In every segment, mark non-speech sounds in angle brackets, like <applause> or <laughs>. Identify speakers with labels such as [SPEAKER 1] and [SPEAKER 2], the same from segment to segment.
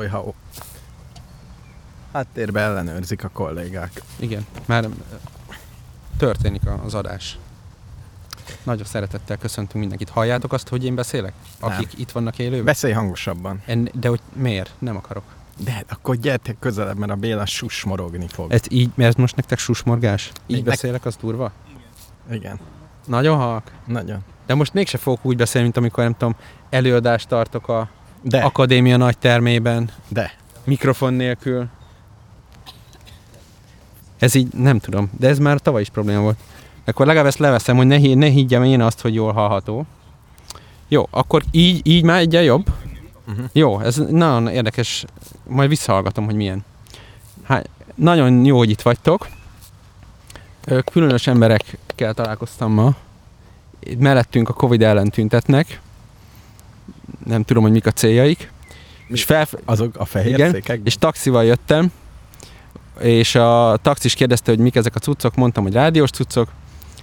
[SPEAKER 1] szólj, ha ó- háttérbe ellenőrzik a kollégák.
[SPEAKER 2] Igen, már történik az adás. Nagyon szeretettel köszöntünk mindenkit. Halljátok azt, hogy én beszélek? Akik itt vannak élőben?
[SPEAKER 1] Beszélj hangosabban.
[SPEAKER 2] En, de hogy miért? Nem akarok.
[SPEAKER 1] De akkor gyertek közelebb, mert a Béla susmorogni fog.
[SPEAKER 2] Ez így, mert ez most nektek susmorgás? Így
[SPEAKER 1] Még
[SPEAKER 2] beszélek, az durva?
[SPEAKER 1] Igen,
[SPEAKER 2] Nagyon halk.
[SPEAKER 1] nagyon.
[SPEAKER 2] De most mégse fogok úgy beszélni, mint amikor nem tudom, előadást tartok a
[SPEAKER 1] De,
[SPEAKER 2] akadémia nagy termében,
[SPEAKER 1] de.
[SPEAKER 2] mikrofon nélkül. Ez így nem tudom, de ez már tavaly is probléma volt. Akkor legalább ezt leveszem, hogy ne, hi- ne higgyem én azt, hogy jól hallható. Jó, akkor így, így már egyen jobb.
[SPEAKER 1] Uh-huh.
[SPEAKER 2] Jó, ez nagyon érdekes. Majd visszahallgatom, hogy milyen. Hát, nagyon jó, hogy itt vagytok. Különös emberekkel találkoztam ma. Mellettünk a Covid ellen tüntetnek. Nem tudom, hogy mik a céljaik. És fel,
[SPEAKER 1] Azok a fehér
[SPEAKER 2] Igen, és taxival jöttem, és a taxis kérdezte, hogy mik ezek a cuccok, mondtam, hogy rádiós cuccok,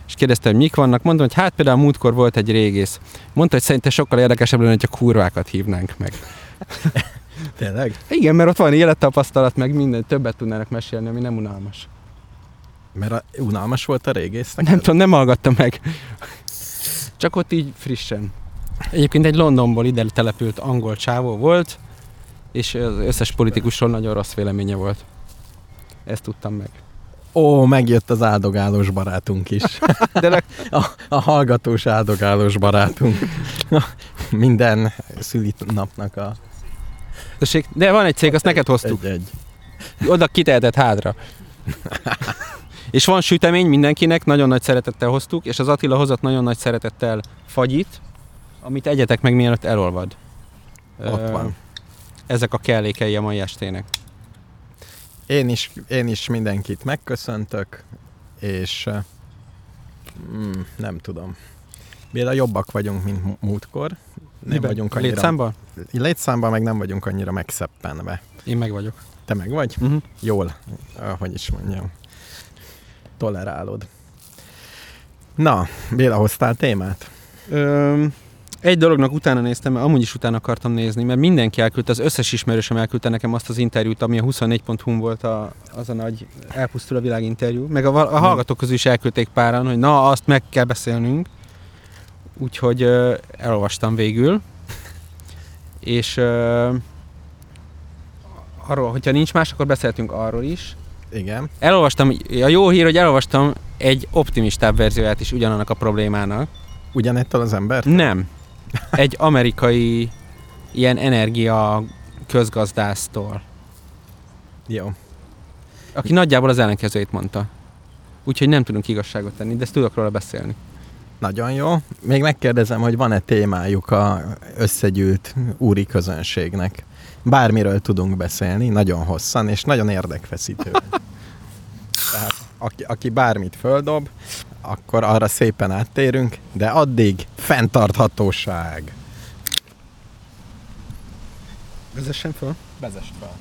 [SPEAKER 2] és kérdezte, hogy mik vannak, mondtam, hogy hát például múltkor volt egy régész. Mondta, hogy szerinte sokkal érdekesebb lenne, hogy a kurvákat hívnánk meg. <laughs>
[SPEAKER 1] Tényleg?
[SPEAKER 2] Igen, mert ott van élettapasztalat, meg minden, többet tudnának mesélni, ami nem unalmas.
[SPEAKER 1] Mert a, unalmas volt a régész
[SPEAKER 2] Nem tudom, nem hallgattam meg. Csak ott így frissen. Egyébként egy Londonból ide települt angol csávó volt, és az összes politikusról nagyon rossz véleménye volt. Ezt tudtam meg.
[SPEAKER 1] Ó, megjött az áldogálós barátunk is. <laughs>
[SPEAKER 2] De leg,
[SPEAKER 1] A, a hallgatós áldogálós barátunk. Minden szülinapnak a
[SPEAKER 2] tessék, de van egy cég, azt neked hoztuk.
[SPEAKER 1] egy-egy.
[SPEAKER 2] Oda kitehetett hádra. <laughs> és van sütemény mindenkinek, nagyon nagy szeretettel hoztuk, és az Attila hozott nagyon nagy szeretettel fagyit, amit egyetek meg mielőtt elolvad.
[SPEAKER 1] Ott van.
[SPEAKER 2] Ezek a kellékei a mai estének.
[SPEAKER 1] Én is, én is mindenkit megköszöntök, és mm, nem tudom. Béla, jobbak vagyunk, mint múltkor. Nem
[SPEAKER 2] Miben?
[SPEAKER 1] vagyunk annyira...
[SPEAKER 2] Létszámban?
[SPEAKER 1] Létszámban meg nem vagyunk annyira megszeppenve.
[SPEAKER 2] Én meg vagyok.
[SPEAKER 1] Te meg vagy?
[SPEAKER 2] Uh-huh.
[SPEAKER 1] Jól, ahogy is mondjam. Tolerálod. Na, Béla, hoztál témát?
[SPEAKER 2] Ö, egy dolognak utána néztem, mert amúgy is utána akartam nézni, mert mindenki elküldte, az összes ismerősöm elküldte nekem azt az interjút, ami a 24.hu volt a, az a nagy elpusztul a világ interjú, meg a, a hallgatók közül is elküldték páran, hogy na, azt meg kell beszélnünk. Úgyhogy ö, elolvastam végül. És ö, arról, hogyha nincs más, akkor beszéltünk arról is.
[SPEAKER 1] Igen.
[SPEAKER 2] Elolvastam, a jó hír, hogy elolvastam egy optimistább verzióját is ugyanannak a problémának.
[SPEAKER 1] Ugyanettől az embert?
[SPEAKER 2] Nem. <laughs> Egy amerikai ilyen energia közgazdásztól,
[SPEAKER 1] Jó.
[SPEAKER 2] aki nagyjából az ellenkezőjét mondta. Úgyhogy nem tudunk igazságot tenni, de ezt tudok róla beszélni.
[SPEAKER 1] Nagyon jó. Még megkérdezem, hogy van-e témájuk a összegyűlt úri közönségnek. Bármiről tudunk beszélni, nagyon hosszan, és nagyon érdekfeszítő. <laughs> Aki, aki bármit földob, akkor arra szépen áttérünk, de addig fenntarthatóság.
[SPEAKER 2] Vezessen fel.
[SPEAKER 1] Vezest fel.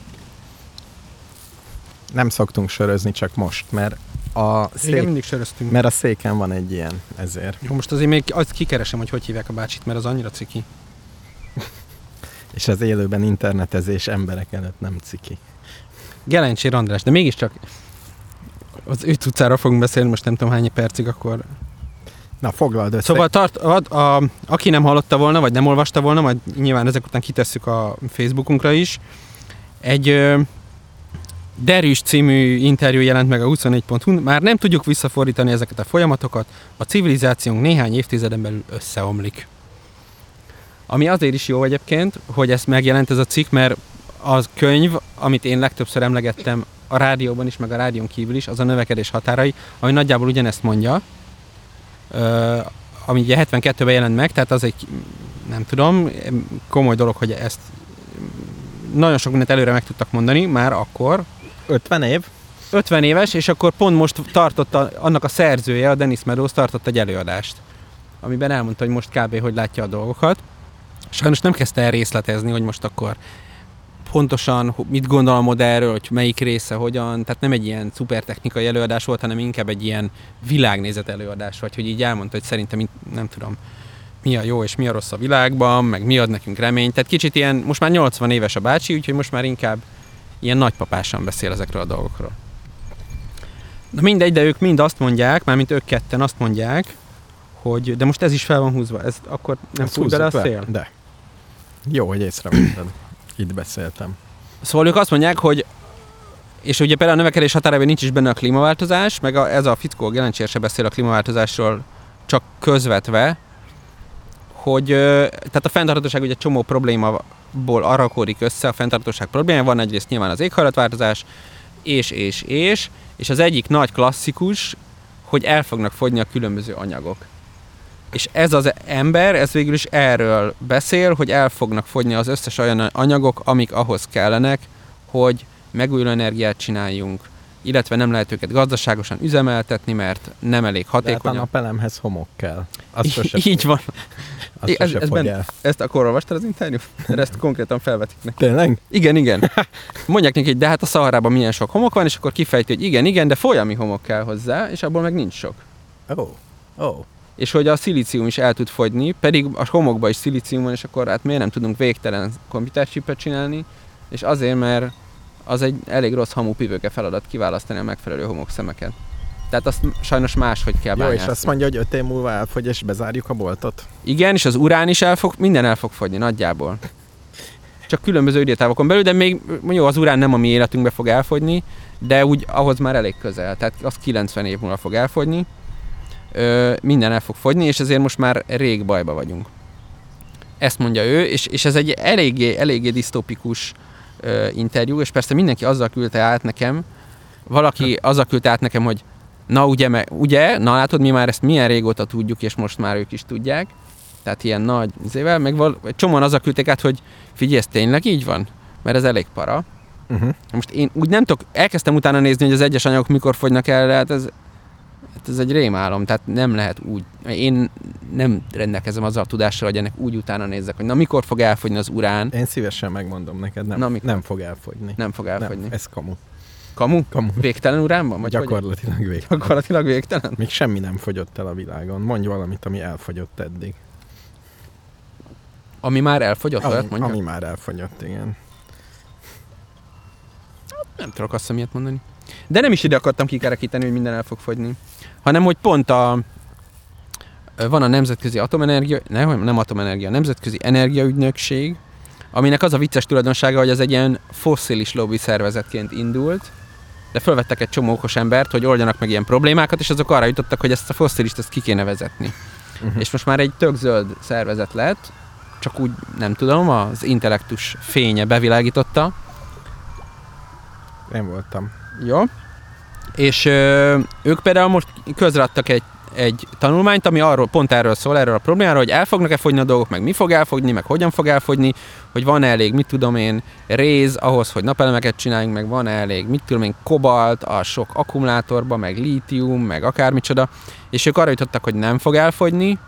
[SPEAKER 1] Nem szoktunk sörözni csak most, mert a,
[SPEAKER 2] Igen,
[SPEAKER 1] szék,
[SPEAKER 2] mindig söröztünk.
[SPEAKER 1] mert a széken van egy ilyen, ezért.
[SPEAKER 2] Jó, most azért még azt kikeresem, hogy hogy hívják a bácsit, mert az annyira ciki. <laughs>
[SPEAKER 1] És az élőben internetezés emberek előtt nem ciki.
[SPEAKER 2] Gelencsér András, de mégiscsak az ő utcára fogunk beszélni, most nem tudom hány percig, akkor...
[SPEAKER 1] Na, foglald össze.
[SPEAKER 2] Szóval tart, a, a, aki nem hallotta volna, vagy nem olvasta volna, majd nyilván ezek után kitesszük a Facebookunkra is, egy ö, Derűs című interjú jelent meg a 24hu Már nem tudjuk visszafordítani ezeket a folyamatokat, a civilizációnk néhány évtizeden belül összeomlik. Ami azért is jó egyébként, hogy ezt megjelent ez a cikk, mert az könyv, amit én legtöbbször emlegettem a rádióban is, meg a rádión kívül is, az a növekedés határai, ami nagyjából ugyanezt mondja, ö, ami ugye 72-ben jelent meg, tehát az egy, nem tudom, komoly dolog, hogy ezt nagyon sok mindent előre meg tudtak mondani, már akkor,
[SPEAKER 1] 50 év?
[SPEAKER 2] 50 éves, és akkor pont most tartotta, annak a szerzője, a Dennis Meadows tartott egy előadást, amiben elmondta, hogy most kb. hogy látja a dolgokat. Sajnos nem kezdte el részletezni, hogy most akkor pontosan mit gondol a modellről, hogy melyik része hogyan, tehát nem egy ilyen szuper technikai előadás volt, hanem inkább egy ilyen világnézet előadás, vagy hogy így elmondta, hogy szerintem, nem tudom, mi a jó és mi a rossz a világban, meg mi ad nekünk reményt. Tehát kicsit ilyen, most már 80 éves a bácsi, úgyhogy most már inkább ilyen nagypapásan beszél ezekről a dolgokról. Na mindegy, de ők mind azt mondják, mármint ők ketten azt mondják, hogy, de most ez is fel van húzva, ez akkor nem fúj bele a szél?
[SPEAKER 1] De. Jó, hogy észrevetted. Itt beszéltem.
[SPEAKER 2] Szóval ők azt mondják, hogy és ugye például a növekedés határában nincs is benne a klímaváltozás, meg a, ez a fickó, Gelencsér se beszél a klímaváltozásról csak közvetve, hogy tehát a fenntarthatóság ugye csomó problémából arakódik össze, a fenntarthatóság problémája van egyrészt nyilván az éghajlatváltozás, és, és, és, és az egyik nagy klasszikus, hogy el fognak fogyni a különböző anyagok. És ez az ember, ez végül is erről beszél, hogy el fognak fogyni az összes olyan anyagok, amik ahhoz kellenek, hogy megújuló energiát csináljunk, illetve nem lehet őket gazdaságosan üzemeltetni, mert nem elég
[SPEAKER 1] De hát a napelemhez homok kell. Azt sose,
[SPEAKER 2] Így van.
[SPEAKER 1] azt
[SPEAKER 2] ez- ez benne-. Ezt akkor olvastad az interjút? Mert ezt konkrétan felvetik neki.
[SPEAKER 1] Tényleg?
[SPEAKER 2] Igen, igen. <laughs> Mondják neki, hogy de hát a Szaharában milyen sok homok van, és akkor kifejti, hogy igen, igen, de folyami homok kell hozzá, és abból meg nincs sok.
[SPEAKER 1] Ó. Oh. Oh.
[SPEAKER 2] És hogy a szilícium is el tud fogyni, pedig a homokban is szilícium van, és akkor hát miért nem tudunk végtelen komputercsipet csinálni, és azért, mert az egy elég rossz hamupivőke feladat kiválasztani a megfelelő homokszemeket. Tehát azt sajnos máshogy kell
[SPEAKER 1] Jó, és
[SPEAKER 2] bányászni.
[SPEAKER 1] azt mondja, hogy öt év múlva elfogy, és bezárjuk a boltot?
[SPEAKER 2] Igen, és az urán is el fog, minden el fog fogyni nagyjából. Csak különböző időtávokon belül, de még jó, az urán nem a mi életünkbe fog elfogyni, de úgy ahhoz már elég közel. Tehát az 90 év múlva fog elfogyni. Ö, minden el fog fogyni, és ezért most már rég bajba vagyunk. Ezt mondja ő, és, és ez egy eléggé, eléggé disztópikus ö, interjú, és persze mindenki azzal küldte át nekem, valaki azzal küldte át nekem, hogy na ugye, me, ugye, na látod, mi már ezt milyen régóta tudjuk, és most már ők is tudják. Tehát ilyen nagy izével, meg val- csomóan azzal küldték át, hogy figyelj, ez tényleg így van? Mert ez elég para.
[SPEAKER 1] Uh-huh.
[SPEAKER 2] Most én úgy nem tudok, elkezdtem utána nézni, hogy az egyes anyagok mikor fogynak el, hát ez, hát ez egy rémálom, tehát nem lehet úgy. Én nem rendelkezem azzal a tudással, hogy ennek úgy utána nézzek, hogy na mikor fog elfogyni az urán,
[SPEAKER 1] Én szívesen megmondom neked, nem,
[SPEAKER 2] Na, mikor?
[SPEAKER 1] nem fog elfogyni.
[SPEAKER 2] nem fog elfogyni.
[SPEAKER 1] Nem, ez kamu.
[SPEAKER 2] Kamu?
[SPEAKER 1] Kamu.
[SPEAKER 2] Végtelen uránban? Vagy hogy?
[SPEAKER 1] Gyakorlatilag vég.
[SPEAKER 2] Gyakorlatilag végtelen?
[SPEAKER 1] Még semmi nem fogyott el a világon. Mondj valamit, ami elfogyott eddig.
[SPEAKER 2] Ami már elfogyott,
[SPEAKER 1] Ami,
[SPEAKER 2] mondja?
[SPEAKER 1] ami már elfogyott, igen.
[SPEAKER 2] Nem tudok azt ilyet mondani. De nem is ide akartam kikerekíteni, hogy minden el fog fogyni, hanem hogy pont a van a Nemzetközi Atomenergia, nem, nem Atomenergia, Nemzetközi Energiaügynökség, aminek az a vicces tulajdonsága, hogy ez egy ilyen fosszilis lobby szervezetként indult, de fölvettek egy csomó okos embert, hogy oldjanak meg ilyen problémákat, és azok arra jutottak, hogy ezt a fosszilist ezt ki kéne vezetni.
[SPEAKER 1] Uh-huh.
[SPEAKER 2] És most már egy tök zöld szervezet lett, csak úgy nem tudom, az intellektus fénye bevilágította,
[SPEAKER 1] Én voltam.
[SPEAKER 2] Jó. És ö, ők például most közreadtak egy, egy tanulmányt, ami arról, pont erről szól, erről a problémáról, hogy el fognak-e fogyni a dolgok, meg mi fog elfogyni, meg hogyan fog elfogyni, hogy van elég, mit tudom én, réz ahhoz, hogy napelemeket csináljunk, meg van elég, mit tudom én, kobalt a sok akkumulátorba, meg lítium, meg akármicsoda, és ők arra jutottak, hogy nem fog elfogyni,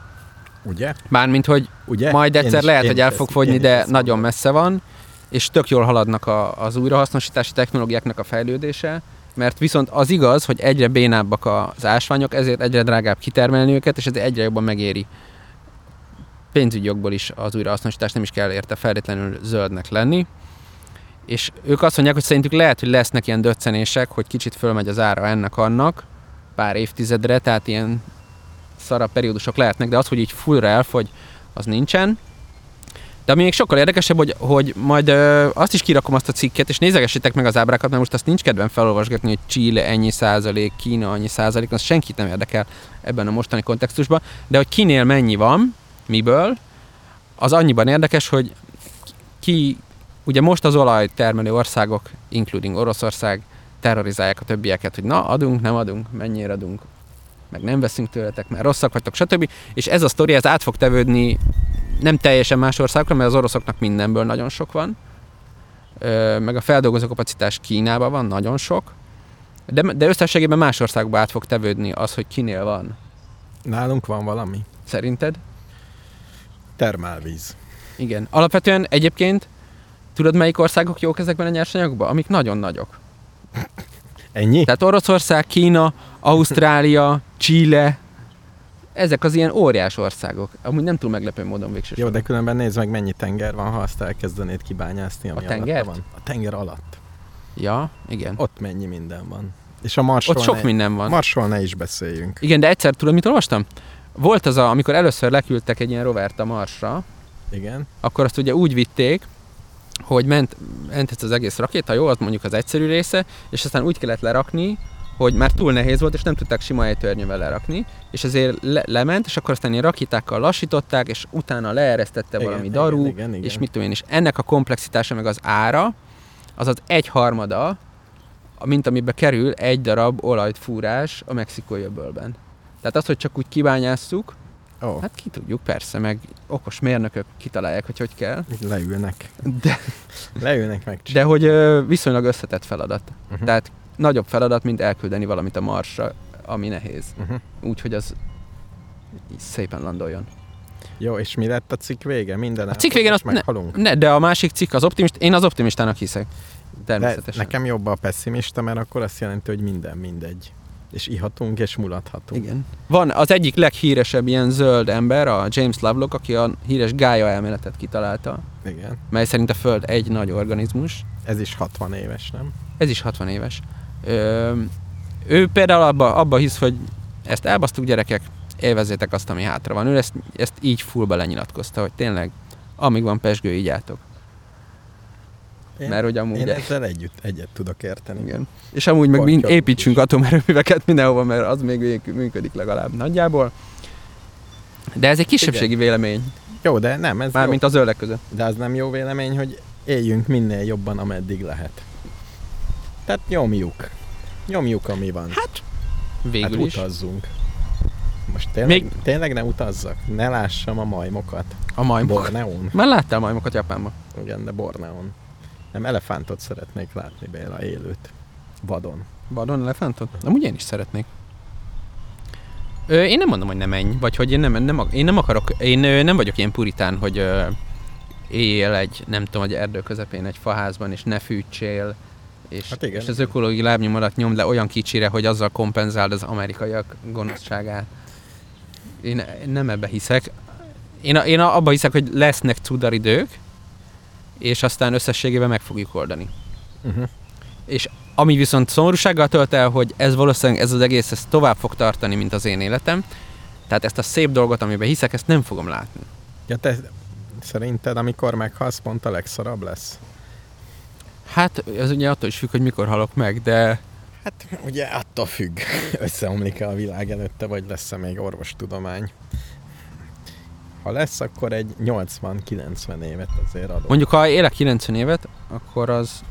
[SPEAKER 1] Ugye?
[SPEAKER 2] mármint, hogy
[SPEAKER 1] Ugye?
[SPEAKER 2] majd egyszer
[SPEAKER 1] is-
[SPEAKER 2] lehet, hogy el fog fogyni, de nagyon messze van, és tök jól haladnak a, az újrahasznosítási technológiáknak a fejlődése, mert viszont az igaz, hogy egyre bénábbak az ásványok, ezért egyre drágább kitermelni őket, és ezért egyre jobban megéri pénzügyi jogból is az újrahasznosítás, nem is kell érte feltétlenül zöldnek lenni. És ők azt mondják, hogy szerintük lehet, hogy lesznek ilyen döccenések, hogy kicsit fölmegy az ára ennek-annak pár évtizedre, tehát ilyen szarabb periódusok lehetnek, de az, hogy így fullra elfogy, az nincsen. De ami még sokkal érdekesebb, hogy, hogy majd ö, azt is kirakom azt a cikket, és nézegessétek meg az ábrákat, mert most azt nincs kedvem felolvasgatni, hogy Chile ennyi százalék, Kína annyi százalék, az senkit nem érdekel ebben a mostani kontextusban, de hogy kinél mennyi van, miből, az annyiban érdekes, hogy ki, ugye most az olajtermelő országok, including Oroszország, terrorizálják a többieket, hogy na, adunk, nem adunk, mennyire adunk, meg nem veszünk tőletek, mert rosszak vagytok, stb. És ez a sztori, ez át fog tevődni nem teljesen más országokra, mert az oroszoknak mindenből nagyon sok van, meg a feldolgozó kapacitás Kínában van, nagyon sok, de, de összességében más országokba át fog tevődni az, hogy kinél van.
[SPEAKER 1] Nálunk van valami.
[SPEAKER 2] Szerinted?
[SPEAKER 1] Termálvíz.
[SPEAKER 2] Igen. Alapvetően egyébként tudod, melyik országok jók ezekben a nyersanyagokban? Amik nagyon nagyok.
[SPEAKER 1] Ennyi?
[SPEAKER 2] Tehát Oroszország, Kína, Ausztrália, Chile, ezek az ilyen óriás országok. Amúgy nem túl meglepő módon végső
[SPEAKER 1] Jó, de különben nézd meg, mennyi tenger van, ha azt elkezdenéd kibányászni, ami
[SPEAKER 2] A
[SPEAKER 1] alatta van. A tenger alatt.
[SPEAKER 2] Ja, igen. Ott,
[SPEAKER 1] Ott mennyi minden van. És a Marsról,
[SPEAKER 2] Ott sok
[SPEAKER 1] ne,
[SPEAKER 2] minden van.
[SPEAKER 1] Marsról ne is beszéljünk.
[SPEAKER 2] Igen, de egyszer tudod, mit olvastam? Volt az, a, amikor először leküldtek egy ilyen rovert a Marsra,
[SPEAKER 1] Igen.
[SPEAKER 2] akkor azt ugye úgy vitték, hogy ment, ment ez az egész rakéta, jó, az mondjuk az egyszerű része, és aztán úgy kellett lerakni, hogy már túl nehéz volt, és nem tudták sima ejtőernyővel lerakni, és ezért le- lement, és akkor aztán ilyen rakétákkal lassították, és utána leeresztette
[SPEAKER 1] Igen,
[SPEAKER 2] valami
[SPEAKER 1] igen,
[SPEAKER 2] daru,
[SPEAKER 1] igen, igen.
[SPEAKER 2] és mit tudom én, és ennek a komplexitása meg az ára, az az egy harmada, mint amibe kerül egy darab olajt fúrás a mexikói öbölben. Tehát az, hogy csak úgy kibányásszuk,
[SPEAKER 1] Ó,
[SPEAKER 2] hát ki tudjuk, persze, meg okos mérnökök kitalálják, hogy hogy kell,
[SPEAKER 1] leülnek.
[SPEAKER 2] de,
[SPEAKER 1] Leülnek meg.
[SPEAKER 2] de hogy viszonylag összetett feladat.
[SPEAKER 1] Uh-huh.
[SPEAKER 2] Tehát nagyobb feladat, mint elküldeni valamit a Marsra, ami nehéz.
[SPEAKER 1] Uh-huh.
[SPEAKER 2] Úgyhogy az szépen landoljon.
[SPEAKER 1] Jó, és mi lett a cikk vége? Minden
[SPEAKER 2] A cikk végén
[SPEAKER 1] azt
[SPEAKER 2] azt ne-
[SPEAKER 1] meghalunk.
[SPEAKER 2] Ne, de a másik cikk az optimist, én az optimistának hiszek.
[SPEAKER 1] De
[SPEAKER 2] Természetesen.
[SPEAKER 1] nekem jobb a pessimista, mert akkor azt jelenti, hogy minden mindegy. És ihatunk, és mulathatunk.
[SPEAKER 2] Igen. Van az egyik leghíresebb ilyen zöld ember, a James Lovelock, aki a híres Gaia elméletet kitalálta,
[SPEAKER 1] Igen.
[SPEAKER 2] mely szerint a Föld egy nagy organizmus.
[SPEAKER 1] Ez is 60 éves, nem?
[SPEAKER 2] Ez is 60 éves. Ö, ő például abba, abba hisz, hogy ezt elbasztuk gyerekek, élvezzétek azt, ami hátra van. Ő ezt, ezt így fullba lenyilatkozta, hogy tényleg, amíg van pesgő, így álltok.
[SPEAKER 1] Én,
[SPEAKER 2] Mert hogy amúgy...
[SPEAKER 1] én ezzel együtt egyet tudok érteni.
[SPEAKER 2] Igen. És amúgy meg mind építsünk
[SPEAKER 1] is.
[SPEAKER 2] atomerőműveket mindenhova, mert az még működik legalább nagyjából. De ez egy kisebbségi vélemény,
[SPEAKER 1] Jó, de nem, ez
[SPEAKER 2] mármint
[SPEAKER 1] jó.
[SPEAKER 2] a zöldek között.
[SPEAKER 1] De az nem jó vélemény, hogy éljünk minél jobban, ameddig lehet. Tehát nyomjuk. Nyomjuk, ami van. Hát,
[SPEAKER 2] Végül
[SPEAKER 1] hát
[SPEAKER 2] is.
[SPEAKER 1] utazzunk. Most tényleg,
[SPEAKER 2] Még-
[SPEAKER 1] tényleg ne utazzak? Ne lássam a majmokat.
[SPEAKER 2] A majmok.
[SPEAKER 1] Borneón.
[SPEAKER 2] Már láttál majmokat Japánban?
[SPEAKER 1] Igen, de Borneón. Nem, elefántot szeretnék látni, Béla, élőt. Vadon.
[SPEAKER 2] Vadon elefántot? Amúgy én is szeretnék. Ö, én nem mondom, hogy nem menj, vagy hogy én nem, nem, én nem akarok, én ö, nem vagyok ilyen puritán, hogy ö, éljél egy, nem tudom, hogy erdő közepén egy faházban, és ne fűtsél, és,
[SPEAKER 1] Hát igen,
[SPEAKER 2] és az ökológiai lábnyomodat nyomd le olyan kicsire, hogy azzal kompenzáld az amerikaiak gonoszságát. Én, nem ebbe hiszek. Én, én abba hiszek, hogy lesznek cudaridők, és aztán összességében meg fogjuk oldani.
[SPEAKER 1] Uh-huh.
[SPEAKER 2] Ami viszont szomorúsággal tölt el, hogy ez valószínűleg ez az egész ez tovább fog tartani, mint az én életem. Tehát ezt a szép dolgot, amiben hiszek, ezt nem fogom látni.
[SPEAKER 1] Ja, te szerinted, amikor meghalsz, pont a legszarabb lesz?
[SPEAKER 2] Hát ez ugye attól is függ, hogy mikor halok meg, de
[SPEAKER 1] Hát ugye attól függ, <laughs> összeomlik-e a világ előtte, vagy lesz-e még orvostudomány. Ha lesz, akkor egy 80-90 évet azért adok.
[SPEAKER 2] mondjuk ha élek 90 évet, akkor az...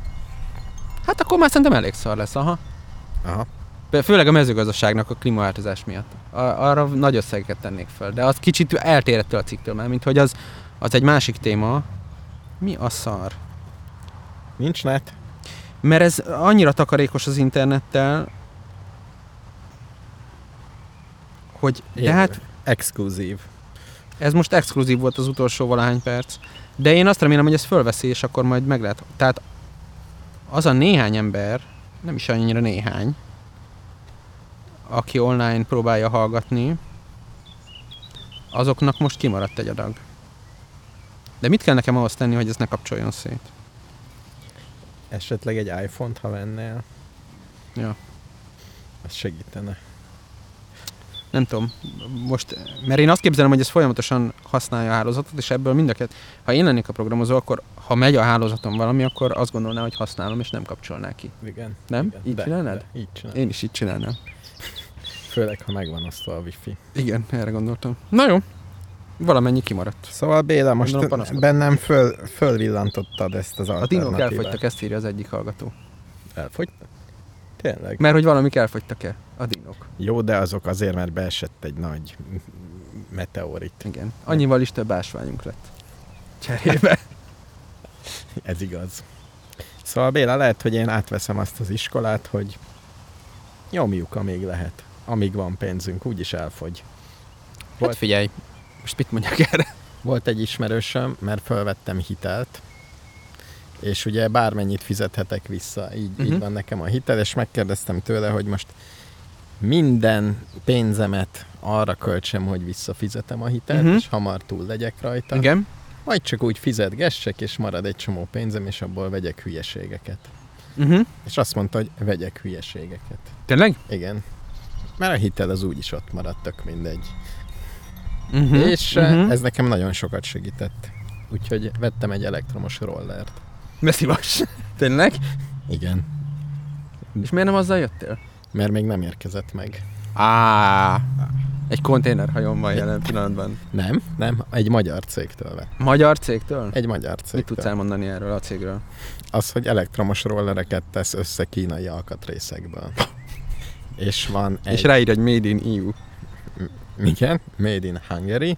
[SPEAKER 2] Hát akkor már szerintem elég szar lesz, aha.
[SPEAKER 1] Aha.
[SPEAKER 2] Fő- Főleg a mezőgazdaságnak a klímaváltozás miatt. Arra nagy összegeket tennék fel. De az kicsit eltér ettől a cikktől már, mint hogy az, az egy másik téma. Mi a szar?
[SPEAKER 1] Nincs net?
[SPEAKER 2] Mert ez annyira takarékos az internettel, hogy de hát
[SPEAKER 1] Exkluzív.
[SPEAKER 2] ez most exkluzív volt az utolsó valahány perc. De én azt remélem, hogy ez fölveszi, és akkor majd meg lehet. Tehát az a néhány ember, nem is annyira néhány, aki online próbálja hallgatni, azoknak most kimaradt egy adag. De mit kell nekem ahhoz tenni, hogy ez ne kapcsoljon szét?
[SPEAKER 1] Esetleg egy iPhone-t, ha vennél,
[SPEAKER 2] Ja.
[SPEAKER 1] az segítene.
[SPEAKER 2] Nem tudom, most, mert én azt képzelem, hogy ez folyamatosan használja a hálózatot, és ebből mind a kett, ha én lennék a programozó, akkor ha megy a hálózaton valami, akkor azt gondolná, hogy használom, és nem kapcsolná ki.
[SPEAKER 1] Igen.
[SPEAKER 2] Nem?
[SPEAKER 1] Igen.
[SPEAKER 2] Így
[SPEAKER 1] de,
[SPEAKER 2] csinálnád?
[SPEAKER 1] De, így csinál.
[SPEAKER 2] Én is így csinálnám.
[SPEAKER 1] Főleg, ha megvan osztva a wifi.
[SPEAKER 2] Igen, erre gondoltam. Na jó, valamennyi kimaradt.
[SPEAKER 1] Szóval Béla, most
[SPEAKER 2] Gondolom,
[SPEAKER 1] bennem föl, fölvillantottad ezt az
[SPEAKER 2] A dinók
[SPEAKER 1] alternatívát.
[SPEAKER 2] elfogytak, ezt írja az egyik hallgató.
[SPEAKER 1] Elfogytak? Tényleg?
[SPEAKER 2] Mert hogy valamik elfogytak-e? A dinók.
[SPEAKER 1] Jó, de azok azért, mert beesett egy nagy meteorit.
[SPEAKER 2] Igen. Annyival is több ásványunk lett. Cserébe. <laughs>
[SPEAKER 1] Ez igaz. Szóval Béla, lehet, hogy én átveszem azt az iskolát, hogy nyomjuk, amíg lehet. Amíg van pénzünk, úgyis elfogy.
[SPEAKER 2] Hát
[SPEAKER 1] Volt,
[SPEAKER 2] figyelj, most mit mondjak erre?
[SPEAKER 1] volt egy ismerősöm, mert felvettem hitelt, és ugye bármennyit fizethetek vissza, így, uh-huh. így
[SPEAKER 2] Mhm.
[SPEAKER 1] van nekem a hitel, és megkérdeztem tőle, hogy most minden pénzemet arra költsem, hogy visszafizetem a hitelt, uh-huh. és hamar túl legyek rajta.
[SPEAKER 2] Igen.
[SPEAKER 1] Vagy csak úgy fizetgessek, és marad egy csomó pénzem, és abból vegyek hülyeségeket.
[SPEAKER 2] Uh-huh.
[SPEAKER 1] És azt mondta, hogy vegyek hülyeségeket.
[SPEAKER 2] Tényleg?
[SPEAKER 1] Igen. Mert a hitel az úgyis ott maradt, tök mindegy.
[SPEAKER 2] Uh-huh.
[SPEAKER 1] És uh-huh. ez nekem nagyon sokat segített. Úgyhogy vettem egy elektromos rollert.
[SPEAKER 2] De szívas. <laughs> Tényleg?
[SPEAKER 1] Igen.
[SPEAKER 2] És miért nem azzal jöttél?
[SPEAKER 1] Mert még nem érkezett meg.
[SPEAKER 2] Á, egy konténerhajón van jelen pillanatban.
[SPEAKER 1] Nem, nem, egy magyar cégtől vett.
[SPEAKER 2] Magyar cégtől?
[SPEAKER 1] Egy magyar
[SPEAKER 2] Mit
[SPEAKER 1] cégtől.
[SPEAKER 2] tudsz elmondani erről a cégről?
[SPEAKER 1] Az, hogy elektromos rollereket tesz össze kínai alkatrészekből. <laughs> És van egy...
[SPEAKER 2] És ráír, hogy Made in EU.
[SPEAKER 1] Igen, Made in Hungary,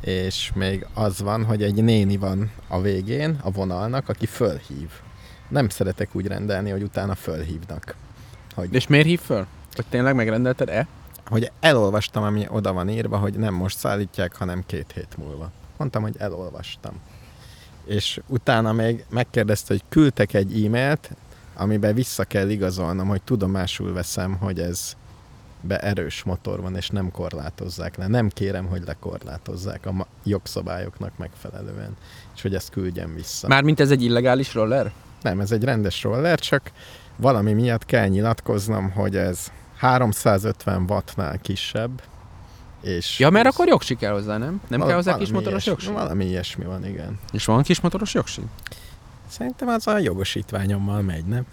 [SPEAKER 1] és még az van, hogy egy néni van a végén a vonalnak, aki fölhív. Nem szeretek úgy rendelni, hogy utána fölhívnak. Hogy,
[SPEAKER 2] És miért hív föl? Hogy tényleg megrendelted-e?
[SPEAKER 1] hogy elolvastam, ami oda van írva, hogy nem most szállítják, hanem két hét múlva. Mondtam, hogy elolvastam. És utána még megkérdezte, hogy küldtek egy e-mailt, amiben vissza kell igazolnom, hogy tudomásul veszem, hogy ez be erős motor van, és nem korlátozzák le. Nem kérem, hogy lekorlátozzák a jogszabályoknak megfelelően, és hogy ezt küldjem vissza.
[SPEAKER 2] Mármint ez egy illegális roller?
[SPEAKER 1] Nem, ez egy rendes roller, csak valami miatt kell nyilatkoznom, hogy ez 350 wattnál kisebb, és...
[SPEAKER 2] Ja, mert akkor jogsi kell hozzá, nem? Nem
[SPEAKER 1] Val-
[SPEAKER 2] kell hozzá
[SPEAKER 1] valami
[SPEAKER 2] kis motoros
[SPEAKER 1] ilyesmi-
[SPEAKER 2] jogsi?
[SPEAKER 1] Valami ilyesmi van, igen.
[SPEAKER 2] És van kis motoros jogsi?
[SPEAKER 1] Szerintem az a jogosítványommal megy, nem?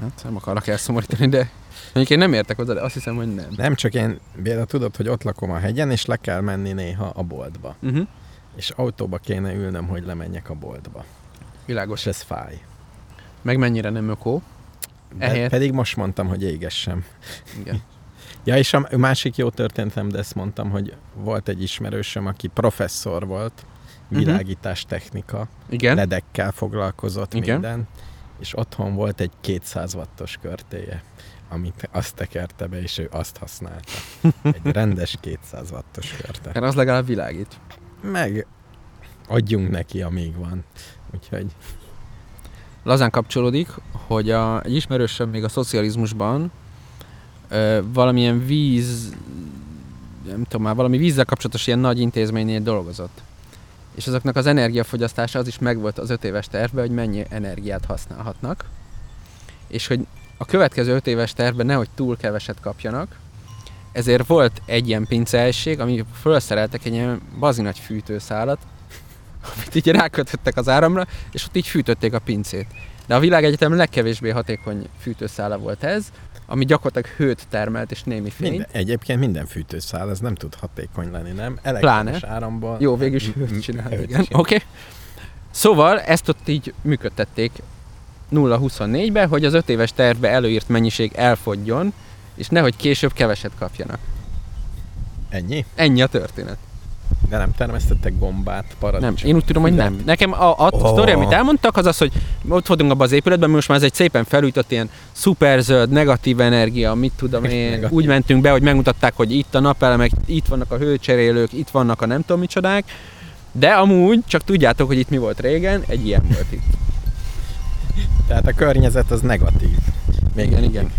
[SPEAKER 2] Hát nem akarok elszomorítani, de mondjuk én nem értek hozzá, de azt hiszem, hogy nem.
[SPEAKER 1] Nem csak én, Béla, tudod, hogy ott lakom a hegyen, és le kell menni néha a boltba.
[SPEAKER 2] Uh-huh.
[SPEAKER 1] És autóba kéne ülnöm, hogy lemenjek a boltba.
[SPEAKER 2] Világos.
[SPEAKER 1] És ez fáj.
[SPEAKER 2] Meg mennyire nem ökó. Ehelyett-
[SPEAKER 1] pedig most mondtam, hogy égessem.
[SPEAKER 2] Igen. <laughs>
[SPEAKER 1] Ja, és a másik jó történetem, de ezt mondtam, hogy volt egy ismerősöm, aki professzor volt,
[SPEAKER 2] Mhm.
[SPEAKER 1] világítás technika,
[SPEAKER 2] Igen.
[SPEAKER 1] ledekkel foglalkozott
[SPEAKER 2] Igen.
[SPEAKER 1] minden, és otthon volt egy 200 wattos körtéje, amit azt tekerte be, és ő azt használta. Egy rendes 200 wattos körte.
[SPEAKER 2] Mert az legalább világít.
[SPEAKER 1] Meg adjunk neki, amíg van. Úgyhogy
[SPEAKER 2] lazán kapcsolódik, hogy a, egy ismerősöm még a szocializmusban ö, valamilyen víz, nem tudom már, valami vízzel kapcsolatos ilyen nagy intézménynél dolgozott. És azoknak az energiafogyasztása az is megvolt az öt éves tervben, hogy mennyi energiát használhatnak. És hogy a következő öt éves tervben nehogy túl keveset kapjanak, ezért volt egy ilyen pincehelység, ami felszereltek egy ilyen bazinagy fűtőszálat, <laughs> amit így rákötöttek az áramra, és ott így fűtötték a pincét. De a világegyetem legkevésbé hatékony fűtőszála volt ez, ami gyakorlatilag hőt termelt és némi fényt.
[SPEAKER 1] minden, egyébként minden fűtőszál, ez nem tud hatékony lenni, nem? Elektromos áramból.
[SPEAKER 2] Jó, végül is hőt csinál.
[SPEAKER 1] hőt
[SPEAKER 2] Igen. Oké. Okay. Szóval ezt ott így működtették 0-24-be, hogy az öt éves tervbe előírt mennyiség elfogjon, és nehogy később keveset kapjanak.
[SPEAKER 1] Ennyi?
[SPEAKER 2] Ennyi a történet.
[SPEAKER 1] De nem termesztettek gombát,
[SPEAKER 2] Nem,
[SPEAKER 1] paradicsomot?
[SPEAKER 2] én úgy tudom, hogy nem. Nekem a, a
[SPEAKER 1] Oh.
[SPEAKER 2] sztori, amit elmondtak, az az, hogy ott voltunk abban az épületben, most már ez egy szépen felújított ilyen szuperzöld, negatív energia, mit tudom <laughs> én. Úgy mentünk be, hogy megmutatták, hogy itt a napelemek, itt vannak a hőcserélők, itt vannak a nem tudom micsodák. De amúgy, csak tudjátok, hogy itt mi volt régen, egy ilyen volt itt. <laughs>
[SPEAKER 1] Tehát a környezet az negatív. Még
[SPEAKER 2] igen, igen.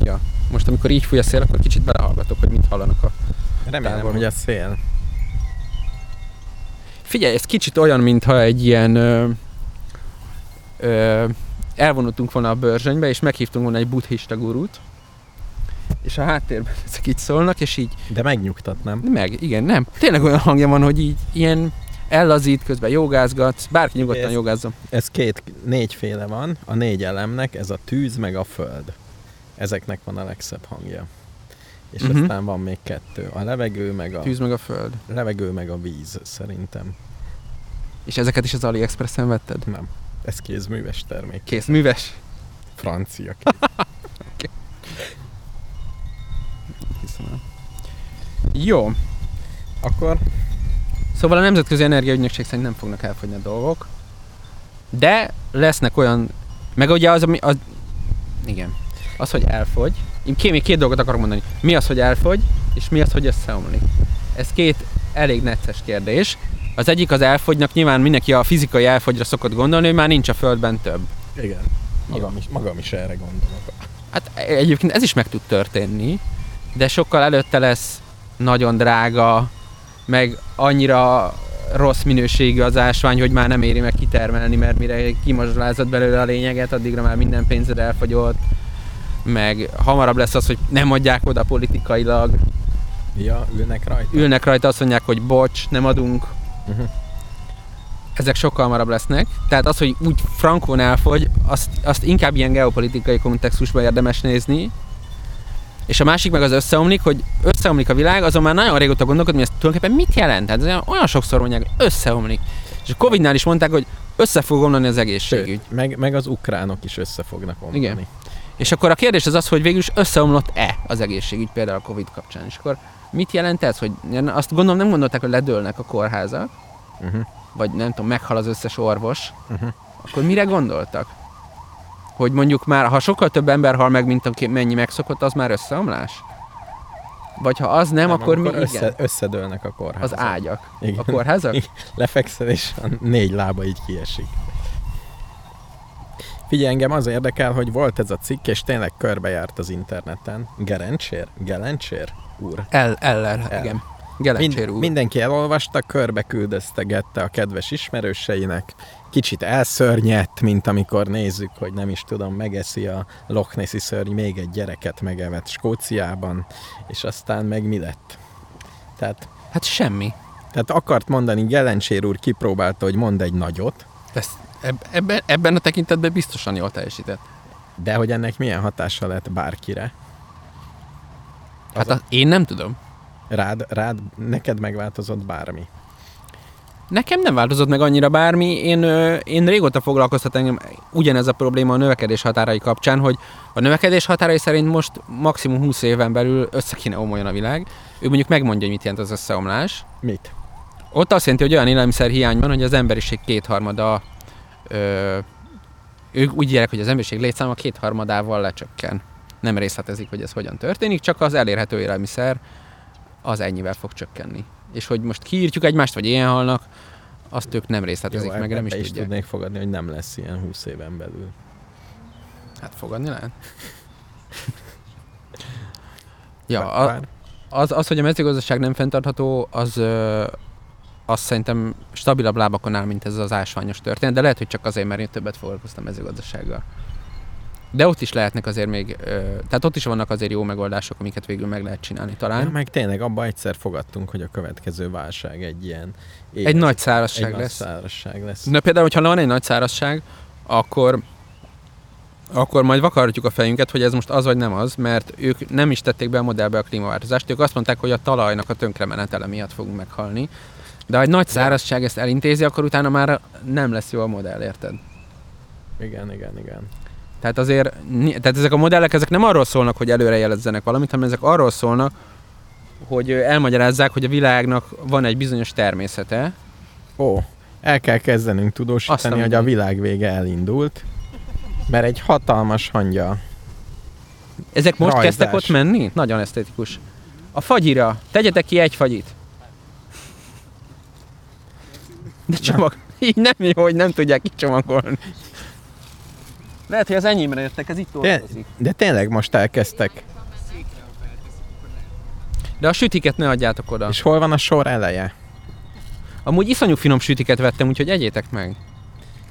[SPEAKER 2] Ja. Most amikor így fúj a szél, akkor kicsit belehallgatok, hogy mit hallanak a...
[SPEAKER 1] Remélem,
[SPEAKER 2] Távolról.
[SPEAKER 1] hogy a szél.
[SPEAKER 2] Figyelj, ez kicsit olyan, mintha egy ilyen... Ö, ö, elvonultunk volna a bőrzsönybe, és meghívtunk volna egy buddhista gurút, és a háttérben <laughs> ezek így szólnak, és így
[SPEAKER 1] De megnyugtat, nem?
[SPEAKER 2] meg, igen, nem. Tényleg olyan hangja van, hogy így ilyen ellazít, közben jogázgatsz, bárki nyugodtan
[SPEAKER 1] Ez-
[SPEAKER 2] jogázzon.
[SPEAKER 1] Ez két, négyféle van, a négy elemnek, ez a tűz meg a föld. Ezeknek van a legszebb hangja. És uh-huh. aztán van még kettő, a levegő meg a,
[SPEAKER 2] Tűz meg a föld.
[SPEAKER 1] levegő meg a víz, szerintem.
[SPEAKER 2] És ezeket is az AliExpressen vetted?
[SPEAKER 1] Nem. Ez kézműves termék.
[SPEAKER 2] Kész, műves.
[SPEAKER 1] Francia. <laughs>
[SPEAKER 2] Hiszem el. Jó.
[SPEAKER 1] Akkor
[SPEAKER 2] Szóval a Nemzetközi Energiaügynökség szerint nem fognak elfogyni a dolgok, de lesznek olyan, meg ugye az, ami, az, igen, az, hogy elfogy, én két, két dolgot akarok mondani. Mi az, hogy elfogy, és mi az, hogy összeomlik. Ez két elég necces kérdés. Az egyik az elfogynak, nyilván mindenki a fizikai elfogyra szokott gondolni, hogy már nincs a Földben több.
[SPEAKER 1] igen. Magam is, magam is erre gondolok.
[SPEAKER 2] Hát egyébként ez is meg tud történni, de sokkal előtte lesz nagyon drága, meg annyira rossz minőségű az ásvány, hogy már nem éri meg kitermelni, mert mire kimazsolázott belőle a lényeget, addigra már minden pénzed elfogyott, meg hamarabb lesz az, hogy nem adják oda politikailag,
[SPEAKER 1] Ja, ülnek rajta.
[SPEAKER 2] ülnek rajta, azt mondják, hogy bocs, nem adunk.
[SPEAKER 1] Uh-huh.
[SPEAKER 2] Ezek sokkal hamarabb lesznek. Tehát az, hogy úgy frankon elfogy, azt, azt inkább ilyen geopolitikai kontextusban érdemes nézni. És a másik meg az összeomlik, hogy összeomlik a világ, azon már nagyon régóta gondolkodom, hogy ez tulajdonképpen mit jelent. Tehát olyan- olyan sokszor mondják, hogy összeomlik. És a Covid-nál is mondták, hogy össze fog omlani az egészségügy.
[SPEAKER 1] Sőt, meg, meg az ukránok is össze fognak omlani.
[SPEAKER 2] Igen. És akkor a kérdés az az, hogy végül is összeomlott-e az egészségügy például a Covid kapcsán. És akkor mit jelent ez, hogy azt gondolom nem gondolták, hogy ledőlnek a kórházak,
[SPEAKER 1] Uh-huh.
[SPEAKER 2] vagy nem tudom, meghal az összes orvos,
[SPEAKER 1] Uh-huh.
[SPEAKER 2] akkor mire gondoltak? Hogy mondjuk már, ha sokkal több ember hal meg, mint mennyi megszokott, az már összeomlás? Vagy ha az nem, akkor mi
[SPEAKER 1] össze,
[SPEAKER 2] igen?
[SPEAKER 1] összedőlnek a kórházak.
[SPEAKER 2] Az ágyak.
[SPEAKER 1] Igen.
[SPEAKER 2] A kórházak?
[SPEAKER 1] Igen. Lefekszel, és a négy lába így kiesik. Figyelj, engem az érdekel, hogy volt ez a cikk, és tényleg körbejárt az interneten. Gerencsér? Gelencsér? Úr.
[SPEAKER 2] El, eller,
[SPEAKER 1] El.
[SPEAKER 2] igen.
[SPEAKER 1] Mind, mindenki elolvasta, körbe küldöztegette a kedves ismerőseinek. Kicsit elszörnyedt, mint amikor nézzük, hogy nem is tudom, megeszi a Loch Nessi szörny még egy gyereket megevett Skóciában, és aztán meg mi lett? Tehát,
[SPEAKER 2] Hát semmi.
[SPEAKER 1] tehát akart mondani, Gelencsér úr kipróbálta, hogy mond egy nagyot,
[SPEAKER 2] Ez, eb, ebben, ebben a tekintetben biztosan jól teljesített.
[SPEAKER 1] de hogy ennek milyen hatása lett bárkire?
[SPEAKER 2] Hát a, én nem tudom.
[SPEAKER 1] Rád, rád, neked megváltozott bármi.
[SPEAKER 2] Nekem nem változott meg annyira bármi. Én, én régóta foglalkoztat engem ugyanez a probléma a növekedés határai kapcsán, hogy a növekedés határai szerint most maximum 20 éven belül össze kéne omoljon a világ. Ő mondjuk megmondja, hogy mit jelent az összeomlás.
[SPEAKER 1] Mit?
[SPEAKER 2] Ott azt jelenti, hogy olyan élelmiszer hiány van, hogy az emberiség kétharmada ö, ők úgy írják, hogy az emberiség létszáma kétharmadával lecsökken. Nem részletezik, hogy ez hogyan történik, csak az elérhető élelmiszer az ennyivel fog csökkenni. És hogy most kiírtjuk egymást, vagy ilyen halnak, azt ők nem részletezik meg, nem is tudják.
[SPEAKER 1] tudnék fogadni, hogy nem lesz ilyen 20 éven belül.
[SPEAKER 2] Hát fogadni lehet. <laughs> ja, a, az, az, hogy a mezőgazdaság nem fenntartható, az, az szerintem stabilabb lábakon áll, mint ez az ásványos történet, de lehet, hogy csak azért, mert én többet foglalkoztam mezőgazdasággal. De ott is lehetnek azért még, tehát ott is vannak azért jó megoldások, amiket végül meg lehet csinálni
[SPEAKER 1] Ja,
[SPEAKER 2] talán.
[SPEAKER 1] meg tényleg abba egyszer fogadtunk, hogy a következő válság egy ilyen év,
[SPEAKER 2] Egy nagy
[SPEAKER 1] egy
[SPEAKER 2] szárazság
[SPEAKER 1] nagy
[SPEAKER 2] lesz.
[SPEAKER 1] szárazság lesz.
[SPEAKER 2] Na például, hogyha van egy nagy szárazság, akkor akkor majd vakarhatjuk a fejünket, hogy ez most az vagy nem az, mert ők nem is tették be a modellbe a klímaváltozást. Ők azt mondták, hogy a talajnak a tönkremenetele miatt fogunk meghalni. De ha egy nagy szárazság ezt elintézi, akkor utána már nem lesz jó a modell, érted?
[SPEAKER 1] Igen, igen, igen.
[SPEAKER 2] Tehát azért, tehát ezek a modellek ezek nem arról szólnak, hogy előrejelezzenek valamit, hanem ezek arról szólnak, hogy elmagyarázzák, hogy a világnak van egy bizonyos természete,
[SPEAKER 1] Ó, el kell kezdenünk tudósítani,
[SPEAKER 2] Azt a
[SPEAKER 1] hogy a világ vége elindult, mert egy hatalmas hangya.
[SPEAKER 2] Ezek most
[SPEAKER 1] Rajzás.
[SPEAKER 2] kezdtek ott menni? Nagyon esztétikus. A fagyira. Tegyetek ki egy fagyit. De csomag. <laughs> Így nem jó, hogy nem tudják kicsomagolni. Lehet, hogy az enyémre jöttek, ez itt
[SPEAKER 1] De,
[SPEAKER 2] dolgozik.
[SPEAKER 1] de tényleg most elkezdtek.
[SPEAKER 2] De a sütiket ne adjátok oda.
[SPEAKER 1] És hol van a sor eleje?
[SPEAKER 2] Amúgy iszonyú finom sütiket vettem, úgyhogy egyétek meg.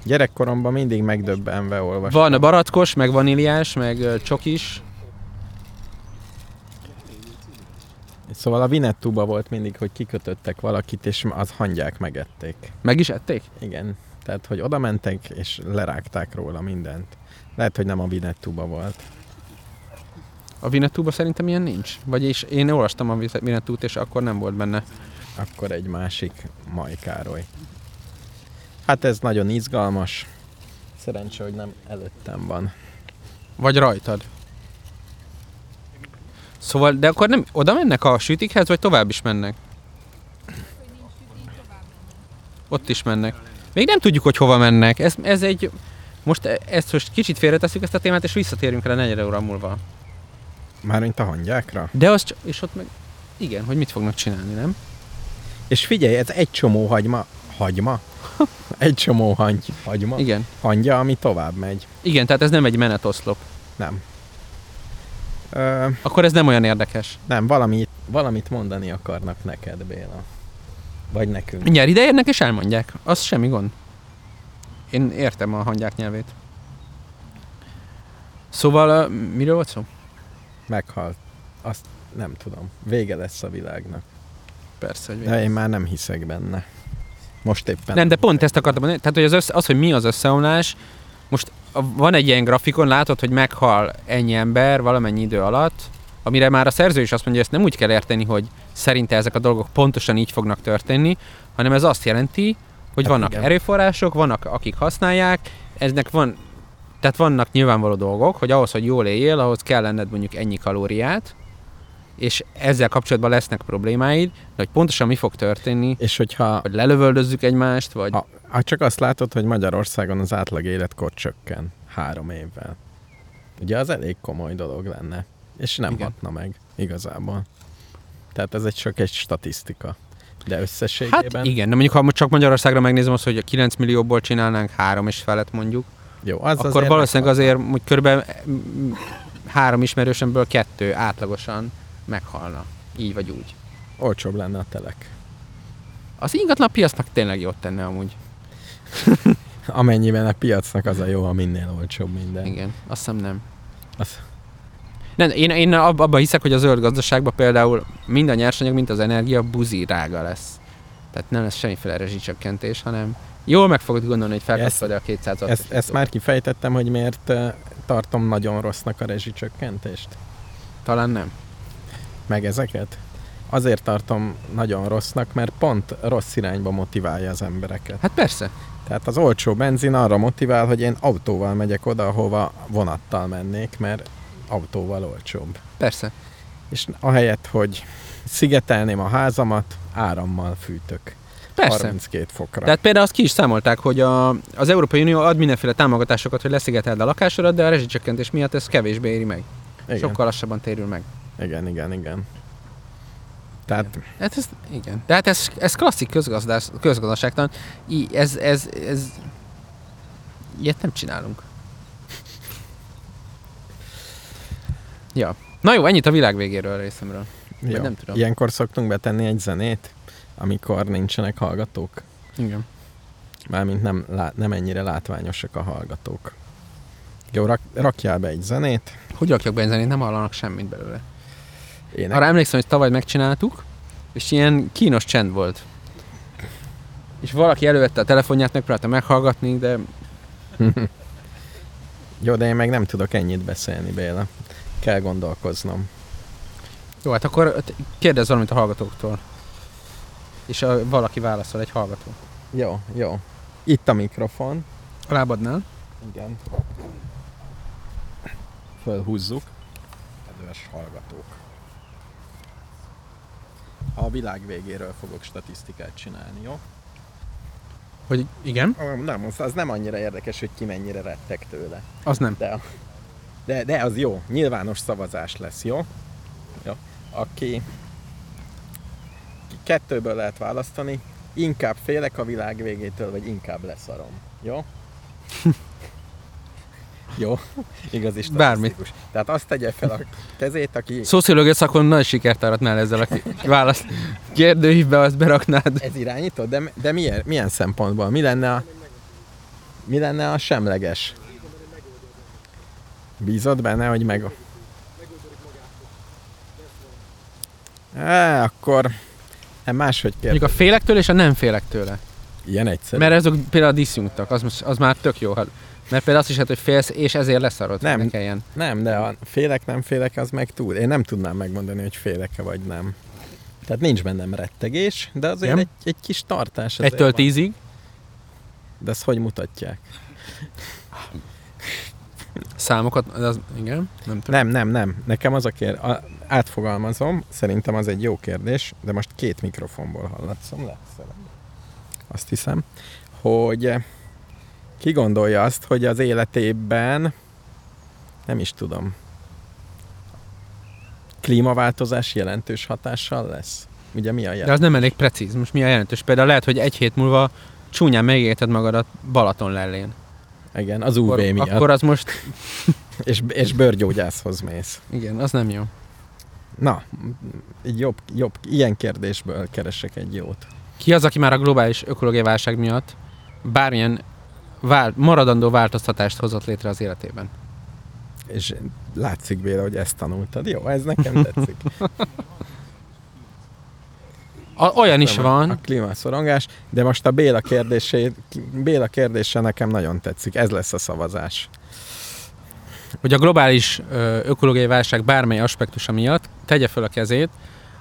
[SPEAKER 1] Gyerekkoromban mindig megdöbbenve olvastam.
[SPEAKER 2] Van a barackos, meg vaníliás, meg csokis.
[SPEAKER 1] Szóval a Vinettúba volt mindig, hogy kikötöttek valakit, és az hangyák megették.
[SPEAKER 2] Meg is ették?
[SPEAKER 1] Igen. Tehát, hogy oda mentek, és lerágták róla mindent. Lehet, hogy nem a Vinettúba volt.
[SPEAKER 2] A Vinettúban szerintem ilyen nincs. Vagyis én olvastam a Vinettút, és akkor nem volt benne.
[SPEAKER 1] Akkor egy másik Majkároly. Hát ez nagyon izgalmas. Szerencsé, hogy nem előttem van.
[SPEAKER 2] Vagy rajtad. Szóval, de akkor nem oda mennek a sütikhez, vagy tovább is mennek? Ott is mennek. Még nem tudjuk, hogy hova mennek. Ez, ez egy... Most e- ezt most kicsit félretesszük ezt a témát, és visszatérünk rá negyed óra múlva.
[SPEAKER 1] Mármint a hangyákra.
[SPEAKER 2] De az csak, és ott meg... Igen, hogy mit fognak csinálni, nem?
[SPEAKER 1] És figyelj, ez egy csomó hagyma. Hagyma? <laughs> Egy csomó hangy, hagyma.
[SPEAKER 2] Igen.
[SPEAKER 1] Hangya, ami tovább megy.
[SPEAKER 2] Igen, tehát ez nem egy menetoszlop.
[SPEAKER 1] Nem. Ö,
[SPEAKER 2] Akkor ez nem olyan érdekes.
[SPEAKER 1] nem, valamit, valamit mondani akarnak neked, Béla. Vagy nekünk.
[SPEAKER 2] Mindjárt ide érnek és elmondják. Az semmi gond. Én értem a hangyák nyelvét. Szóval, uh, miről volt szó?
[SPEAKER 1] Meghalt. Azt nem tudom. Vége lesz a világnak.
[SPEAKER 2] Persze, hogy
[SPEAKER 1] De én már nem hiszek benne. Most éppen.
[SPEAKER 2] Nem, de pont ezt akartam mondani. Tehát, hogy az, össze, az hogy mi az összeomlás, most van egy ilyen grafikon, látod, hogy meghal ennyi ember valamennyi idő alatt, amire már a szerző is azt mondja, hogy ezt nem úgy kell érteni, hogy szerinte ezek a dolgok pontosan így fognak történni, hanem ez azt jelenti, hogy
[SPEAKER 1] Hát
[SPEAKER 2] vannak
[SPEAKER 1] igen.
[SPEAKER 2] erőforrások, vannak akik használják, eznek van, tehát vannak nyilvánvaló dolgok, hogy ahhoz, hogy jól éljél, ahhoz kell lenned mondjuk ennyi kalóriát, és ezzel kapcsolatban lesznek problémáid, de hogy pontosan mi fog történni,
[SPEAKER 1] És hogyha
[SPEAKER 2] hogy lelövöldözzük egymást, vagy
[SPEAKER 1] ha, ha csak azt látod, hogy Magyarországon az átlag életkor csökken három évvel. Ugye az elég komoly dolog lenne. És nem
[SPEAKER 2] Igen.
[SPEAKER 1] hatna meg igazából. Tehát ez egy csak egy statisztika. De
[SPEAKER 2] Hát
[SPEAKER 1] összességében
[SPEAKER 2] igen, de mondjuk ha csak Magyarországra megnézem azt, hogy a 9 millióból csinálnánk három és felet mondjuk,
[SPEAKER 1] jó, az
[SPEAKER 2] akkor
[SPEAKER 1] azért
[SPEAKER 2] valószínűleg azért, hogy körülbelül mm, három ismerősömből kettő átlagosan meghalna. Így vagy úgy.
[SPEAKER 1] olcsóbb lenne a telek.
[SPEAKER 2] Az ingatlan piacnak tényleg jót tenne amúgy. <laughs>
[SPEAKER 1] Amennyiben a piacnak az a jó, ha minél olcsóbb minden.
[SPEAKER 2] Igen, azt hiszem nem.
[SPEAKER 1] Az-
[SPEAKER 2] Nem, én, én ab- abban hiszek, hogy a zöld gazdaságban például mind a nyersanyag, mint az energia buzi drága lesz. Tehát nem lesz semmiféle rezsicsökkentés, hanem jól meg fogod gondolni, hogy felkapod a 200
[SPEAKER 1] Ezt, ezt már kifejtettem, hogy miért tartom nagyon rossznak a rezsicsökkentést.
[SPEAKER 2] Talán nem.
[SPEAKER 1] Meg ezeket. Azért tartom nagyon rossznak, mert pont rossz irányba motiválja az embereket.
[SPEAKER 2] Hát persze.
[SPEAKER 1] Tehát az olcsó benzin arra motivál, hogy én autóval megyek oda, ahova vonattal mennék, mert autóval olcsóbb.
[SPEAKER 2] Persze.
[SPEAKER 1] És ahelyett, hogy szigetelném a házamat, árammal fűtök.
[SPEAKER 2] Persze.
[SPEAKER 1] 32 fokra.
[SPEAKER 2] Tehát például azt ki is számolták, hogy a, az Európai Unió ad mindenféle támogatásokat, hogy leszigeteld a lakásodat, de a rezsicsökkentés miatt ez kevésbé éri meg.
[SPEAKER 1] igen,
[SPEAKER 2] Sokkal lassabban térül meg.
[SPEAKER 1] igen, igen, igen. Tehát
[SPEAKER 2] Hát ez, igen. Tehát ez, ez klasszik közgazdás, közgazdaságtan. I, ez, ez, ez, ilyet nem csinálunk. Ja. Na jó, ennyit a világ végéről a részemről.
[SPEAKER 1] jó.
[SPEAKER 2] nem tudom.
[SPEAKER 1] ilyenkor szoktunk betenni egy zenét, amikor nincsenek hallgatók.
[SPEAKER 2] Igen.
[SPEAKER 1] Mármint nem, nem ennyire látványosak a hallgatók. Jó, rak, rakjál be egy zenét.
[SPEAKER 2] Hogy rakjak be egy zenét, nem hallanak semmit belőle.
[SPEAKER 1] Ének.
[SPEAKER 2] Arra emlékszem, hogy tavaly megcsináltuk, és ilyen kínos csend volt. És valaki elővette a telefonját, megpróbálta meghallgatni, de <laughs>
[SPEAKER 1] Jó, de én meg nem tudok ennyit beszélni, Béla. Kell gondolkoznom.
[SPEAKER 2] jó, hát akkor kérdezz valamit a hallgatóktól. És a, valaki válaszol, egy hallgató.
[SPEAKER 1] Jó, jó. Itt a mikrofon.
[SPEAKER 2] A lábadnál?
[SPEAKER 1] Igen. Fölhúzzuk. Kedves hallgatók. A világ végéről fogok statisztikát csinálni, jó?
[SPEAKER 2] Hogy igen?
[SPEAKER 1] Nem, az, nem annyira érdekes, hogy ki mennyire rettek tőle.
[SPEAKER 2] Az nem.
[SPEAKER 1] De, de, de az jó. Nyilvános szavazás lesz, jó? Jó. Aki kettőből lehet választani, inkább félek a világ végétől, vagy inkább leszarom. Jó? <laughs> jó. Igazi
[SPEAKER 2] Bármi.
[SPEAKER 1] statisztikus. Tehát azt tegye fel a kezét, aki
[SPEAKER 2] Szociológia szakon nagy sikert aratnál ezzel a választ. Kérdőívbe azt beraknád.
[SPEAKER 1] ez irányító, de, de milyen, milyen szempontból? Mi lenne a, mi lenne a semleges? Bízod benne, hogy meg... Á, akkor nem máshogy kérdez.
[SPEAKER 2] Mondjuk a félektől és a nem félek tőle.
[SPEAKER 1] Ilyen egyszerű.
[SPEAKER 2] Mert azok például diszjunktak, az, az már tök jó. hát- Mert például azt is hát, hogy félsz, és ezért leszarod.
[SPEAKER 1] Nem.
[SPEAKER 2] Ne kelljen.
[SPEAKER 1] Nem, de a félek, nem félek, az meg túl. Én nem tudnám megmondani, hogy félek-e vagy nem. Tehát nincs bennem rettegés, de azért
[SPEAKER 2] Nem?
[SPEAKER 1] egy, egy kis tartás.
[SPEAKER 2] Egytől tízig.
[SPEAKER 1] De ezt hogy mutatják?
[SPEAKER 2] Számokat, az, igen, nem tudom.
[SPEAKER 1] Nem, nem, nem. Nekem az a kér... A, átfogalmazom, szerintem az egy jó kérdés, de most két mikrofonból hallatszom le. Azt hiszem, hogy eh, ki gondolja azt, hogy az életében nem is tudom, klímaváltozás jelentős hatással lesz? Ugye mi a
[SPEAKER 2] De
[SPEAKER 1] jel?
[SPEAKER 2] az nem elég precíz. Most mi a jelentős? Például lehet, hogy egy hét múlva csúnyán megérted magadat Balaton lellén.
[SPEAKER 1] Igen, az UV
[SPEAKER 2] Akkor,
[SPEAKER 1] miatt.
[SPEAKER 2] akkor az most <laughs>
[SPEAKER 1] És, és bőrgyógyászhoz mész.
[SPEAKER 2] Igen, az nem jó.
[SPEAKER 1] Na, jobb, jobb, ilyen kérdésből keresek egy jót.
[SPEAKER 2] Ki az, aki már a globális ökológiai válság miatt bármilyen vál, maradandó változtatást hozott létre az életében?
[SPEAKER 1] És látszik Béla, hogy ezt tanultad. Jó, ez nekem tetszik. <laughs>
[SPEAKER 2] A, olyan is
[SPEAKER 1] Nem a-
[SPEAKER 2] van.
[SPEAKER 1] A klímaszorongás, de most a Béla kérdésé, Béla kérdése nekem nagyon tetszik. Ez lesz a szavazás.
[SPEAKER 2] hogy a globális ökológiai válság bármely aspektusa miatt tegye föl a kezét,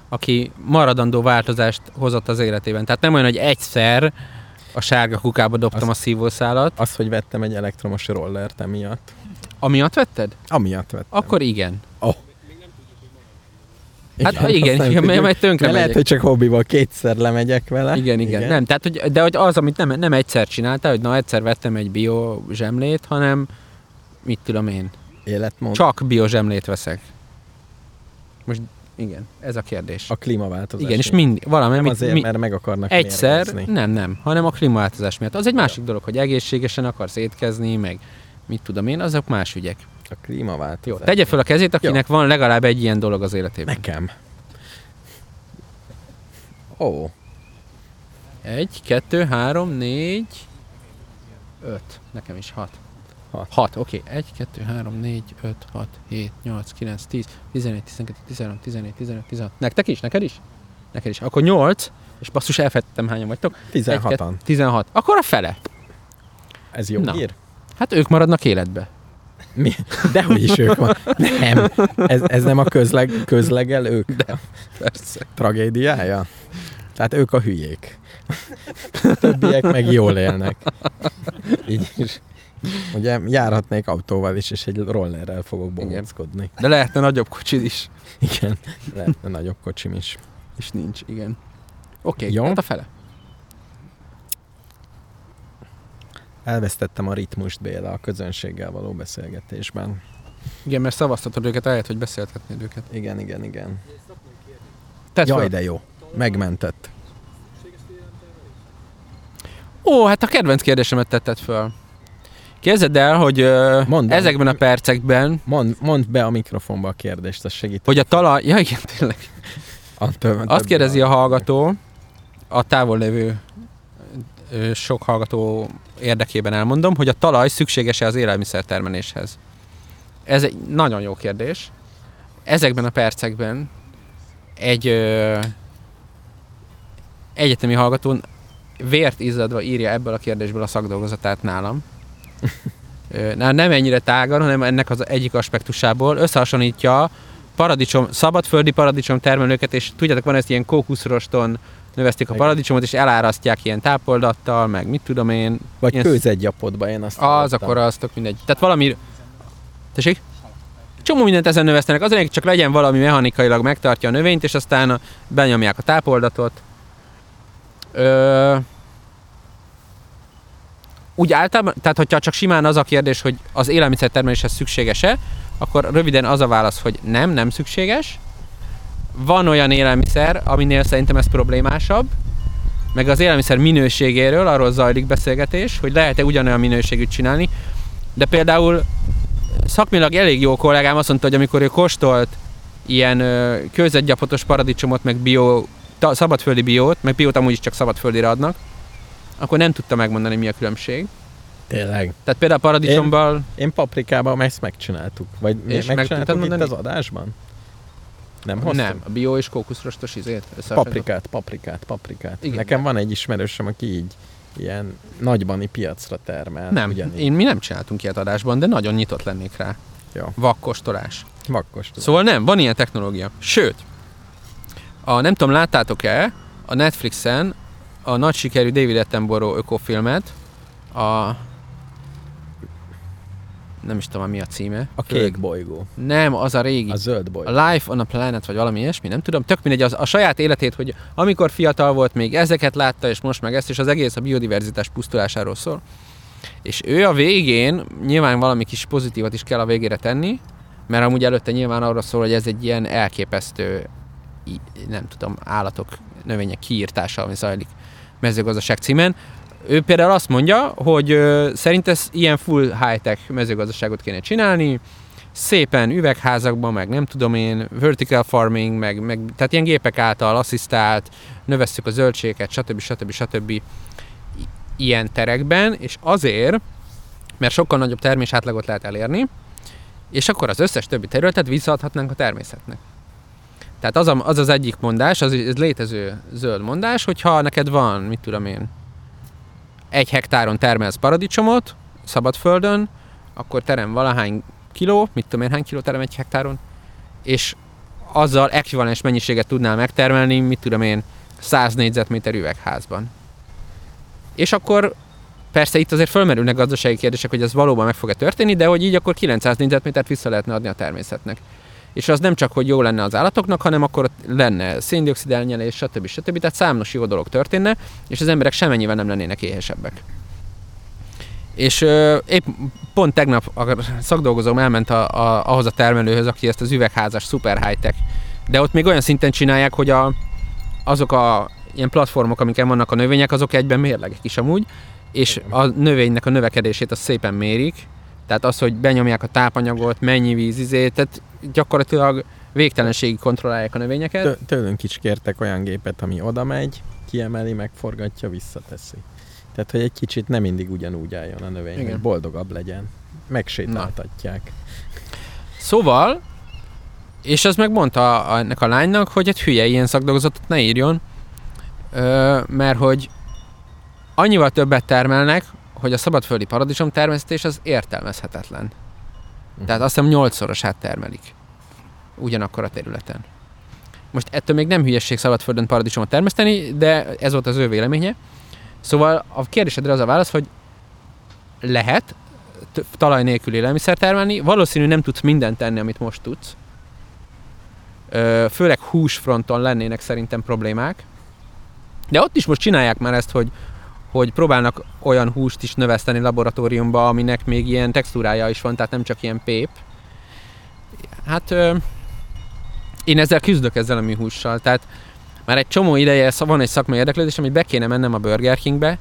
[SPEAKER 2] aki maradandó változást hozott az életében. Tehát nem olyan, hogy egyszer a sárga kukába dobtam
[SPEAKER 1] Az-
[SPEAKER 2] a szívószálat.
[SPEAKER 1] Az, hogy vettem egy elektromos rollert emiatt.
[SPEAKER 2] Amiatt vetted?
[SPEAKER 1] Amiatt vettem.
[SPEAKER 2] Akkor igen. Hát igen,
[SPEAKER 1] nem
[SPEAKER 2] igen,
[SPEAKER 1] tudjuk.
[SPEAKER 2] mert tönkre
[SPEAKER 1] De lehet, hogy csak hobbival kétszer lemegyek vele.
[SPEAKER 2] Igen, igen, igen. Nem, tehát, hogy, de hogy az, amit nem, nem egyszer csináltál, hogy na egyszer vettem egy bio zsemlét, hanem mit tudom én,
[SPEAKER 1] Életmód.
[SPEAKER 2] csak bio zsemlét veszek. Most igen, ez a kérdés.
[SPEAKER 1] A klímaváltozás.
[SPEAKER 2] igen, és mind, valami,
[SPEAKER 1] Nem azért,
[SPEAKER 2] mi,
[SPEAKER 1] mert meg akarnak
[SPEAKER 2] egyszer,
[SPEAKER 1] mérgezni.
[SPEAKER 2] nem, nem, hanem a klímaváltozás miatt. Az egy másik dolog, hogy egészségesen akarsz étkezni, meg mit tudom én, azok más ügyek.
[SPEAKER 1] A klímaváltozás.
[SPEAKER 2] Jó, tegye fel a kezét, akinek van legalább egy ilyen dolog az életében.
[SPEAKER 1] Nekem. Ó,
[SPEAKER 2] Egy, kettő, három, négy, öt. Nekem is hat.
[SPEAKER 1] Hat.
[SPEAKER 2] Hat, oké. Egy, kettő, három, négy, öt, hat, hét, nyolc, kilenc, tíz, tizenegy, tizenkettő, tizenhárom, tizennégy, tizenöt, tizenhat. Nektek is? Neked is? Neked is. Akkor nyolc, és basszus elfettem hányan vagytok. Egy,
[SPEAKER 1] 16-an.
[SPEAKER 2] kettő, Tizenhat. Akkor a fele.
[SPEAKER 1] Ez jó
[SPEAKER 2] Na.
[SPEAKER 1] hír?
[SPEAKER 2] Hát ők maradnak életbe.
[SPEAKER 1] Mi? Dehogy is ők van. Nem. Ez, ez nem a közleg, közlegel ők
[SPEAKER 2] De, persze.
[SPEAKER 1] tragédiája? Tehát ők a hülyék. A többiek meg jól élnek. Így is. Ugye járhatnék autóval is, és egy rollerrel fogok bohóckodni.
[SPEAKER 2] De lehetne nagyobb kocsid is.
[SPEAKER 1] Igen. Lehetne nagyobb kocsim is.
[SPEAKER 2] És nincs, igen. Oké,
[SPEAKER 1] Jó.
[SPEAKER 2] hát a fele.
[SPEAKER 1] Elvesztettem a ritmust Béla a közönséggel való beszélgetésben.
[SPEAKER 2] Igen, mert szavaztatod őket, ahelyett, hogy beszéltetnéd őket.
[SPEAKER 1] Igen, igen, igen.
[SPEAKER 2] Tedd
[SPEAKER 1] Jaj,
[SPEAKER 2] föl.
[SPEAKER 1] de jó. Megmentett.
[SPEAKER 2] Ó, hát a kedvenc kérdésemet tetted föl. Képzeld el, hogy ö,
[SPEAKER 1] Mondd
[SPEAKER 2] ezekben a percekben,
[SPEAKER 1] Mond, mondd be a mikrofonba a kérdést, az segít.
[SPEAKER 2] hogy a talaj... Ja, igen, tényleg.
[SPEAKER 1] A több,
[SPEAKER 2] Azt kérdezi a hallgató, a távol lévő sok hallgató érdekében elmondom, hogy a talaj szükséges-e az élelmiszertermeléshez? Ez egy nagyon jó kérdés. Ezekben a percekben egy ö, egyetemi hallgató vért izzadva írja ebből a kérdésből a szakdolgozatát nálam. <laughs> Na, nem ennyire tágan, hanem ennek az egyik aspektusából összehasonlítja paradicsom, szabadföldi paradicsom termelőket, és tudjátok, van ezt ilyen kókuszroston növesztik a paradicsomot, és elárasztják ilyen tápoldattal, meg mit tudom én.
[SPEAKER 1] Vagy
[SPEAKER 2] ilyen-
[SPEAKER 1] kőzetgyapotba én azt
[SPEAKER 2] Az, akkor az tök mindegy. Tehát valami... Tessék? Csomó mindent ezen növesztenek. Az csak legyen valami mechanikailag megtartja a növényt, és aztán benyomják a tápoldatot. Ö... Úgy általában, tehát hogyha csak simán az a kérdés, hogy az élelmiszertermeléshez szükséges-e, akkor röviden az a válasz, hogy nem, nem szükséges. Van olyan élelmiszer, aminél szerintem ez problémásabb, meg az élelmiszer minőségéről, arról zajlik beszélgetés, hogy lehet-e ugyanolyan minőségűt csinálni, de például szakmilag elég jó kollégám azt mondta, hogy amikor ő kóstolt ilyen kőzetgyapotos paradicsomot, meg bio, ta, szabadföldi biót, meg biót amúgy is csak szabadföldire adnak, akkor nem tudta megmondani, mi a különbség.
[SPEAKER 1] Tényleg.
[SPEAKER 2] Tehát például a paradicsomban
[SPEAKER 1] Én paprikában ezt megcsináltuk. Vagy
[SPEAKER 2] És meg
[SPEAKER 1] megcsináltuk
[SPEAKER 2] tudtad
[SPEAKER 1] itt
[SPEAKER 2] mondani?
[SPEAKER 1] az adásban? Nem hoztam?
[SPEAKER 2] nem, a bio és kókuszrostos izét.
[SPEAKER 1] Paprikát, paprikát, paprikát.
[SPEAKER 2] Igen.
[SPEAKER 1] Nekem van egy ismerősöm, aki így ilyen nagybani piacra termel.
[SPEAKER 2] Nem,
[SPEAKER 1] Ugyanígy.
[SPEAKER 2] én, mi nem csináltunk ilyet adásban, de nagyon nyitott lennék rá.
[SPEAKER 1] Jó.
[SPEAKER 2] Vakkostolás.
[SPEAKER 1] Vakkos. tudom.
[SPEAKER 2] Szóval nem, van ilyen technológia. Sőt, a, nem tudom, láttátok-e a Netflixen a nagy sikerű David Attenborough ökofilmet, a nem is tudom, mi a címe.
[SPEAKER 1] A kék bolygó.
[SPEAKER 2] Nem, az a régi.
[SPEAKER 1] A zöld bolygó.
[SPEAKER 2] A Life on a Planet, vagy valami ilyesmi, nem tudom, tök mindegy, az, a saját életét, hogy amikor fiatal volt, még ezeket látta, és most meg ezt, és az egész a biodiverzitás pusztulásáról szól. És ő a végén, nyilván valami kis pozitívat is kell a végére tenni, mert amúgy előtte nyilván arra szól, hogy ez egy ilyen elképesztő, nem tudom, állatok, növények kiírtása, ami zajlik mezőgazdaság címen. Ő például azt mondja, hogy szerint ez ilyen full high-tech mezőgazdaságot kéne csinálni, szépen üvegházakban, meg nem tudom én, vertical farming, meg, meg tehát ilyen gépek által asszisztált, növesztük a zöldségeket, stb. stb. stb. ilyen terekben, és azért, mert sokkal nagyobb termés átlagot lehet elérni, és akkor az összes többi területet visszaadhatnánk a természetnek. Tehát az, a, az az egyik mondás, az egy létező zöld mondás, hogyha neked van, mit tudom én, egy hektáron termelsz paradicsomot, szabadföldön, akkor terem valahány kiló, mit tudom én, hány kiló terem egy hektáron, és azzal ekvivalens mennyiséget tudnál megtermelni, mit tudom én, 100 négyzetméter üvegházban. És akkor persze itt azért fölmerülnek gazdasági kérdések, hogy ez valóban meg fog-e történni, de hogy így akkor 900 négyzetmétert vissza lehetne adni a természetnek. És az nem csak, hogy jó lenne az állatoknak, hanem akkor lenne széndiokszid elnyelés, stb. stb. Tehát számos jó dolog történne, és az emberek semennyivel nem lennének éhesebbek. És ö, épp pont tegnap a szakdolgozóm elment a, a, ahhoz a termelőhöz, aki ezt az üvegházas super high-tech, de ott még olyan szinten csinálják, hogy a, azok a ilyen platformok, amiken vannak a növények, azok egyben mérlegek is amúgy, és a növénynek a növekedését azt szépen mérik, tehát az, hogy benyomják a tápanyagot, mennyi víz, izé, tehát gyakorlatilag végtelenségig kontrollálják a növényeket.
[SPEAKER 1] Tő- Tőlünk is kértek olyan gépet, ami oda megy, kiemeli, megforgatja, visszateszi. Tehát, hogy egy kicsit nem mindig ugyanúgy álljon a növény,
[SPEAKER 2] Igen.
[SPEAKER 1] hogy boldogabb legyen. Megsétáltatják.
[SPEAKER 2] Szóval, és az megmondta ennek a lánynak, hogy egy hülye ilyen szakdolgozatot ne írjon, mert hogy annyival többet termelnek, hogy a szabadföldi paradicsom termesztés az értelmezhetetlen.
[SPEAKER 1] Mhm.
[SPEAKER 2] Tehát azt hiszem 8-szorosát termelik. Ugyanakkor a területen. Most ettől még nem hülyesség szabadföldön paradicsomot termeszteni, de ez volt az ő véleménye. Szóval a kérdésedre az a válasz, hogy lehet talaj nélkül élelmiszer termelni, valószínű nem tudsz mindent tenni, amit most tudsz. Főleg húsfronton lennének szerintem problémák. De ott is most csinálják már ezt, hogy hogy próbálnak olyan húst is növeszteni laboratóriumba, aminek még ilyen textúrája is van, tehát nem csak ilyen pép. Hát ö, én ezzel küzdök ezzel a műhússal, tehát már egy csomó ideje van egy szakmai érdeklődés, amit be kéne mennem a Burger Kingbe,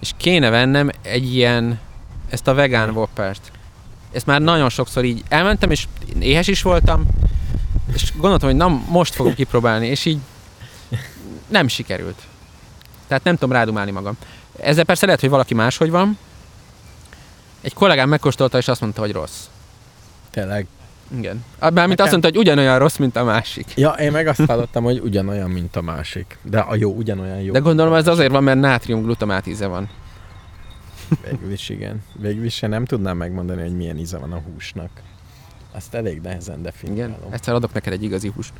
[SPEAKER 2] és kéne vennem egy ilyen, ezt a vegán whoppert. Ezt már nagyon sokszor így elmentem, és éhes is voltam, és gondoltam, hogy na most fogom kipróbálni, és így nem sikerült. Tehát nem tudom rádumálni magam. Ezzel persze lehet, hogy valaki máshogy van. Egy kollégám megkóstolta, és azt mondta, hogy rossz.
[SPEAKER 1] Tényleg.
[SPEAKER 2] Igen. Mármint azt
[SPEAKER 1] Nekem-
[SPEAKER 2] mondta, hogy ugyanolyan rossz, mint a másik.
[SPEAKER 1] Ja, én meg azt hallottam, hogy ugyanolyan, mint a másik. De a jó, ugyanolyan jó.
[SPEAKER 2] De gondolom ez azért van, mert nátrium glutamát íze van.
[SPEAKER 1] Végül is igen. Végül is én nem tudnám megmondani, hogy milyen íze van a húsnak. Azt elég nehezen
[SPEAKER 2] Igen.
[SPEAKER 1] definiálom.
[SPEAKER 2] Egyszer adok neked egy igazi húst.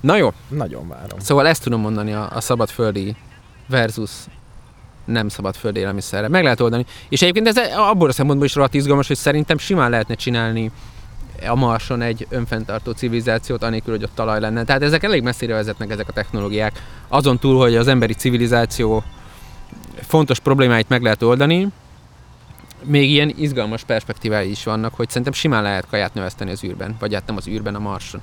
[SPEAKER 2] Na jó,
[SPEAKER 1] Nagyon várom.
[SPEAKER 2] szóval ezt tudom mondani a, a szabadföldi versus nem szabadföldi élelmiszerre. Meg lehet oldani. És egyébként ez abból a szempontból is rohadt izgalmas, hogy szerintem simán lehetne csinálni a Marson egy önfenntartó civilizációt, anélkül, hogy ott talaj lenne. Tehát ezek elég messzire vezetnek ezek a technológiák. Azon túl, hogy az emberi civilizáció fontos problémáit meg lehet oldani, még ilyen izgalmas perspektívái is vannak, hogy szerintem simán lehet kaját növeszteni az űrben, vagy hát nem az űrben, a Marson.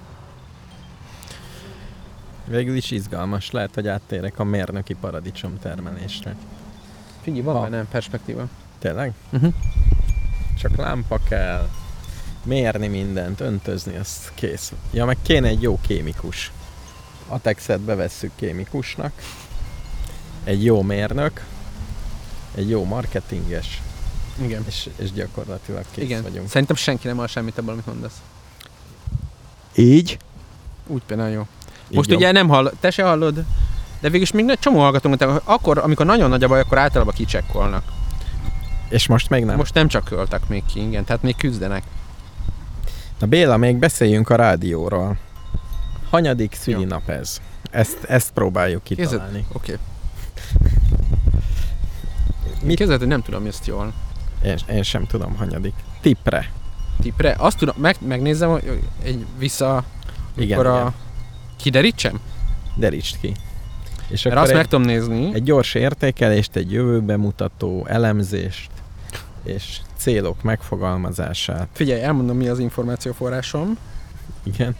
[SPEAKER 1] Végül is izgalmas. Lehet, hogy áttérek a mérnöki paradicsom termelésre.
[SPEAKER 2] Figyelj, van benne perspektíva.
[SPEAKER 1] Tényleg?
[SPEAKER 2] Uh-huh.
[SPEAKER 1] Csak lámpa kell. Mérni mindent, öntözni, az kész. Ja, meg kéne egy jó kémikus. Atexet bevesszük kémikusnak. Egy jó mérnök. Egy jó marketinges.
[SPEAKER 2] Igen.
[SPEAKER 1] És, és gyakorlatilag kész
[SPEAKER 2] Igen.
[SPEAKER 1] vagyunk.
[SPEAKER 2] Szerintem senki nem hall semmit abból, amit mondasz.
[SPEAKER 1] Így?
[SPEAKER 2] Úgy például jó.
[SPEAKER 1] Így
[SPEAKER 2] Most
[SPEAKER 1] jobb.
[SPEAKER 2] ugye nem hall, te se hallod, de végülis még egy csomó hogy akkor, amikor nagyon nagy a baj, akkor általában kicsekkolnak.
[SPEAKER 1] És most még nem.
[SPEAKER 2] Most nem csak költek még ki, igen, tehát még küzdenek.
[SPEAKER 1] Na Béla, még beszéljünk a rádióról. Hanyadik szülinap ez? Ezt, ezt próbáljuk kitalálni.
[SPEAKER 2] Oké.
[SPEAKER 1] Mit?
[SPEAKER 2] Mit? Kezdett, hogy nem tudom ezt jól.
[SPEAKER 1] Én, én sem tudom, hanyadik. Tippre.
[SPEAKER 2] Tipre. Azt tudom, meg, megnézem, hogy egy vissza,
[SPEAKER 1] Igen,
[SPEAKER 2] a...
[SPEAKER 1] igen.
[SPEAKER 2] Kiderítsem?
[SPEAKER 1] Derítsd ki. És akkor
[SPEAKER 2] azt
[SPEAKER 1] egy,
[SPEAKER 2] meg tudom nézni.
[SPEAKER 1] egy gyors értékelést, egy jövőbe mutató elemzést, és célok megfogalmazását.
[SPEAKER 2] Figyelj, elmondom, mi az információforrásom.
[SPEAKER 1] Igen.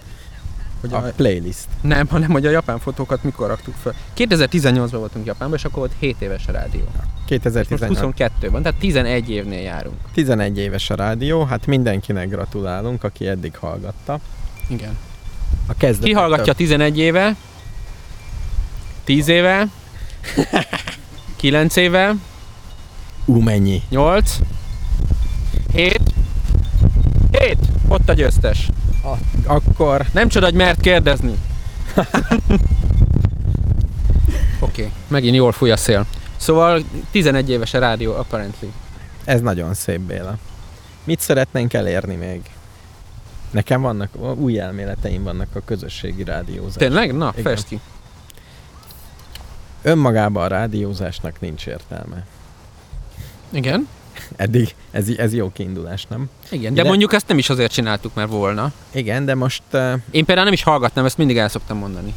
[SPEAKER 2] Hogy
[SPEAKER 1] A
[SPEAKER 2] a,
[SPEAKER 1] playlist.
[SPEAKER 2] nem, hanem hogy a japán fotókat mikor raktuk fel. 2018-ban voltunk Japánban, és akkor volt 7 éves a rádió.
[SPEAKER 1] 2018.
[SPEAKER 2] 22 van, tehát 11 évnél járunk.
[SPEAKER 1] 11 éves a rádió, hát mindenkinek gratulálunk, aki eddig hallgatta.
[SPEAKER 2] Igen.
[SPEAKER 1] A
[SPEAKER 2] Ki hallgatja 11 éve? 10 éve? 9 éve?
[SPEAKER 1] Ú, mennyi?
[SPEAKER 2] 8? 7? 7! Ott a győztes.
[SPEAKER 1] Akkor
[SPEAKER 2] Nem csoda, hogy mert kérdezni. <laughs> Oké, okay. megint jól fúj a szél. Szóval 11 éves a rádió, apparently.
[SPEAKER 1] ez nagyon szép, Béla. Mit szeretnénk elérni még? Nekem vannak, új elméleteim vannak a közösségi rádiózás.
[SPEAKER 2] Tényleg? Na, fest ki.
[SPEAKER 1] Önmagában a rádiózásnak nincs értelme.
[SPEAKER 2] Igen.
[SPEAKER 1] Eddig ez, ez jó kiindulás, nem?
[SPEAKER 2] Igen, de
[SPEAKER 1] De-
[SPEAKER 2] mondjuk ezt nem is azért csináltuk, mert volna.
[SPEAKER 1] Igen, de most uh,
[SPEAKER 2] Én például nem is hallgatnám, ezt mindig el szoktam mondani.